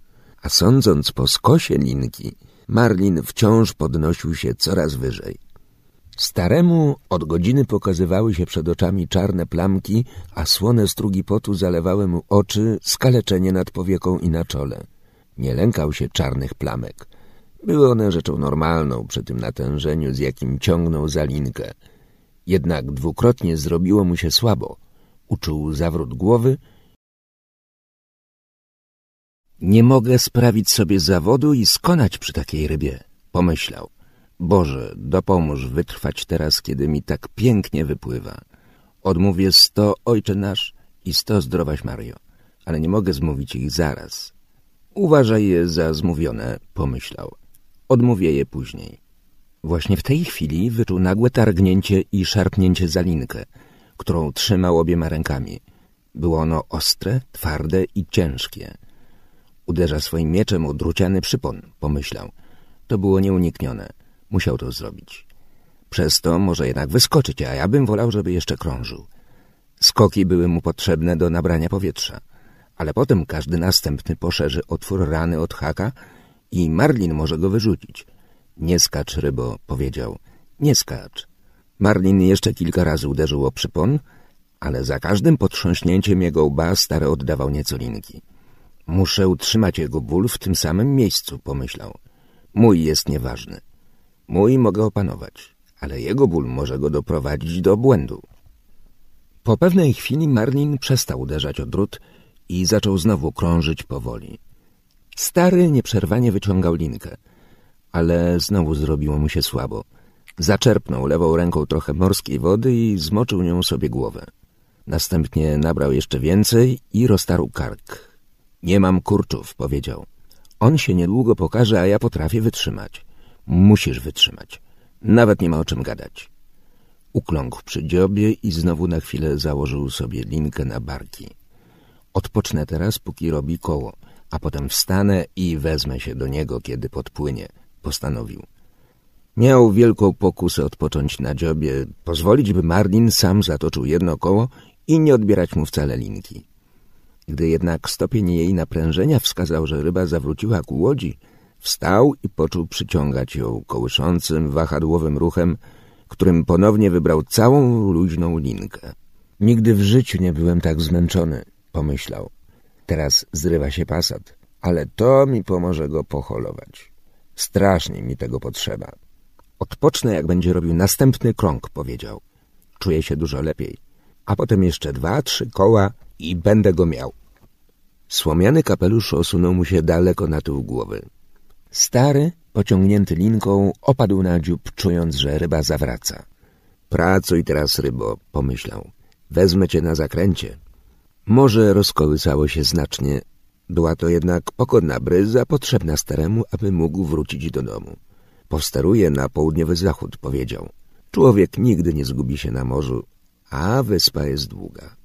a sądząc po skosie linki, Marlin wciąż podnosił się coraz wyżej. Staremu od godziny pokazywały się przed oczami czarne plamki, a słone strugi potu zalewały mu oczy, skaleczenie nad powieką i na czole. Nie lękał się czarnych plamek. Były one rzeczą normalną przy tym natężeniu, z jakim ciągnął za linkę. Jednak dwukrotnie zrobiło mu się słabo. Uczuł zawrót głowy. Nie mogę sprawić sobie zawodu i skonać przy takiej rybie, pomyślał. Boże, dopomóż wytrwać teraz, kiedy mi tak pięknie wypływa. Odmówię sto Ojcze Nasz i sto Zdrowaś Mario, ale nie mogę zmówić ich zaraz. Uważaj je za zmówione, pomyślał. Odmówię je później. Właśnie w tej chwili wyczuł nagłe targnięcie i szarpnięcie za linkę, którą trzymał obiema rękami. Było ono ostre, twarde i ciężkie. Uderza swoim mieczem o druciany przypon, pomyślał. To było nieuniknione. Musiał to zrobić. Przez to może jednak wyskoczyć, a ja bym wolał, żeby jeszcze krążył. Skoki były mu potrzebne do nabrania powietrza, ale potem każdy następny poszerzy otwór rany od haka i Marlin może go wyrzucić. Nie skacz, rybo, powiedział. Nie skacz. Marlin jeszcze kilka razy uderzył o przypon, ale za każdym potrząśnięciem jego łba stary oddawał nieco linki. Muszę utrzymać jego ból w tym samym miejscu, pomyślał. Mój jest nieważny. Mój mogę opanować, ale jego ból może go doprowadzić do błędu. Po pewnej chwili Marlin przestał uderzać o drut i zaczął znowu krążyć powoli. Stary nieprzerwanie wyciągał linkę, ale znowu zrobiło mu się słabo. Zaczerpnął lewą ręką trochę morskiej wody i zmoczył nią sobie głowę. Następnie nabrał jeszcze więcej i roztarł kark. Nie mam kurczów, powiedział. On się niedługo pokaże, a ja potrafię wytrzymać. Musisz wytrzymać. Nawet nie ma o czym gadać. Ukląkł przy dziobie i znowu na chwilę założył sobie linkę na barki. Odpocznę teraz, póki robi koło, a potem wstanę i wezmę się do niego, kiedy podpłynie, postanowił. Miał wielką pokusę odpocząć na dziobie, pozwolić, by Marlin sam zatoczył jedno koło i nie odbierać mu wcale linki. Gdy jednak stopień jej naprężenia wskazał, że ryba zawróciła ku łodzi, Wstał i począł przyciągać ją kołyszącym, wahadłowym ruchem, którym ponownie wybrał całą luźną linkę. Nigdy w życiu nie byłem tak zmęczony, pomyślał. Teraz zrywa się pasat, ale to mi pomoże go poholować. Strasznie mi tego potrzeba. Odpocznę, jak będzie robił następny krąg, powiedział. Czuję się dużo lepiej. A potem jeszcze dwa, trzy koła i będę go miał. Słomiany kapelusz osunął mu się daleko na tył głowy. Stary, pociągnięty linką, opadł na dziób, czując, że ryba zawraca. Pracuj teraz, rybo, pomyślał. Wezmę cię na zakręcie. Morze rozkołysało się znacznie. Była to jednak pogodna bryza, potrzebna staremu, aby mógł wrócić do domu. Powsteruje na południowy zachód, powiedział. Człowiek nigdy nie zgubi się na morzu, a wyspa jest długa.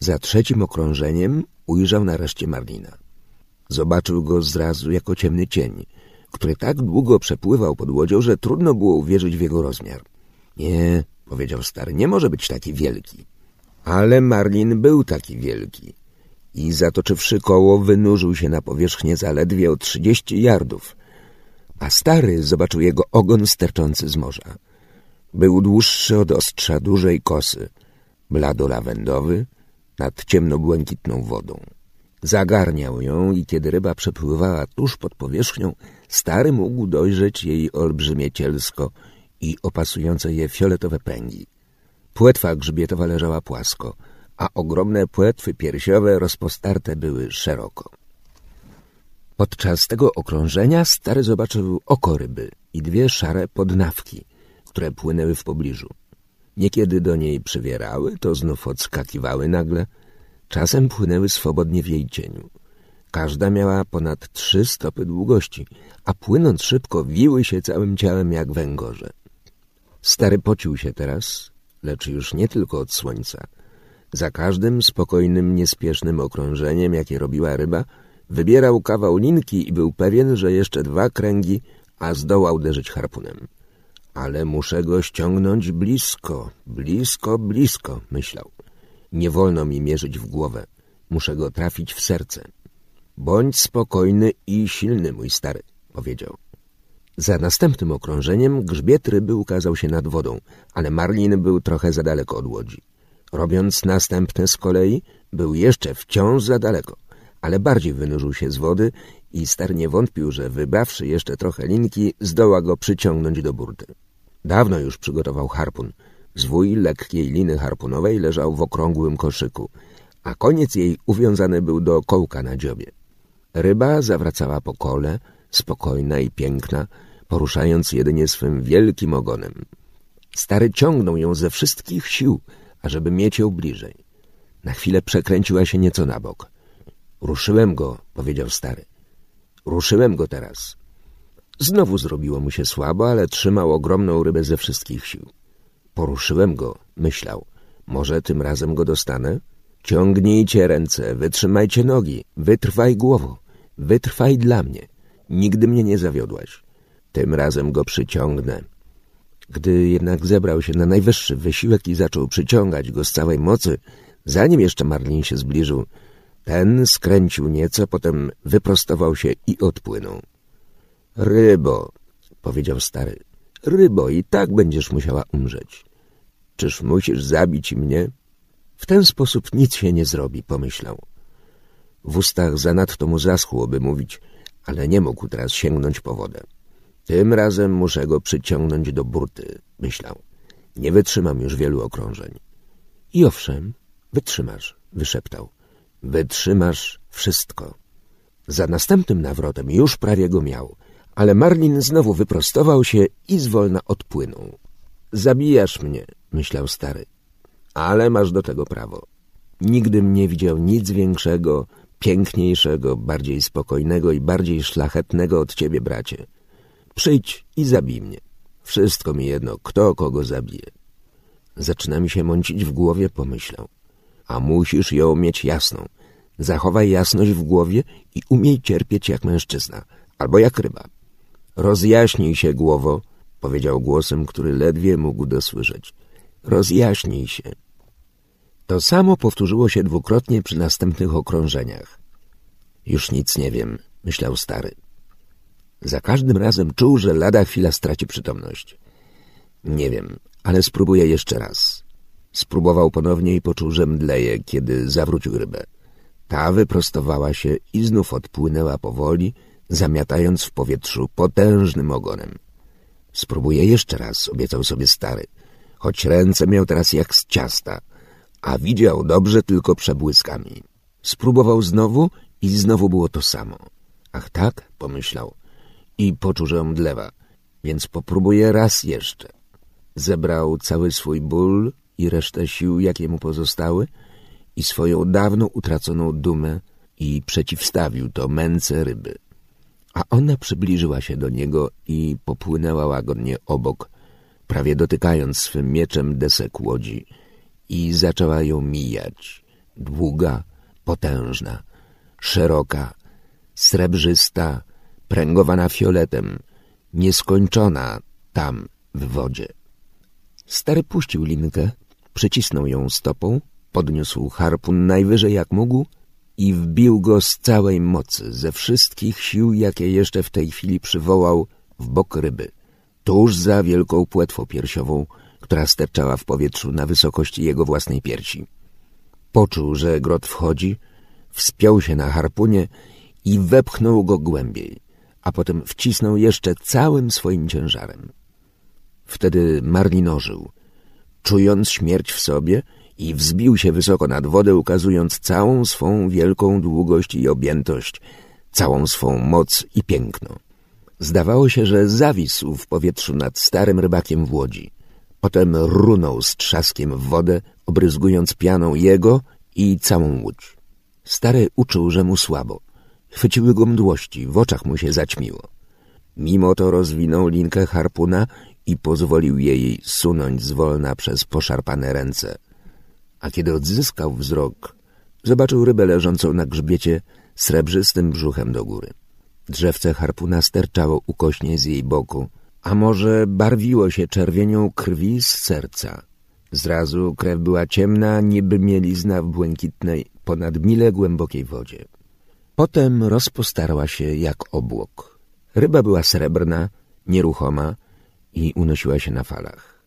Za trzecim okrążeniem ujrzał nareszcie Marlina. Zobaczył go zrazu jako ciemny cień, który tak długo przepływał pod łodzią, że trudno było uwierzyć w jego rozmiar. Nie, powiedział stary, nie może być taki wielki. Ale Marlin był taki wielki i zatoczywszy koło wynurzył się na powierzchnię zaledwie o trzydzieści yardów, a stary zobaczył jego ogon sterczący z morza. Był dłuższy od ostrza dużej kosy, blado-lawendowy, nad ciemno-błękitną wodą. Zagarniał ją i kiedy ryba przepływała tuż pod powierzchnią, stary mógł dojrzeć jej olbrzymie cielsko i opasujące je fioletowe pęgi. Płetwa grzbietowa leżała płasko, a ogromne płetwy piersiowe rozpostarte były szeroko. Podczas tego okrążenia stary zobaczył oko ryby i dwie szare podnawki, które płynęły w pobliżu. Niekiedy do niej przywierały, to znów odskakiwały nagle, czasem płynęły swobodnie w jej cieniu. Każda miała ponad trzy stopy długości, a płynąc szybko wiły się całym ciałem jak węgorze. Stary pocił się teraz, lecz już nie tylko od słońca. Za każdym spokojnym, niespiesznym okrążeniem, jakie robiła ryba, wybierał kawał linki i był pewien, że jeszcze dwa kręgi, a zdoła uderzyć harpunem. Ale muszę go ściągnąć blisko, blisko, blisko, myślał. Nie wolno mi mierzyć w głowę. Muszę go trafić w serce. Bądź spokojny i silny, mój stary, powiedział. Za następnym okrążeniem grzbiet ryby ukazał się nad wodą, ale Marlin był trochę za daleko od łodzi. Robiąc następne z kolei, był jeszcze wciąż za daleko, ale bardziej wynurzył się z wody i star nie wątpił, że wybawszy jeszcze trochę linki, zdoła go przyciągnąć do burty. Dawno już przygotował harpun. Zwój lekkiej liny harpunowej leżał w okrągłym koszyku, a koniec jej uwiązany był do kołka na dziobie. Ryba zawracała po kole, spokojna i piękna, poruszając jedynie swym wielkim ogonem. Stary ciągnął ją ze wszystkich sił, ażeby mieć ją bliżej. Na chwilę przekręciła się nieco na bok. Ruszyłem go, powiedział stary. Ruszyłem go teraz. Znowu zrobiło mu się słabo, ale trzymał ogromną rybę ze wszystkich sił. Poruszyłem go, myślał. Może tym razem go dostanę? Ciągnijcie ręce, wytrzymajcie nogi, wytrwaj głowo, wytrwaj dla mnie. Nigdy mnie nie zawiodłaś. Tym razem go przyciągnę. Gdy jednak zebrał się na najwyższy wysiłek i zaczął przyciągać go z całej mocy, zanim jeszcze Marlin się zbliżył, ten skręcił nieco, potem wyprostował się i odpłynął. Rybo, powiedział stary, rybo, i tak będziesz musiała umrzeć. Czyż musisz zabić mnie? W ten sposób nic się nie zrobi, pomyślał. W ustach zanadto mu zaschło, by mówić, ale nie mógł teraz sięgnąć po wodę. Tym razem muszę go przyciągnąć do burty, myślał. Nie wytrzymam już wielu okrążeń. I owszem, wytrzymasz, wyszeptał. Wytrzymasz wszystko. Za następnym nawrotem już prawie go miał, ale Marlin znowu wyprostował się i zwolna odpłynął. Zabijasz mnie, myślał stary, ale masz do tego prawo. Nigdym nie widział nic większego, piękniejszego, bardziej spokojnego i bardziej szlachetnego od ciebie, bracie. Przyjdź i zabij mnie. Wszystko mi jedno, kto kogo zabije. Zaczyna mi się mącić w głowie, pomyślał. A musisz ją mieć jasną. Zachowaj jasność w głowie i umiej cierpieć jak mężczyzna, albo jak ryba. Rozjaśnij się, głowo, powiedział głosem, który ledwie mógł dosłyszeć. Rozjaśnij się. To samo powtórzyło się dwukrotnie przy następnych okrążeniach. Już nic nie wiem, myślał stary. Za każdym razem czuł, że lada chwila straci przytomność. Nie wiem, ale spróbuję jeszcze raz. Spróbował ponownie i poczuł, że mdleje, kiedy zawrócił rybę. Ta wyprostowała się i znów odpłynęła powoli, zamiatając w powietrzu potężnym ogonem. Spróbuję jeszcze raz, obiecał sobie stary, choć ręce miał teraz jak z ciasta, a widział dobrze tylko przebłyskami. Spróbował znowu i znowu było to samo. Ach tak, pomyślał, i poczuł, że omdlewa, więc popróbuje raz jeszcze. Zebrał cały swój ból i resztę sił, jakie mu pozostały, i swoją dawno utraconą dumę i przeciwstawił to męce ryby. A ona przybliżyła się do niego i popłynęła łagodnie obok, prawie dotykając swym mieczem desek łodzi i zaczęła ją mijać. Długa, potężna, szeroka, srebrzysta, pręgowana fioletem, nieskończona tam w wodzie. Stary puścił linkę, przycisnął ją stopą, podniósł harpun najwyżej jak mógł i wbił go z całej mocy, ze wszystkich sił, jakie jeszcze w tej chwili przywołał w bok ryby, tuż za wielką płetwą piersiową, która sterczała w powietrzu na wysokości jego własnej piersi. Poczuł, że grot wchodzi, wspiął się na harpunie i wepchnął go głębiej, a potem wcisnął jeszcze całym swoim ciężarem. Wtedy Marlin ożył, czując śmierć w sobie i wzbił się wysoko nad wodę, ukazując całą swą wielką długość i objętość, całą swą moc i piękno. Zdawało się, że zawisł w powietrzu nad starym rybakiem w łodzi. Potem runął z trzaskiem w wodę, obryzgując pianą jego i całą łódź. Stary uczuł, że mu słabo. Chwyciły go mdłości, w oczach mu się zaćmiło. Mimo to rozwinął linkę harpuna i pozwolił jej sunąć zwolna przez poszarpane ręce. A kiedy odzyskał wzrok, zobaczył rybę leżącą na grzbiecie srebrzystym brzuchem do góry. Drzewce harpuna sterczało ukośnie z jej boku, a może barwiło się czerwienią krwi z serca. Zrazu krew była ciemna, niby mielizna w błękitnej, ponad mile głębokiej wodzie. Potem rozpostarła się jak obłok. Ryba była srebrna, nieruchoma i unosiła się na falach.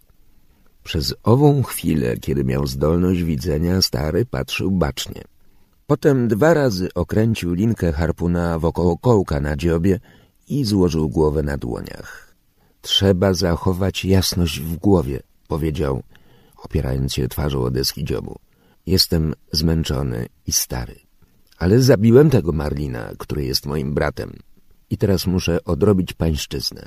Przez ową chwilę, kiedy miał zdolność widzenia, stary patrzył bacznie. Potem dwa razy okręcił linkę harpuna wokoło kołka na dziobie i złożył głowę na dłoniach. Trzeba zachować jasność w głowie, powiedział, opierając się twarzą o deski dziobu. Jestem zmęczony i stary. Ale zabiłem tego Marlina, który jest moim bratem. I teraz muszę odrobić pańszczyznę.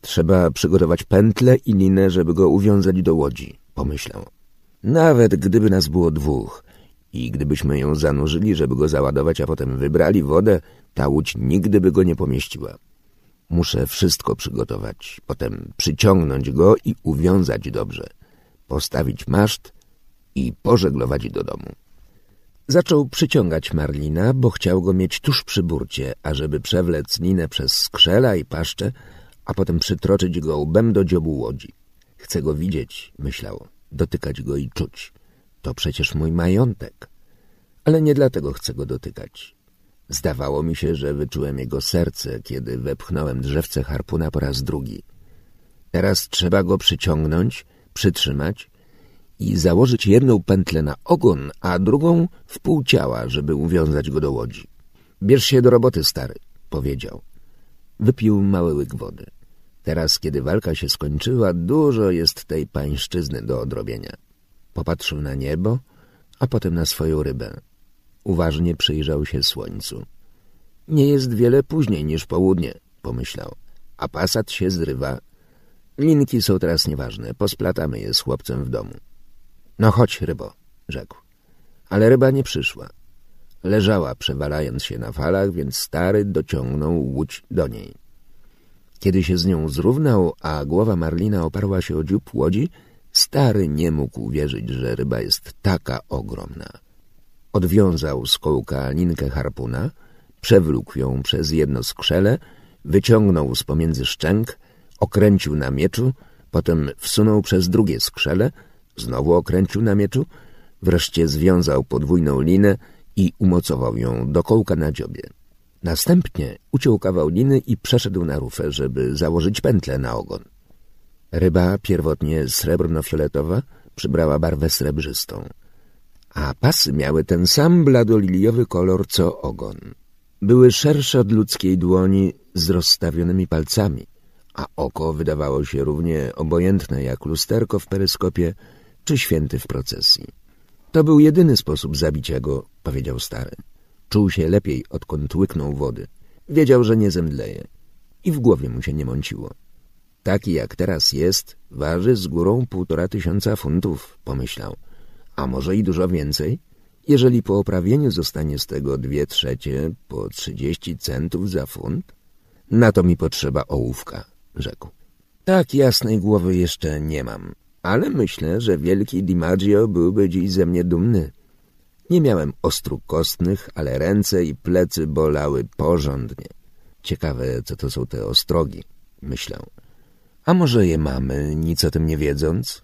Trzeba przygotować pętlę i linę, żeby go uwiązać do łodzi, pomyślał. Nawet gdyby nas było dwóch i gdybyśmy ją zanurzyli, żeby go załadować, a potem wybrali wodę, ta łódź nigdy by go nie pomieściła. Muszę wszystko przygotować, potem przyciągnąć go i uwiązać dobrze, postawić maszt i pożeglować do domu. Zaczął przyciągać Marlina, bo chciał go mieć tuż przy burcie, ażeby przewlec linę przez skrzela i paszcze, a potem przytroczyć go łbem do dziobu łodzi. Chcę go widzieć, myślał, dotykać go i czuć. To przecież mój majątek. Ale nie dlatego chcę go dotykać. Zdawało mi się, że wyczułem jego serce, kiedy wepchnąłem drzewce harpuna po raz drugi. Teraz trzeba go przyciągnąć, przytrzymać i założyć jedną pętlę na ogon, a drugą w pół ciała, żeby uwiązać go do łodzi. Bierz się do roboty, stary, powiedział. Wypił mały łyk wody. Teraz, kiedy walka się skończyła, dużo jest tej pańszczyzny do odrobienia. Popatrzył na niebo, a potem na swoją rybę. Uważnie przyjrzał się słońcu. Nie jest wiele później niż południe, pomyślał, a pasat się zrywa. Linki są teraz nieważne, posplatamy je z chłopcem w domu. No chodź, rybo, rzekł. Ale ryba nie przyszła. Leżała, przewalając się na falach, więc stary dociągnął łódź do niej. Kiedy się z nią zrównał, a głowa Marlina oparła się o dziób łodzi, stary nie mógł wierzyć, że ryba jest taka ogromna. Odwiązał z kołka linkę harpuna, przewlókł ją przez jedno skrzele, wyciągnął z pomiędzy szczęk, okręcił na mieczu, potem wsunął przez drugie skrzele, znowu okręcił na mieczu, wreszcie związał podwójną linę i umocował ją do kołka na dziobie. Następnie uciął kawał liny i przeszedł na rufę, żeby założyć pętlę na ogon. Ryba, pierwotnie srebrno-fioletowa, przybrała barwę srebrzystą, a pasy miały ten sam bladoliliowy kolor co ogon. Były szersze od ludzkiej dłoni z rozstawionymi palcami, a oko wydawało się równie obojętne jak lusterko w peryskopie czy święty w procesji. To był jedyny sposób zabicia go, powiedział stary. Czuł się lepiej, odkąd łyknął wody. Wiedział, że nie zemdleje. I w głowie mu się nie mąciło. Taki jak teraz jest, waży z górą półtora tysiąca funtów, pomyślał. A może i dużo więcej? Jeżeli po oprawieniu zostanie z tego dwie trzecie po trzydzieści centów za funt? Na to mi potrzeba ołówka, rzekł. Tak jasnej głowy jeszcze nie mam, ale myślę, że wielki DiMaggio byłby dziś ze mnie dumny. Nie miałem ostróg kostnych, ale ręce i plecy bolały porządnie. Ciekawe, co to są te ostrogi, myślał. A może je mamy, nic o tym nie wiedząc?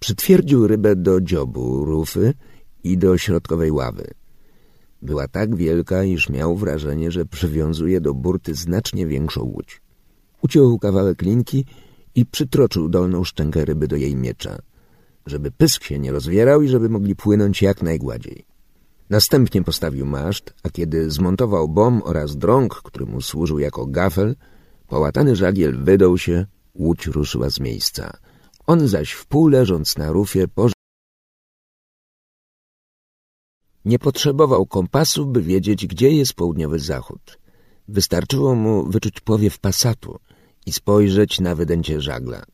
Przytwierdził rybę do dziobu rufy i do środkowej ławy. Była tak wielka, iż miał wrażenie, że przywiązuje do burty znacznie większą łódź. Uciął kawałek linki i przytroczył dolną szczękę ryby do jej miecza, żeby pysk się nie rozwierał i żeby mogli płynąć jak najgładziej. Następnie postawił maszt, a kiedy zmontował bom oraz drąg, który mu służył jako gafel, połatany żagiel wydał się, łódź ruszyła z miejsca. On zaś w pół leżąc na rufie Nie potrzebował kompasu, by wiedzieć, gdzie jest południowy zachód. Wystarczyło mu wyczuć powiew pasatu i spojrzeć na wydęcie żagla.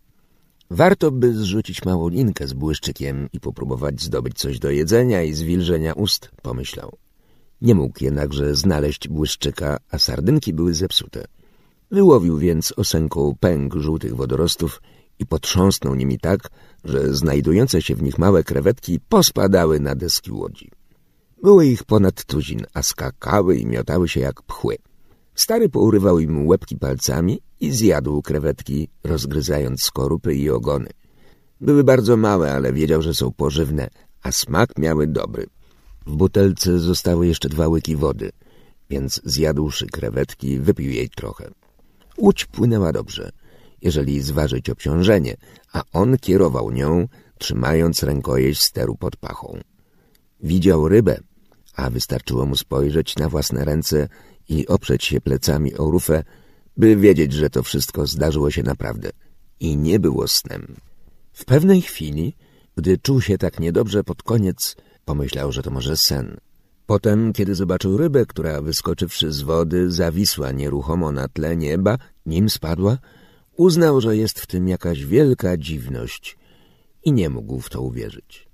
Warto by zrzucić małą linkę z błyszczykiem i popróbować zdobyć coś do jedzenia i zwilżenia ust, pomyślał. Nie mógł jednakże znaleźć błyszczyka, a sardynki były zepsute. Wyłowił więc osęką pęk żółtych wodorostów i potrząsnął nimi tak, że znajdujące się w nich małe krewetki pospadały na deski łodzi. Było ich ponad tuzin, a skakały i miotały się jak pchły. Stary pourywał im łebki palcami i zjadł krewetki, rozgryzając skorupy i ogony. Były bardzo małe, ale wiedział, że są pożywne, a smak miały dobry. W butelce zostały jeszcze dwa łyki wody, więc zjadłszy krewetki, wypił jej trochę. Łódź płynęła dobrze, jeżeli zważyć obciążenie, a on kierował nią, trzymając rękojeść steru pod pachą. Widział rybę, a wystarczyło mu spojrzeć na własne ręce i oprzeć się plecami o rufę, by wiedzieć, że to wszystko zdarzyło się naprawdę i nie było snem. W pewnej chwili, gdy czuł się tak niedobrze pod koniec, pomyślał, że to może sen. Potem, kiedy zobaczył rybę, która wyskoczywszy z wody, zawisła nieruchomo na tle nieba, nim spadła, uznał, że jest w tym jakaś wielka dziwność i nie mógł w to uwierzyć.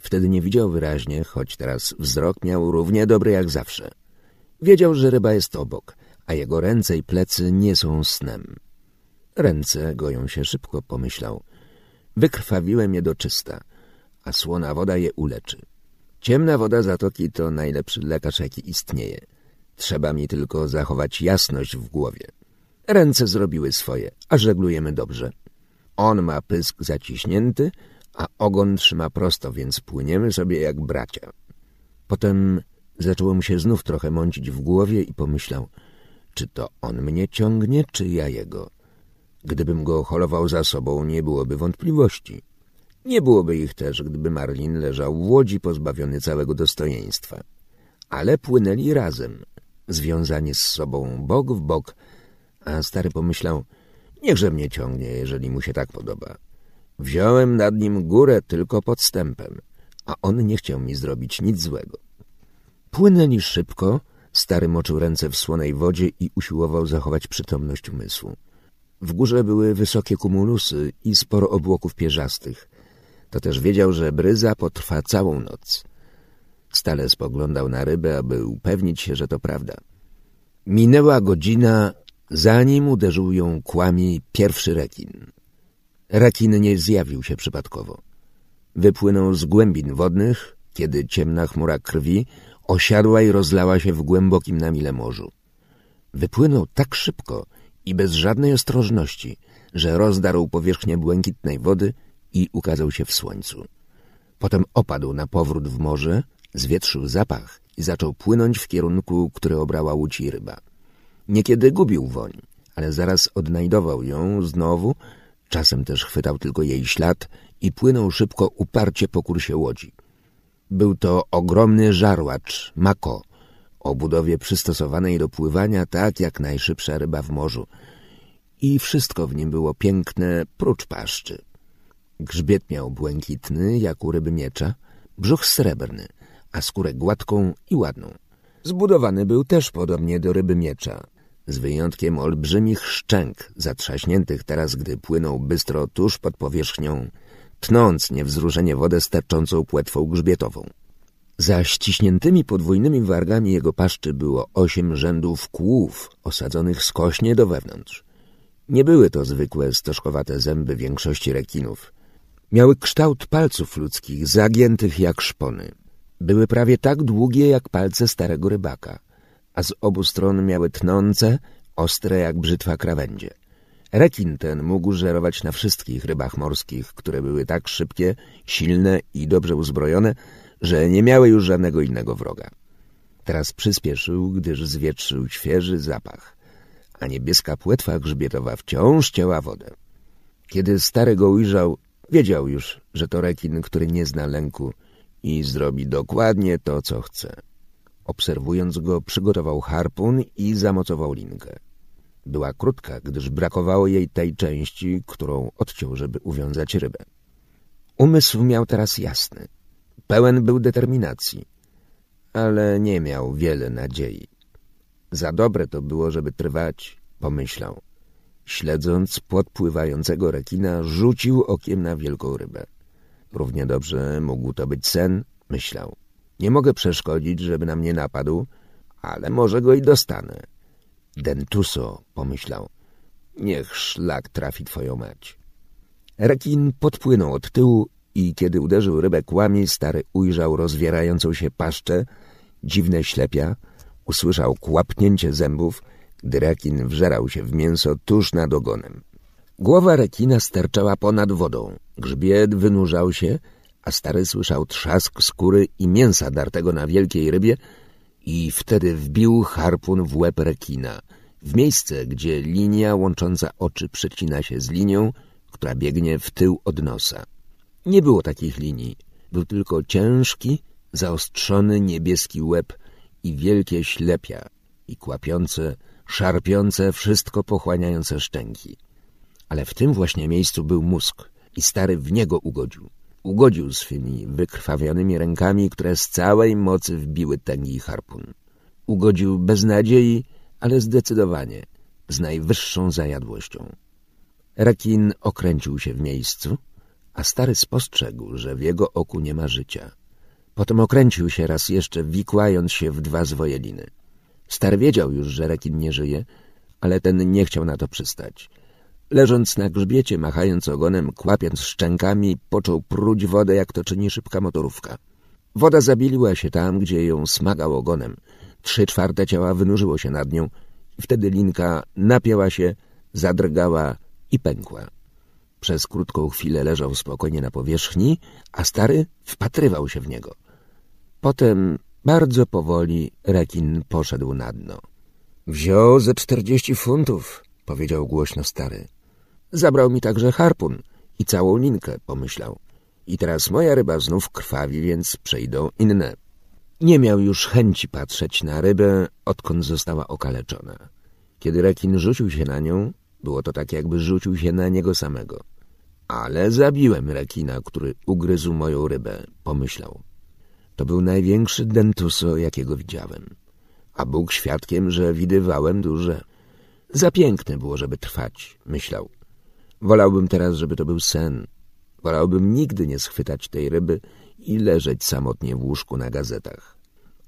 Wtedy nie widział wyraźnie, choć teraz wzrok miał równie dobry jak zawsze. Wiedział, że ryba jest obok, a jego ręce i plecy nie są snem. Ręce goją się szybko, pomyślał. Wykrwawiłem je do czysta, a słona woda je uleczy. Ciemna woda zatoki to najlepszy lekarz, jaki istnieje. Trzeba mi tylko zachować jasność w głowie. Ręce zrobiły swoje, a żeglujemy dobrze. On ma pysk zaciśnięty, a ogon trzyma prosto, więc płyniemy sobie jak bracia. Potem zaczęło mu się znów trochę mącić w głowie i pomyślał, czy to on mnie ciągnie, czy ja jego. Gdybym go holował za sobą, nie byłoby wątpliwości. Nie byłoby ich też, gdyby Marlin leżał w łodzi pozbawiony całego dostojeństwa. Ale płynęli razem, związani z sobą bok w bok, a stary pomyślał, niechże mnie ciągnie, jeżeli mu się tak podoba. Wziąłem nad nim górę tylko podstępem, a on nie chciał mi zrobić nic złego. Płynęli szybko, stary moczył ręce w słonej wodzie i usiłował zachować przytomność umysłu. W górze były wysokie kumulusy i sporo obłoków pierzastych. To też wiedział, że bryza potrwa całą noc. Stale spoglądał na rybę, aby upewnić się, że to prawda. Minęła godzina, zanim uderzył ją kłami pierwszy rekin. Rekin nie zjawił się przypadkowo. Wypłynął z głębin wodnych, kiedy ciemna chmura krwi osiadła i rozlała się w głębokim na mile morzu. Wypłynął tak szybko i bez żadnej ostrożności, że rozdarł powierzchnię błękitnej wody i ukazał się w słońcu. Potem opadł na powrót w morze, zwietrzył zapach i zaczął płynąć w kierunku, który obrała łódź i ryba. Niekiedy gubił woń, ale zaraz odnajdował ją znowu Czasem też chwytał tylko jej ślad i płynął szybko uparcie po kursie łodzi. Był to ogromny żarłacz, mako, o budowie przystosowanej do pływania tak jak najszybsza ryba w morzu. I wszystko w nim było piękne, prócz paszczy. Grzbiet miał błękitny, jak u ryby miecza, brzuch srebrny, a skórę gładką i ładną. Zbudowany był też podobnie do ryby miecza, z wyjątkiem olbrzymich szczęk, zatrzaśniętych teraz, gdy płynął bystro tuż pod powierzchnią, tnąc niewzruszenie wodę sterczącą płetwą grzbietową. Za ściśniętymi podwójnymi wargami jego paszczy było osiem rzędów kłów osadzonych skośnie do wewnątrz. Nie były to zwykłe stożkowate zęby większości rekinów. Miały kształt palców ludzkich, zagiętych jak szpony. Były prawie tak długie jak palce starego rybaka a z obu stron miały tnące, ostre jak brzytwa krawędzie. Rekin ten mógł żerować na wszystkich rybach morskich, które były tak szybkie, silne i dobrze uzbrojone, że nie miały już żadnego innego wroga. Teraz przyspieszył, gdyż zwietrzył świeży zapach, a niebieska płetwa grzbietowa wciąż cięła wodę. Kiedy stary go ujrzał, wiedział już, że to rekin, który nie zna lęku i zrobi dokładnie to, co chce. Obserwując go, przygotował harpun i zamocował linkę. Była krótka, gdyż brakowało jej tej części, którą odciął, żeby uwiązać rybę. Umysł miał teraz jasny. Pełen był determinacji, ale nie miał wiele nadziei. Za dobre to było, żeby trwać, pomyślał. Śledząc podpływającego rekina, rzucił okiem na wielką rybę. Równie dobrze mógł to być sen, myślał. Nie mogę przeszkodzić, żeby na mnie napadł, ale może go i dostanę. Dentuso, pomyślał. Niech szlak trafi twoją mać. Rekin podpłynął od tyłu i kiedy uderzył rybę kłami, stary ujrzał rozwierającą się paszczę, dziwne ślepia, usłyszał kłapnięcie zębów, gdy rekin wżerał się w mięso tuż nad ogonem. Głowa rekina sterczała ponad wodą, grzbiet wynurzał się, a stary słyszał trzask skóry i mięsa dartego na wielkiej rybie i wtedy wbił harpun w łeb rekina, w miejsce, gdzie linia łącząca oczy przecina się z linią, która biegnie w tył od nosa. Nie było takich linii, był tylko ciężki, zaostrzony niebieski łeb i wielkie ślepia i kłapiące, szarpiące, wszystko pochłaniające szczęki. Ale w tym właśnie miejscu był mózg i stary w niego ugodził. Ugodził swymi wykrwawionymi rękami, które z całej mocy wbiły tęgi harpun. Ugodził bez nadziei, ale zdecydowanie, z najwyższą zajadłością. Rekin okręcił się w miejscu, a stary spostrzegł, że w jego oku nie ma życia. Potem okręcił się raz jeszcze, wikłając się w dwa zwojeliny. Stary wiedział już, że rekin nie żyje, ale ten nie chciał na to przystać. Leżąc na grzbiecie, machając ogonem, kłapiąc szczękami, począł pruć wodę, jak to czyni szybka motorówka. Woda zabiliła się tam, gdzie ją smagał ogonem. Trzy czwarte ciała wynurzyło się nad nią wtedy linka napięła się, zadrgała i pękła. Przez krótką chwilę leżał spokojnie na powierzchni, a stary wpatrywał się w niego. Potem bardzo powoli rekin poszedł na dno. Wziął ze czterdzieści funtów, powiedział głośno stary. Zabrał mi także harpun i całą linkę, pomyślał. I teraz moja ryba znów krwawi, więc przejdą inne. Nie miał już chęci patrzeć na rybę, odkąd została okaleczona. Kiedy rekin rzucił się na nią, było to tak, jakby rzucił się na niego samego. Ale zabiłem rekina, który ugryzł moją rybę, pomyślał. To był największy dentuso, jakiego widziałem. A Bóg świadkiem, że widywałem duże. Za piękne było, żeby trwać, myślał. Wolałbym teraz, żeby to był sen. Wolałbym nigdy nie schwytać tej ryby i leżeć samotnie w łóżku na gazetach.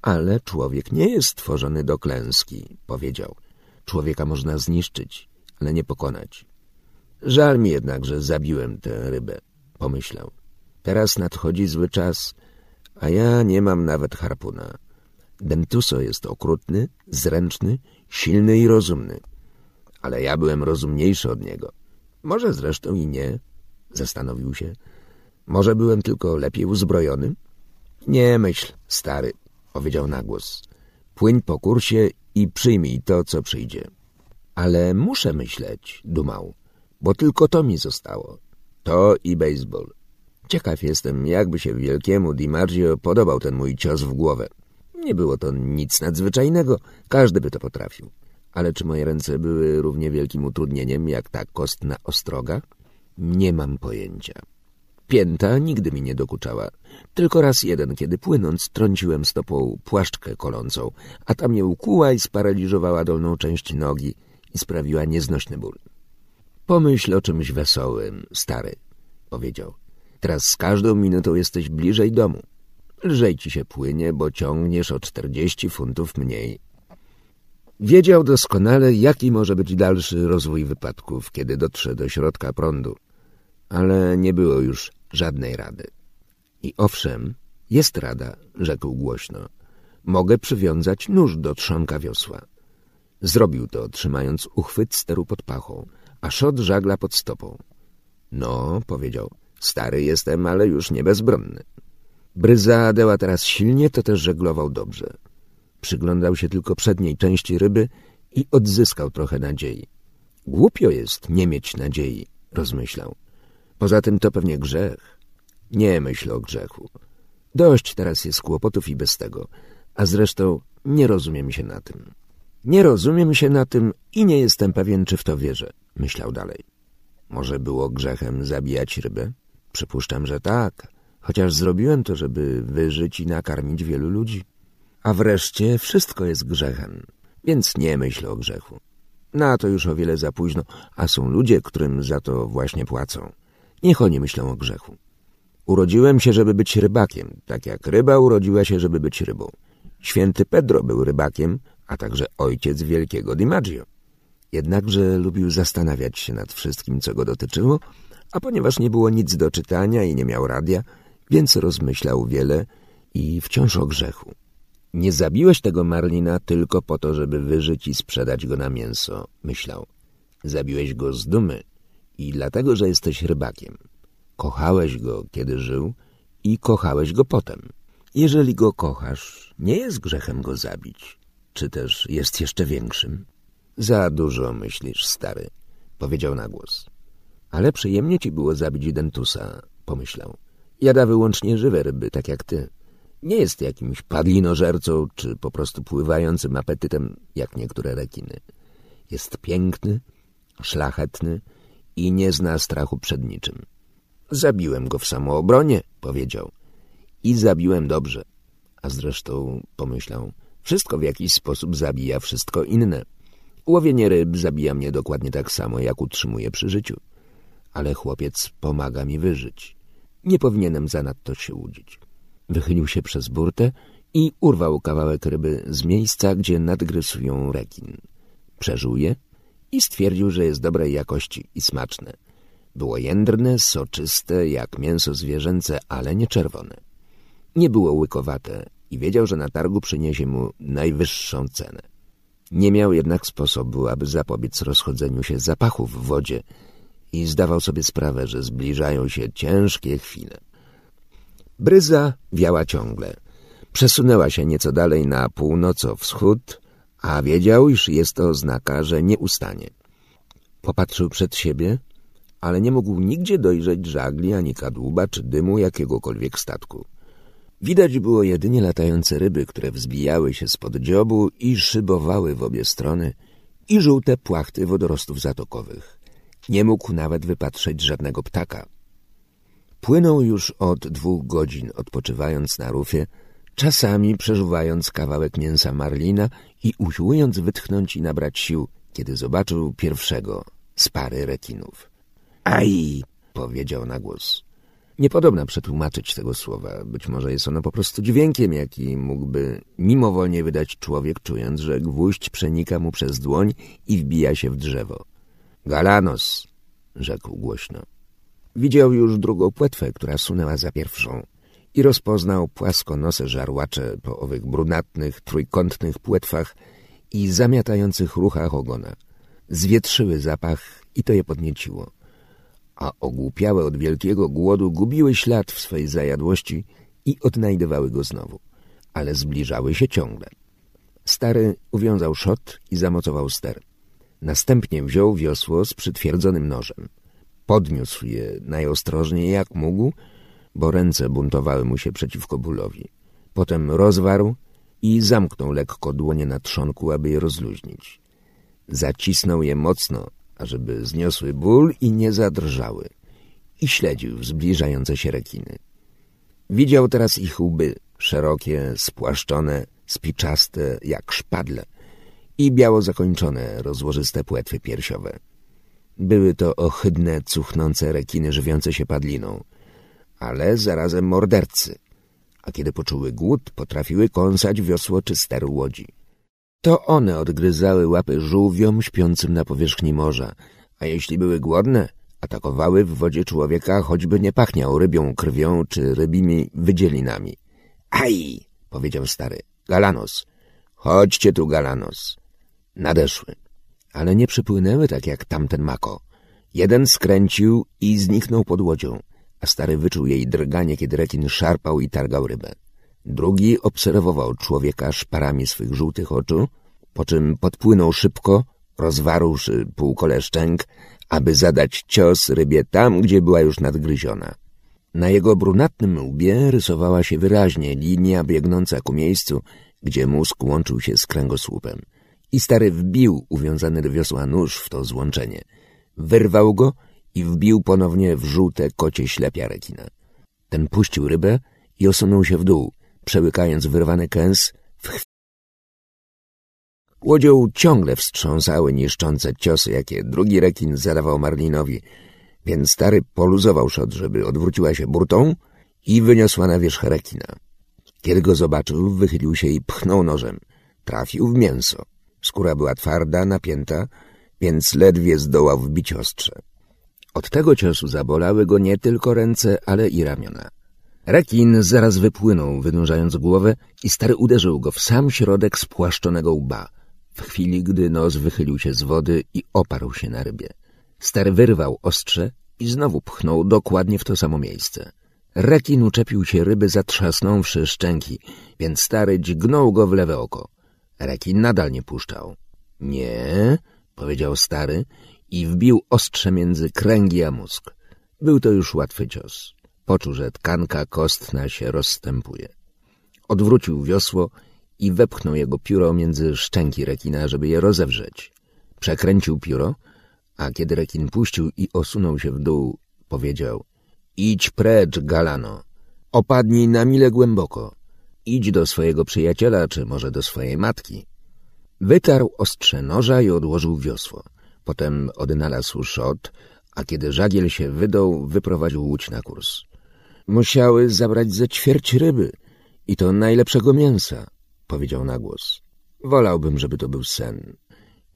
Ale człowiek nie jest stworzony do klęski, powiedział. Człowieka można zniszczyć, ale nie pokonać. Żal mi jednak, że zabiłem tę rybę, pomyślał. Teraz nadchodzi zły czas, a ja nie mam nawet harpuna. Dentuso jest okrutny, zręczny, silny i rozumny. Ale ja byłem rozumniejszy od niego. Może zresztą i nie, zastanowił się. Może byłem tylko lepiej uzbrojony? Nie myśl, stary, powiedział na głos. Płyń po kursie i przyjmij to, co przyjdzie. Ale muszę myśleć, dumał, bo tylko to mi zostało. To i baseball. Ciekaw jestem, jakby się wielkiemu DiMaggio podobał ten mój cios w głowę. Nie było to nic nadzwyczajnego, każdy by to potrafił. Ale czy moje ręce były równie wielkim utrudnieniem, jak ta kostna ostroga? Nie mam pojęcia. Pięta nigdy mi nie dokuczała. Tylko raz jeden, kiedy płynąc trąciłem stopą płaszczkę kolącą, a ta mnie ukuła i sparaliżowała dolną część nogi i sprawiła nieznośny ból. Pomyśl o czymś wesołym, stary, powiedział. Teraz z każdą minutą jesteś bliżej domu. Lżej ci się płynie, bo ciągniesz o czterdzieści funtów mniej. Wiedział doskonale, jaki może być dalszy rozwój wypadków, kiedy dotrze do środka prądu, ale nie było już żadnej rady. I owszem, jest rada, rzekł głośno. Mogę przywiązać nóż do trzonka wiosła. Zrobił to, trzymając uchwyt steru pod pachą, a szot żagla pod stopą. No, powiedział, stary jestem, ale już nie bezbronny. Bryza deła teraz silnie, to też żeglował dobrze. Przyglądał się tylko przedniej części ryby i odzyskał trochę nadziei. Głupio jest nie mieć nadziei, rozmyślał. Poza tym to pewnie grzech. Nie myśl o grzechu. Dość teraz jest kłopotów i bez tego, a zresztą nie rozumiem się na tym. Nie rozumiem się na tym i nie jestem pewien, czy w to wierzę, myślał dalej. Może było grzechem zabijać rybę? Przypuszczam, że tak, chociaż zrobiłem to, żeby wyżyć i nakarmić wielu ludzi. A wreszcie wszystko jest grzechem, więc nie myśl o grzechu. Na to już o wiele za późno, a są ludzie, którym za to właśnie płacą. Niech oni myślą o grzechu. Urodziłem się, żeby być rybakiem, tak jak ryba urodziła się, żeby być rybą. Święty Pedro był rybakiem, a także ojciec wielkiego DiMaggio. Jednakże lubił zastanawiać się nad wszystkim, co go dotyczyło, a ponieważ nie było nic do czytania i nie miał radia, więc rozmyślał wiele i wciąż o grzechu. Nie zabiłeś tego Marlina tylko po to, żeby wyżyć i sprzedać go na mięso, myślał. Zabiłeś go z dumy i dlatego, że jesteś rybakiem. Kochałeś go, kiedy żył i kochałeś go potem. Jeżeli go kochasz, nie jest grzechem go zabić. Czy też jest jeszcze większym? Za dużo myślisz, stary, powiedział na głos. Ale przyjemnie ci było zabić Dentusa, pomyślał. Jada wyłącznie żywe ryby, tak jak ty. Nie jest jakimś padlinożercą, czy po prostu pływającym apetytem, jak niektóre rekiny. Jest piękny, szlachetny i nie zna strachu przed niczym. Zabiłem go w samoobronie, powiedział. I zabiłem dobrze. A zresztą, pomyślał, wszystko w jakiś sposób zabija wszystko inne. Łowienie ryb zabija mnie dokładnie tak samo, jak utrzymuje przy życiu. Ale chłopiec pomaga mi wyżyć. Nie powinienem zanadto się łudzić. Wychylił się przez burtę i urwał kawałek ryby z miejsca, gdzie nadgryzł ją rekin. Przeżył je i stwierdził, że jest dobrej jakości i smaczne. Było jędrne, soczyste, jak mięso zwierzęce, ale nie czerwone. Nie było łykowate i wiedział, że na targu przyniesie mu najwyższą cenę. Nie miał jednak sposobu, aby zapobiec rozchodzeniu się zapachów w wodzie i zdawał sobie sprawę, że zbliżają się ciężkie chwile. Bryza wiała ciągle. Przesunęła się nieco dalej na północo-wschód, a wiedział, iż jest to oznaka, że nie ustanie. Popatrzył przed siebie, ale nie mógł nigdzie dojrzeć żagli ani kadłuba czy dymu jakiegokolwiek statku. Widać było jedynie latające ryby, które wzbijały się spod dziobu i szybowały w obie strony i żółte płachty wodorostów zatokowych. Nie mógł nawet wypatrzeć żadnego ptaka. Płynął już od dwóch godzin, odpoczywając na rufie, czasami przeżuwając kawałek mięsa marlina i usiłując wytchnąć i nabrać sił, kiedy zobaczył pierwszego z pary rekinów. Aj! powiedział na głos. Niepodobna przetłumaczyć tego słowa. Być może jest ono po prostu dźwiękiem, jaki mógłby mimowolnie wydać człowiek, czując, że gwóźdź przenika mu przez dłoń i wbija się w drzewo. Galanos! rzekł głośno. Widział już drugą płetwę, która sunęła za pierwszą i rozpoznał płaskonose żarłacze po owych brunatnych, trójkątnych płetwach i zamiatających ruchach ogona. Zwietrzyły zapach i to je podnieciło a ogłupiałe od wielkiego głodu gubiły ślad w swej zajadłości i odnajdywały go znowu, ale zbliżały się ciągle. Stary uwiązał szot i zamocował ster. Następnie wziął wiosło z przytwierdzonym nożem. Podniósł je najostrożniej jak mógł, bo ręce buntowały mu się przeciwko bólowi. Potem rozwarł i zamknął lekko dłonie na trzonku, aby je rozluźnić. Zacisnął je mocno, ażeby zniosły ból i nie zadrżały i śledził zbliżające się rekiny. Widział teraz ich łby, szerokie, spłaszczone, spiczaste jak szpadle i biało zakończone, rozłożyste płetwy piersiowe. Były to ohydne, cuchnące rekiny żywiące się padliną, ale zarazem mordercy, a kiedy poczuły głód, potrafiły kąsać wiosło czy ster łodzi. To one odgryzały łapy żółwiom śpiącym na powierzchni morza, a jeśli były głodne, atakowały w wodzie człowieka, choćby nie pachniał rybią krwią czy rybimi wydzielinami. Aj! powiedział stary. Galanos. Chodźcie tu, Galanos. Nadeszły. Ale nie przypłynęły tak jak tamten mako. Jeden skręcił i zniknął pod łodzią, a stary wyczuł jej drganie, kiedy rekin szarpał i targał rybę. Drugi obserwował człowieka szparami swych żółtych oczu, po czym podpłynął szybko, rozwarłszy półkole szczęk, aby zadać cios rybie tam, gdzie była już nadgryziona. Na jego brunatnym łbie rysowała się wyraźnie linia biegnąca ku miejscu, gdzie mózg łączył się z kręgosłupem. I stary wbił uwiązany do wiosła nóż w to złączenie. Wyrwał go i wbił ponownie w żółte kocie ślepia rekina. Ten puścił rybę i osunął się w dół, przełykając wyrwany kęs w chwilę. Łodzią ciągle wstrząsały niszczące ciosy, jakie drugi rekin zadawał Marlinowi, więc stary poluzował szot, żeby odwróciła się burtą i wyniosła na wierzch rekina. Kiedy go zobaczył, wychylił się i pchnął nożem. Trafił w mięso. Skóra była twarda, napięta, więc ledwie zdołał wbić ostrze. Od tego ciosu zabolały go nie tylko ręce, ale i ramiona. Rekin zaraz wypłynął, wynurzając głowę i stary uderzył go w sam środek spłaszczonego łba, w chwili, gdy nos wychylił się z wody i oparł się na rybie. Stary wyrwał ostrze i znowu pchnął dokładnie w to samo miejsce. Rekin uczepił się ryby zatrzasnąwszy szczęki, więc stary dźgnął go w lewe oko. Rekin nadal nie puszczał. Nie, powiedział stary i wbił ostrze między kręgi a mózg. Był to już łatwy cios. Poczuł, że tkanka kostna się rozstępuje. Odwrócił wiosło i wepchnął jego pióro między szczęki rekina, żeby je rozewrzeć. Przekręcił pióro, a kiedy rekin puścił i osunął się w dół, powiedział Idź precz, Galano. Opadnij na mile głęboko. Idź do swojego przyjaciela, czy może do swojej matki. Wytarł ostrze noża i odłożył wiosło. Potem odnalazł szot, a kiedy żagiel się wydał, wyprowadził łódź na kurs. Musiały zabrać ze ćwierć ryby i to najlepszego mięsa, powiedział na głos. Wolałbym, żeby to był sen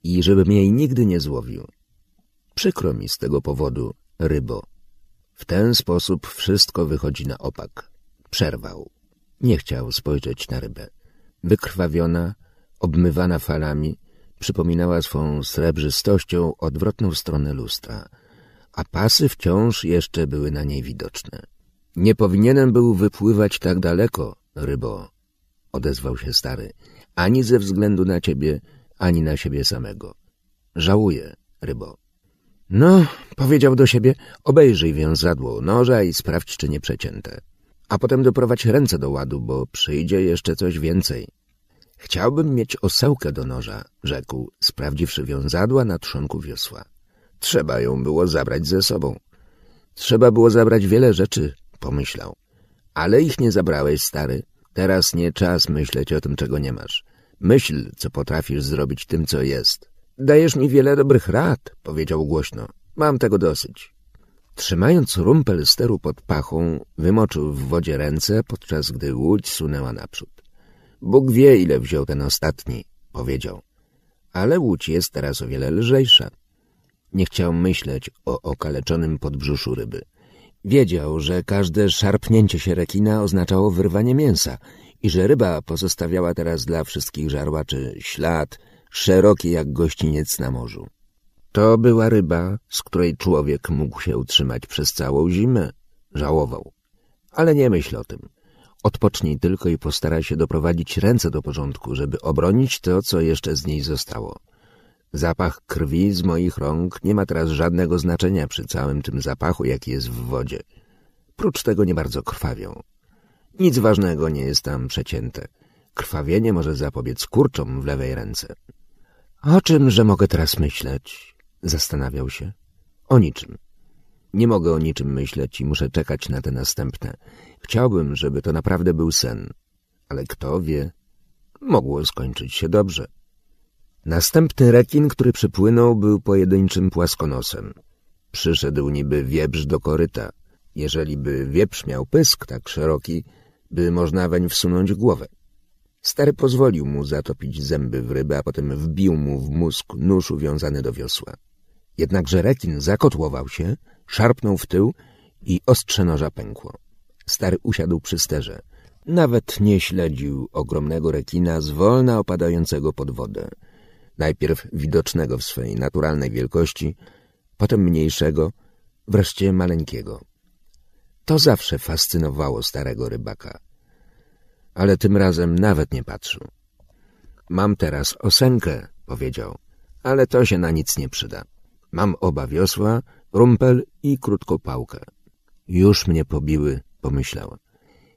i żebym jej nigdy nie złowił. Przykro mi z tego powodu, rybo. W ten sposób wszystko wychodzi na opak. Przerwał. Nie chciał spojrzeć na rybę. Wykrwawiona, obmywana falami, przypominała swą srebrzystością odwrotną stronę lustra, a pasy wciąż jeszcze były na niej widoczne. Nie powinienem był wypływać tak daleko, rybo, odezwał się stary, ani ze względu na ciebie, ani na siebie samego. Żałuję, rybo. No, powiedział do siebie, obejrzyj wiązadło noża i sprawdź, czy nie przecięte. A potem doprowadź ręce do ładu, bo przyjdzie jeszcze coś więcej. Chciałbym mieć osełkę do noża, rzekł, sprawdziwszy wiązadła na trzonku wiosła. Trzeba ją było zabrać ze sobą. Trzeba było zabrać wiele rzeczy, pomyślał. Ale ich nie zabrałeś, stary. Teraz nie czas myśleć o tym, czego nie masz. Myśl, co potrafisz zrobić tym, co jest. Dajesz mi wiele dobrych rad, powiedział głośno. Mam tego dosyć. Trzymając rumpel steru pod pachą, wymoczył w wodzie ręce, podczas gdy łódź sunęła naprzód. Bóg wie, ile wziął ten ostatni, powiedział. Ale łódź jest teraz o wiele lżejsza. Nie chciał myśleć o okaleczonym podbrzuszu ryby. Wiedział, że każde szarpnięcie się rekina oznaczało wyrwanie mięsa i że ryba pozostawiała teraz dla wszystkich żarłaczy ślad, szeroki jak gościniec na morzu. To była ryba, z której człowiek mógł się utrzymać przez całą zimę. Żałował. Ale nie myśl o tym. Odpocznij tylko i postaraj się doprowadzić ręce do porządku, żeby obronić to, co jeszcze z niej zostało. Zapach krwi z moich rąk nie ma teraz żadnego znaczenia przy całym tym zapachu, jaki jest w wodzie. Prócz tego nie bardzo krwawią. Nic ważnego nie jest tam przecięte. Krwawienie może zapobiec kurczom w lewej ręce. O czymże mogę teraz myśleć? Zastanawiał się. O niczym. Nie mogę o niczym myśleć i muszę czekać na te następne. Chciałbym, żeby to naprawdę był sen. Ale kto wie, mogło skończyć się dobrze. Następny rekin, który przypłynął, był pojedynczym płaskonosem. Przyszedł niby wieprz do koryta. Jeżeli by wieprz miał pysk tak szeroki, by można weń wsunąć głowę. Stary pozwolił mu zatopić zęby w rybę, a potem wbił mu w mózg nóż uwiązany do wiosła. Jednakże rekin zakotłował się, szarpnął w tył i ostrze noża pękło. Stary usiadł przy sterze. Nawet nie śledził ogromnego rekina zwolna opadającego pod wodę. Najpierw widocznego w swojej naturalnej wielkości, potem mniejszego, wreszcie maleńkiego. To zawsze fascynowało starego rybaka. Ale tym razem nawet nie patrzył. Mam teraz osenkę, powiedział, ale to się na nic nie przyda. Mam oba wiosła, rumpel i krótką pałkę. Już mnie pobiły, pomyślał.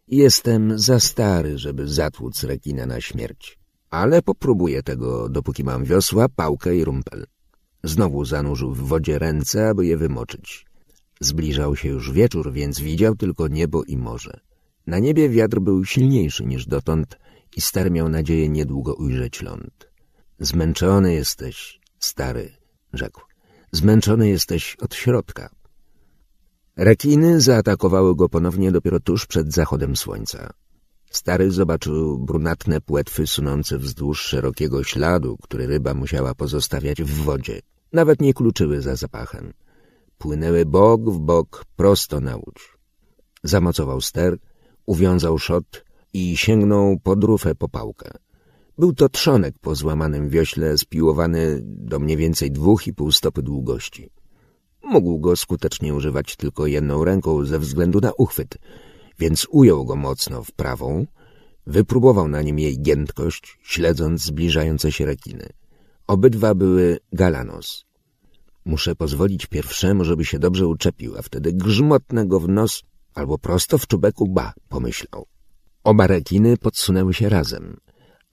Jestem za stary, żeby zatłuc rekina na śmierć. Ale popróbuję tego, dopóki mam wiosła, pałkę i rumpel. Znowu zanurzył w wodzie ręce, aby je wymoczyć. Zbliżał się już wieczór, więc widział tylko niebo i morze. Na niebie wiatr był silniejszy niż dotąd i stary miał nadzieję niedługo ujrzeć ląd. Zmęczony jesteś, stary, rzekł. Zmęczony jesteś od środka. Rekiny zaatakowały go ponownie dopiero tuż przed zachodem słońca. Stary zobaczył brunatne płetwy sunące wzdłuż szerokiego śladu, który ryba musiała pozostawiać w wodzie. Nawet nie kluczyły za zapachem. Płynęły bok w bok prosto na łódź. Zamocował ster, uwiązał szot i sięgnął pod rufę po pałkę. Był to trzonek po złamanym wiośle spiłowany do mniej więcej dwóch i pół stopy długości. Mógł go skutecznie używać tylko jedną ręką ze względu na uchwyt, więc ujął go mocno w prawą, wypróbował na nim jej giętkość, śledząc zbliżające się rekiny. Obydwa były galanos. Muszę pozwolić pierwszemu, żeby się dobrze uczepił, a wtedy grzmotnę go w nos albo prosto w czubeku ba, pomyślał. Oba rekiny podsunęły się razem,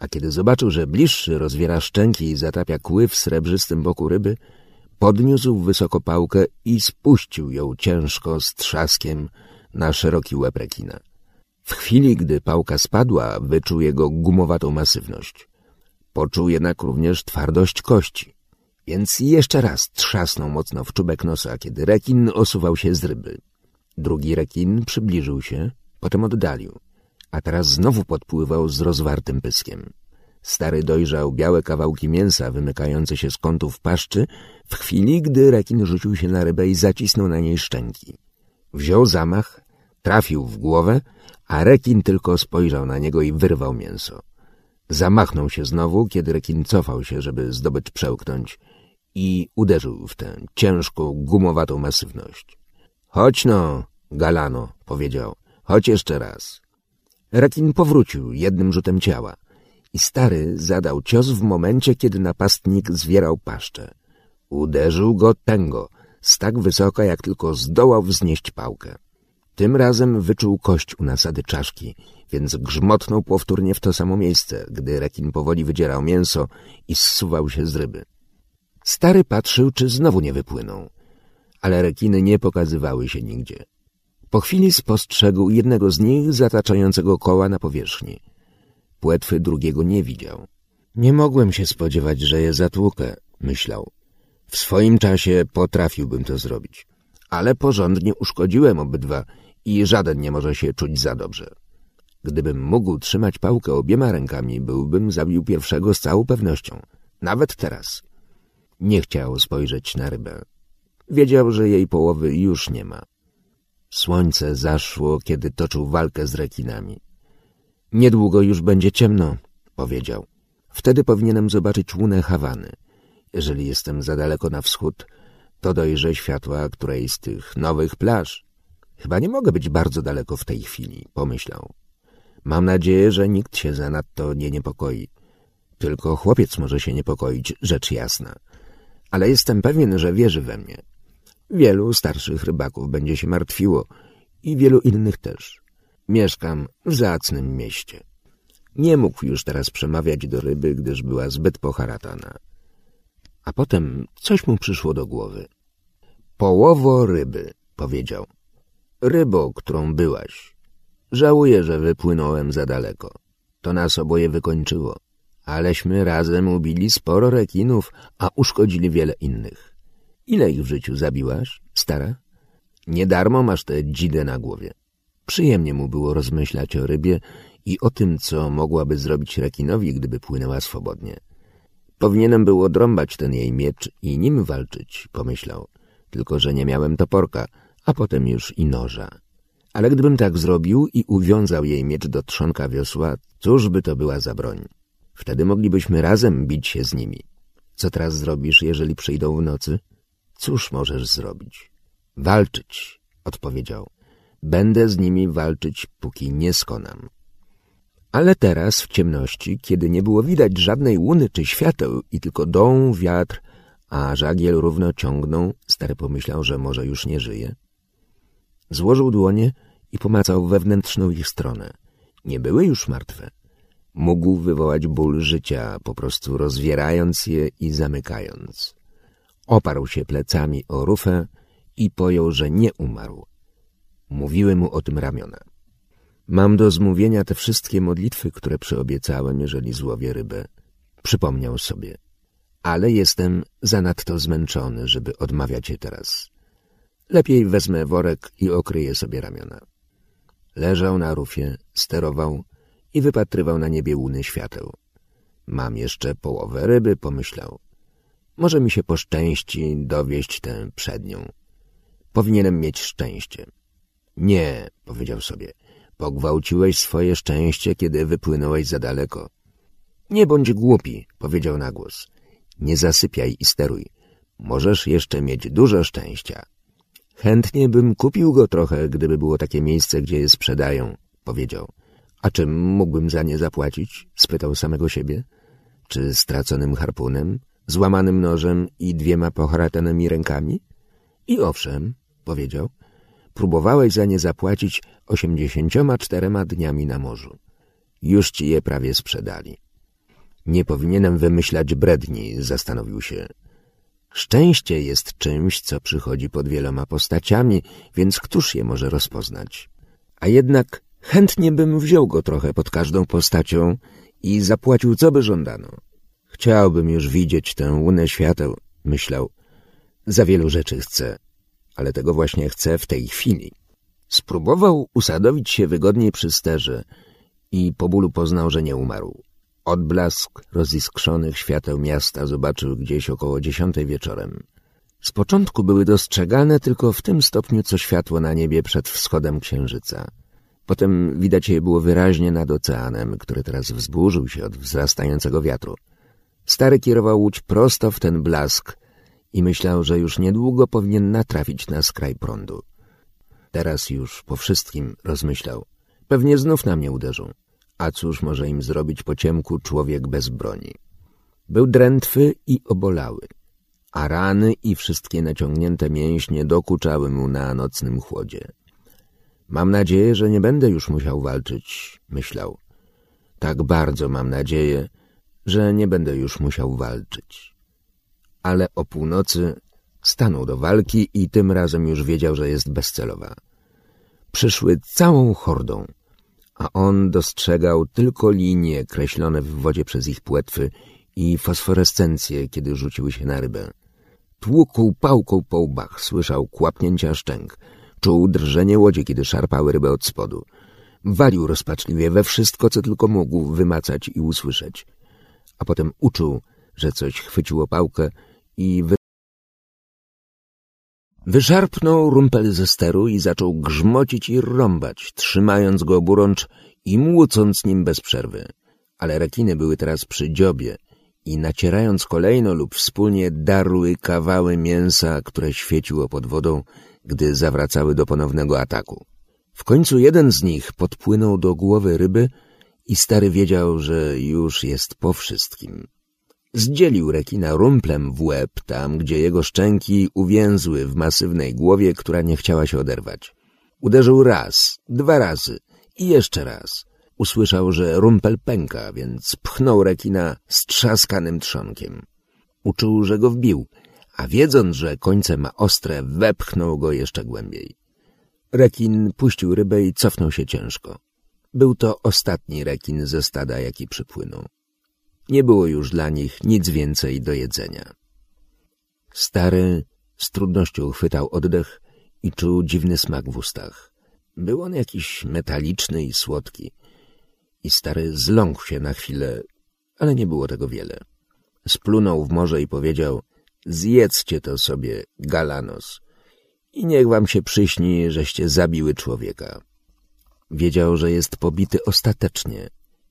a kiedy zobaczył, że bliższy rozwiera szczęki i zatapia kły w srebrzystym boku ryby, podniósł wysoko pałkę i spuścił ją ciężko z trzaskiem na szeroki łeb rekina. W chwili, gdy pałka spadła, wyczuł jego gumowatą masywność. Poczuł jednak również twardość kości, więc jeszcze raz trzasnął mocno w czubek nosa, kiedy rekin osuwał się z ryby. Drugi rekin przybliżył się, potem oddalił, a teraz znowu podpływał z rozwartym pyskiem. Stary dojrzał białe kawałki mięsa wymykające się z kątów paszczy w chwili, gdy rekin rzucił się na rybę i zacisnął na niej szczęki. Wziął zamach, trafił w głowę, a rekin tylko spojrzał na niego i wyrwał mięso. Zamachnął się znowu, kiedy rekin cofał się, żeby zdobycz przełknąć i uderzył w tę ciężką, gumowatą masywność. — Chodź no, Galano — powiedział. — Chodź jeszcze raz. Rekin powrócił jednym rzutem ciała i stary zadał cios w momencie, kiedy napastnik zwierał paszczę. Uderzył go tęgo, z tak wysoka, jak tylko zdołał wznieść pałkę. Tym razem wyczuł kość u nasady czaszki, więc grzmotnął powtórnie w to samo miejsce, gdy rekin powoli wydzierał mięso i zsuwał się z ryby. Stary patrzył, czy znowu nie wypłynął, ale rekiny nie pokazywały się nigdzie. Po chwili spostrzegł jednego z nich zataczającego koła na powierzchni. Płetwy drugiego nie widział. Nie mogłem się spodziewać, że je zatłukę, myślał. W swoim czasie potrafiłbym to zrobić, ale porządnie uszkodziłem obydwa i żaden nie może się czuć za dobrze. Gdybym mógł trzymać pałkę obiema rękami, byłbym zabił pierwszego z całą pewnością. Nawet teraz. Nie chciał spojrzeć na rybę. Wiedział, że jej połowy już nie ma. Słońce zaszło, kiedy toczył walkę z rekinami. Niedługo już będzie ciemno, powiedział. Wtedy powinienem zobaczyć łunę Hawany. Jeżeli jestem za daleko na wschód, to dojrzę światła którejś z tych nowych plaż. Chyba nie mogę być bardzo daleko w tej chwili, pomyślał. Mam nadzieję, że nikt się zanadto nie niepokoi. Tylko chłopiec może się niepokoić, rzecz jasna. Ale jestem pewien, że wierzy we mnie. Wielu starszych rybaków będzie się martwiło i wielu innych też. Mieszkam w zacnym mieście. Nie mógł już teraz przemawiać do ryby, gdyż była zbyt poharatana. A potem coś mu przyszło do głowy. Połowo ryby, powiedział. Rybo, którą byłaś. Żałuję, że wypłynąłem za daleko. To nas oboje wykończyło. Aleśmy razem ubili sporo rekinów, a uszkodzili wiele innych. Ile ich w życiu zabiłaś, stara? Nie darmo masz tę dzidę na głowie. Przyjemnie mu było rozmyślać o rybie i o tym, co mogłaby zrobić rekinowi, gdyby płynęła swobodnie. Powinienem był odrąbać ten jej miecz i nim walczyć, pomyślał. Tylko, że nie miałem toporka, a potem już i noża. Ale gdybym tak zrobił i uwiązał jej miecz do trzonka wiosła, cóż by to była za broń? Wtedy moglibyśmy razem bić się z nimi. Co teraz zrobisz, jeżeli przyjdą w nocy? Cóż możesz zrobić? Walczyć, odpowiedział. Będę z nimi walczyć, póki nie skonam. Ale teraz, w ciemności, kiedy nie było widać żadnej łuny czy świateł i tylko dął wiatr, a żagiel równo ciągnął, stary pomyślał, że może już nie żyje. Złożył dłonie i pomacał wewnętrzną ich stronę. Nie były już martwe. Mógł wywołać ból życia, po prostu rozwierając je i zamykając. Oparł się plecami o rufę i pojął, że nie umarł. Mówiły mu o tym ramiona. Mam do zmówienia te wszystkie modlitwy, które przyobiecałem, jeżeli złowię rybę. Przypomniał sobie. Ale jestem zanadto zmęczony, żeby odmawiać je teraz. Lepiej wezmę worek i okryję sobie ramiona. Leżał na rufie, sterował i wypatrywał na niebie łuny świateł. Mam jeszcze połowę ryby, pomyślał. Może mi się poszczęści dowieść tę przednią. Powinienem mieć szczęście. Nie, powiedział sobie, pogwałciłeś swoje szczęście, kiedy wypłynąłeś za daleko. Nie bądź głupi, powiedział na głos. Nie zasypiaj i steruj. Możesz jeszcze mieć dużo szczęścia. Chętnie bym kupił go trochę, gdyby było takie miejsce, gdzie je sprzedają, powiedział. A czym mógłbym za nie zapłacić? spytał samego siebie. Czy straconym harpunem, złamanym nożem i dwiema poharatanymi rękami? I owszem, powiedział, próbowałeś za nie zapłacić osiemdziesięcioma czterema dniami na morzu. Już ci je prawie sprzedali. Nie powinienem wymyślać bredni, zastanowił się. Szczęście jest czymś, co przychodzi pod wieloma postaciami, więc któż je może rozpoznać? A jednak chętnie bym wziął go trochę pod każdą postacią i zapłacił, co by żądano. Chciałbym już widzieć tę łunę świateł, myślał. Za wielu rzeczy chcę, ale tego właśnie chcę w tej chwili. Spróbował usadowić się wygodniej przy sterze i po bólu poznał, że nie umarł. Odblask roziskrzonych świateł miasta zobaczył gdzieś około dziesiątej wieczorem. Z początku były dostrzegane tylko w tym stopniu, co światło na niebie przed wschodem księżyca. Potem widać je było wyraźnie nad oceanem, który teraz wzburzył się od wzrastającego wiatru. Stary kierował łódź prosto w ten blask i myślał, że już niedługo powinien natrafić na skraj prądu. Teraz już po wszystkim rozmyślał. Pewnie znów na mnie uderzą. A cóż może im zrobić po ciemku człowiek bez broni? Był drętwy i obolały, a rany i wszystkie naciągnięte mięśnie dokuczały mu na nocnym chłodzie. Mam nadzieję, że nie będę już musiał walczyć, myślał. Tak bardzo mam nadzieję, że nie będę już musiał walczyć. Ale o północy stanął do walki i tym razem już wiedział, że jest bezcelowa. Przyszły całą hordą, a on dostrzegał tylko linie kreślone w wodzie przez ich płetwy i fosforescencję, kiedy rzuciły się na rybę. Tłukł pałką po łbach, słyszał kłapnięcia szczęk, czuł drżenie łodzi, kiedy szarpały rybę od spodu. Walił rozpaczliwie we wszystko, co tylko mógł wymacać i usłyszeć. A potem uczuł, że coś chwyciło pałkę i wy... Wyszarpnął rumpel ze steru i zaczął grzmocić i rąbać, trzymając go oburącz i młócąc nim bez przerwy. Ale rekiny były teraz przy dziobie i nacierając kolejno lub wspólnie darły kawały mięsa, które świeciło pod wodą, gdy zawracały do ponownego ataku. W końcu jeden z nich podpłynął do głowy ryby i stary wiedział, że już jest po wszystkim. Zdzielił rekina rumplem w łeb, tam gdzie jego szczęki uwięzły w masywnej głowie, która nie chciała się oderwać. Uderzył raz, dwa razy i jeszcze raz. Usłyszał, że rumpel pęka, więc pchnął rekina strzaskanym trzonkiem. Uczuł, że go wbił, a wiedząc, że końce ma ostre, wepchnął go jeszcze głębiej. Rekin puścił rybę i cofnął się ciężko. Był to ostatni rekin ze stada, jaki przypłynął. Nie było już dla nich nic więcej do jedzenia. Stary z trudnością chwytał oddech i czuł dziwny smak w ustach. Był on jakiś metaliczny i słodki. I stary zląkł się na chwilę, ale nie było tego wiele. Splunął w morze i powiedział — zjedzcie to sobie, Galanos, i niech wam się przyśni, żeście zabiły człowieka. Wiedział, że jest pobity ostatecznie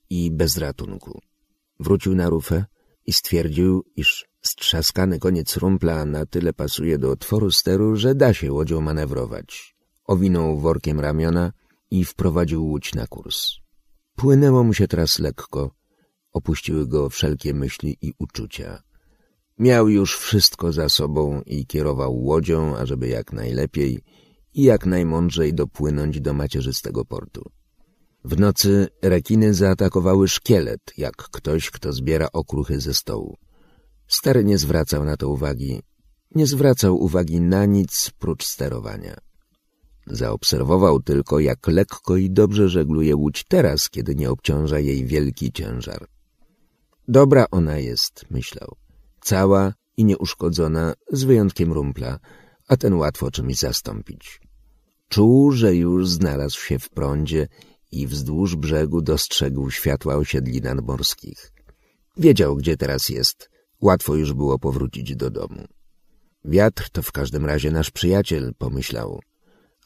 i bez ratunku. Wrócił na rufę i stwierdził, iż Strzaskany koniec rumpla na tyle pasuje do otworu steru, że da się łodzią manewrować. Owinął workiem ramiona i wprowadził łódź na kurs. Płynęło mu się teraz lekko. Opuściły go wszelkie myśli i uczucia. Miał już wszystko za sobą i kierował łodzią, ażeby jak najlepiej i jak najmądrzej dopłynąć do macierzystego portu. W nocy rekiny zaatakowały szkielet, jak ktoś, kto zbiera okruchy ze stołu. Stary nie zwracał na to uwagi. Nie zwracał uwagi na nic prócz sterowania. Zaobserwował tylko, jak lekko i dobrze żegluje łódź teraz, kiedy nie obciąża jej wielki ciężar. Dobra ona jest, myślał. Cała i nieuszkodzona, z wyjątkiem rumpla, a ten łatwo czymś zastąpić. Czuł, że już znalazł się w prądzie i wzdłuż brzegu dostrzegł światła osiedli nadmorskich. Wiedział, gdzie teraz jest. Łatwo już było powrócić do domu. Wiatr to w każdym razie nasz przyjaciel, pomyślał,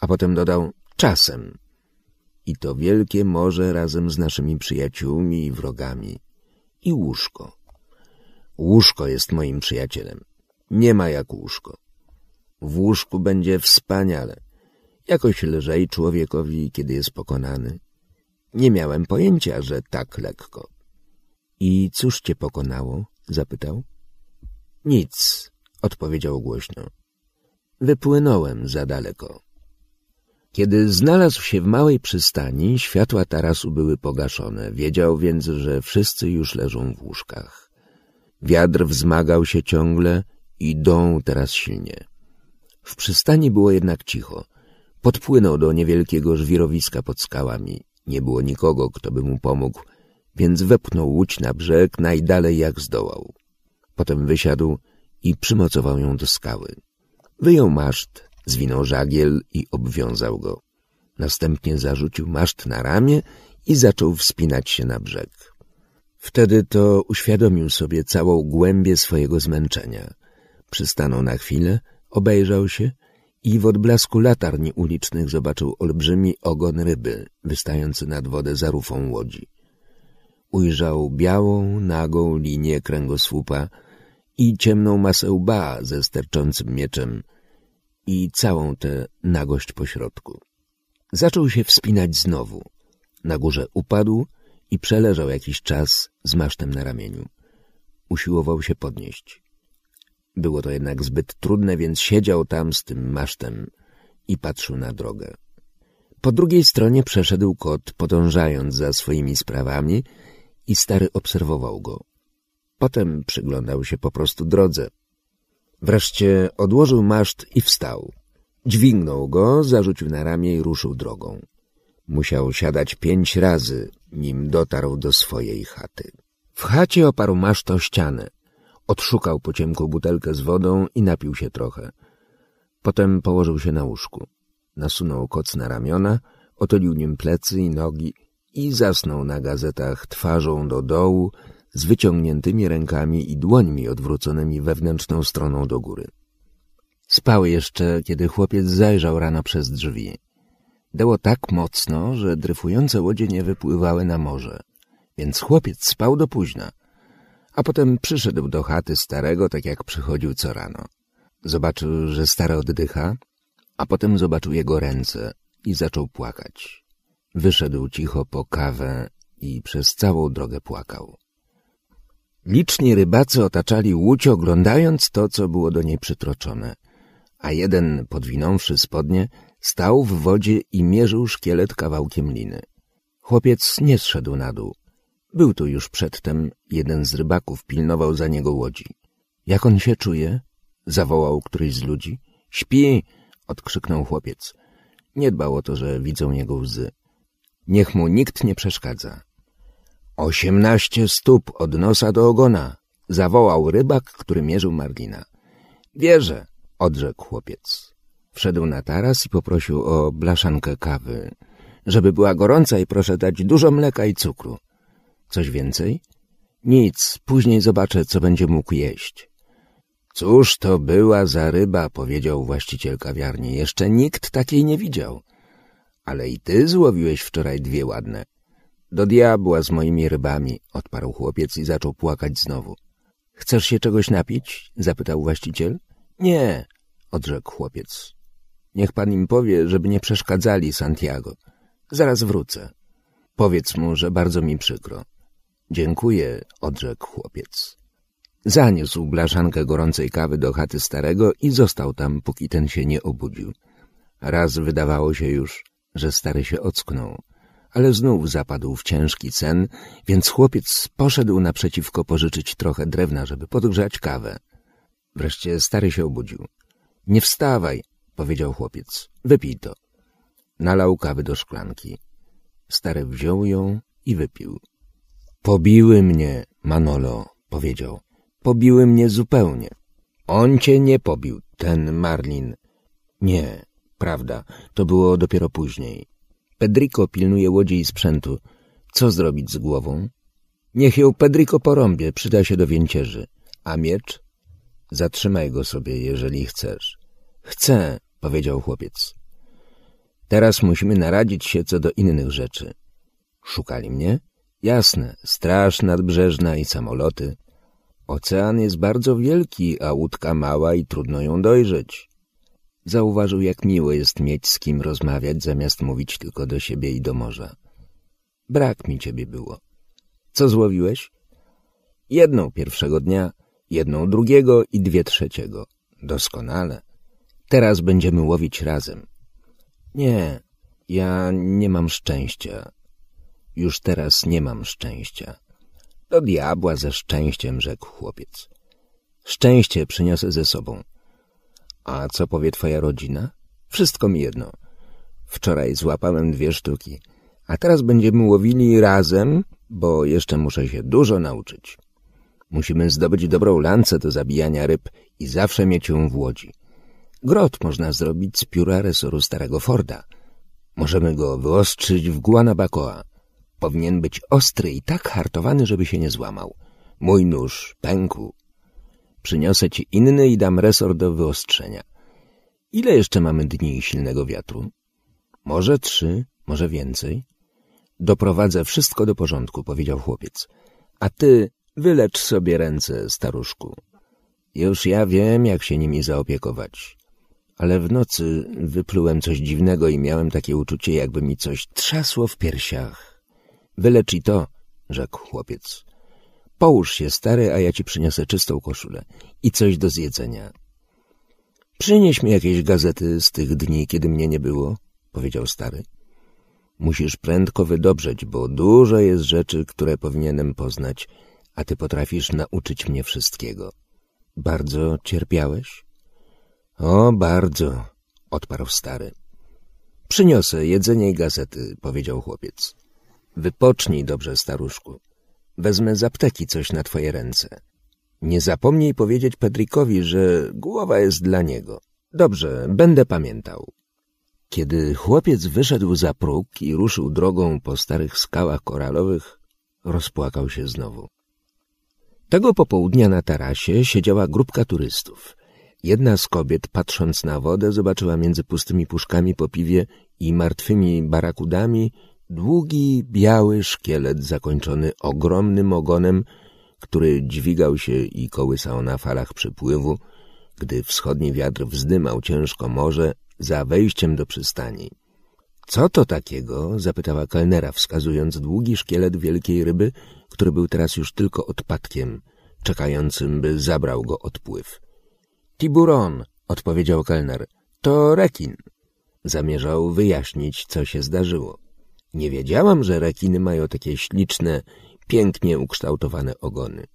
a potem dodał czasem. I to wielkie morze razem z naszymi przyjaciółmi i wrogami. I łóżko. Łóżko jest moim przyjacielem. Nie ma jak łóżko. W łóżku będzie wspaniale. Jakoś lżej człowiekowi, kiedy jest pokonany. Nie miałem pojęcia, że tak lekko. I cóż cię pokonało? zapytał. Nic, odpowiedział głośno. Wypłynąłem za daleko. Kiedy znalazł się w małej przystani, światła tarasu były pogaszone. Wiedział więc, że wszyscy już leżą w łóżkach. Wiatr wzmagał się ciągle i dął teraz silnie. W przystani było jednak cicho. Podpłynął do niewielkiego żwirowiska pod skałami. Nie było nikogo, kto by mu pomógł, więc wepchnął łódź na brzeg najdalej jak zdołał. Potem wysiadł i przymocował ją do skały. Wyjął maszt, zwinął żagiel i obwiązał go. Następnie zarzucił maszt na ramię i zaczął wspinać się na brzeg. Wtedy to uświadomił sobie całą głębię swojego zmęczenia. Przystanął na chwilę, obejrzał się i w odblasku latarni ulicznych zobaczył olbrzymi ogon ryby wystający nad wodę za rufą łodzi. Ujrzał białą, nagą linię kręgosłupa i ciemną masę łba ze sterczącym mieczem i całą tę nagość pośrodku. Zaczął się wspinać znowu. Na górze upadł i przeleżał jakiś czas z masztem na ramieniu. Usiłował się podnieść. Było to jednak zbyt trudne, więc siedział tam z tym masztem i patrzył na drogę. Po drugiej stronie przeszedł kot, podążając za swoimi sprawami i stary obserwował go. Potem przyglądał się po prostu drodze. Wreszcie odłożył maszt i wstał. Dźwignął go, zarzucił na ramię i ruszył drogą. Musiał siadać pięć razy, nim dotarł do swojej chaty. W chacie oparł maszt o ścianę. Odszukał po ciemku butelkę z wodą i napił się trochę. Potem położył się na łóżku. Nasunął koc na ramiona, otolił nim plecy i nogi i zasnął na gazetach twarzą do dołu, z wyciągniętymi rękami i dłońmi odwróconymi wewnętrzną stroną do góry. Spał jeszcze, kiedy chłopiec zajrzał rano przez drzwi. Dało tak mocno, że dryfujące łodzie nie wypływały na morze, więc chłopiec spał do późna, a potem przyszedł do chaty starego, tak jak przychodził co rano. Zobaczył, że stary oddycha, a potem zobaczył jego ręce i zaczął płakać. Wyszedł cicho po kawę i przez całą drogę płakał. Liczni rybacy otaczali łódź, oglądając to, co było do niej przytroczone, a jeden, podwinąwszy spodnie, stał w wodzie i mierzył szkielet kawałkiem liny. Chłopiec nie zszedł na dół. Był tu już przedtem, jeden z rybaków pilnował za niego łodzi. — Jak on się czuje? — zawołał któryś z ludzi. — Śpi! — odkrzyknął chłopiec. Nie dbał o to, że widzą jego łzy. Niech mu nikt nie przeszkadza. Osiemnaście stóp od nosa do ogona, zawołał rybak, który mierzył Marlina. Wierzę, odrzekł chłopiec. Wszedł na taras i poprosił o blaszankę kawy, żeby była gorąca i proszę dać dużo mleka i cukru. Coś więcej? Nic, później zobaczę, co będzie mógł jeść. Cóż to była za ryba, powiedział właściciel kawiarni. Jeszcze nikt takiej nie widział. Ale i ty złowiłeś wczoraj dwie ładne. Do diabła z moimi rybami, odparł chłopiec i zaczął płakać znowu. Chcesz się czegoś napić? zapytał właściciel. Nie, odrzekł chłopiec. Niech pan im powie, żeby nie przeszkadzali Santiago. Zaraz wrócę. Powiedz mu, że bardzo mi przykro. Dziękuję, odrzekł chłopiec. Zaniósł blaszankę gorącej kawy do chaty starego i został tam, póki ten się nie obudził. Raz wydawało się już, że stary się ocknął, ale znów zapadł w ciężki sen, więc chłopiec poszedł naprzeciwko pożyczyć trochę drewna, żeby podgrzać kawę. Wreszcie stary się obudził. — Nie wstawaj — powiedział chłopiec. — Wypij to. Nalał kawy do szklanki. Stary wziął ją i wypił. — Pobiły mnie, Manolo — powiedział. — Pobiły mnie zupełnie. — On cię nie pobił, ten Marlin. — Nie, prawda, to było dopiero później. Pedrico pilnuje łodzi i sprzętu. Co zrobić z głową? Niech ją Pedrico porąbie, przyda się do więcierzy. A miecz? Zatrzymaj go sobie, jeżeli chcesz. Chcę, powiedział chłopiec. Teraz musimy naradzić się co do innych rzeczy. Szukali mnie? Jasne, straż nadbrzeżna i samoloty. Ocean jest bardzo wielki, a łódka mała i trudno ją dojrzeć. Zauważył, jak miło jest mieć z kim rozmawiać, zamiast mówić tylko do siebie i do morza. Brak mi ciebie było. Co złowiłeś? Jedną pierwszego dnia, jedną drugiego i dwie trzeciego. Doskonale. Teraz będziemy łowić razem. Nie, ja nie mam szczęścia. Już teraz nie mam szczęścia. Do diabła ze szczęściem, rzekł chłopiec. Szczęście przyniosę ze sobą. A co powie twoja rodzina? Wszystko mi jedno. Wczoraj złapałem dwie sztuki, a teraz będziemy łowili razem, bo jeszcze muszę się dużo nauczyć. Musimy zdobyć dobrą lancę do zabijania ryb i zawsze mieć ją w łodzi. Grot można zrobić z pióra resoru starego Forda. Możemy go wyostrzyć w Guanabacoa. Powinien być ostry i tak hartowany, żeby się nie złamał. Mój nóż pękł. Przyniosę ci inny i dam resor do wyostrzenia. Ile jeszcze mamy dni silnego wiatru? Może trzy, może więcej. Doprowadzę wszystko do porządku, powiedział chłopiec. A ty wylecz sobie ręce, staruszku. Już ja wiem, jak się nimi zaopiekować. Ale w nocy wyplułem coś dziwnego i miałem takie uczucie, jakby mi coś trzasło w piersiach. Wylecz i to, rzekł chłopiec. Połóż się, stary, a ja ci przyniosę czystą koszulę i coś do zjedzenia. Przynieś mi jakieś gazety z tych dni, kiedy mnie nie było, powiedział stary. Musisz prędko wydobrzeć, bo dużo jest rzeczy, które powinienem poznać, a ty potrafisz nauczyć mnie wszystkiego. Bardzo cierpiałeś? O, bardzo, odparł stary. Przyniosę jedzenie i gazety, powiedział chłopiec. Wypocznij dobrze, staruszku. Wezmę z apteki coś na twoje ręce. Nie zapomnij powiedzieć Pedrikowi, że głowa jest dla niego. Dobrze, będę pamiętał. Kiedy chłopiec wyszedł za próg i ruszył drogą po starych skałach koralowych, rozpłakał się znowu. Tego popołudnia na tarasie siedziała grupka turystów. Jedna z kobiet, patrząc na wodę, zobaczyła między pustymi puszkami po piwie i martwymi barakudami Długi, biały szkielet zakończony ogromnym ogonem, który dźwigał się i kołysał na falach przypływu, gdy wschodni wiatr wzdymał ciężko morze za wejściem do przystani. — Co to takiego? — zapytała kelnera, wskazując długi szkielet wielkiej ryby, który był teraz już tylko odpadkiem, czekającym, by zabrał go odpływ. — Tiburon — odpowiedział kelner. — To rekin. Zamierzał wyjaśnić, co się zdarzyło. Nie wiedziałam, że rekiny mają takie śliczne, pięknie ukształtowane ogony.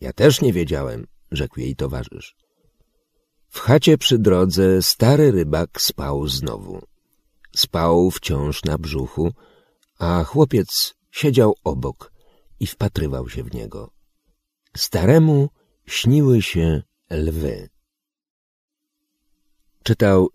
Ja też nie wiedziałem, rzekł jej towarzysz. W chacie przy drodze stary rybak spał znowu. Spał wciąż na brzuchu, a chłopiec siedział obok i wpatrywał się w niego. Staremu śniły się lwy. Czytał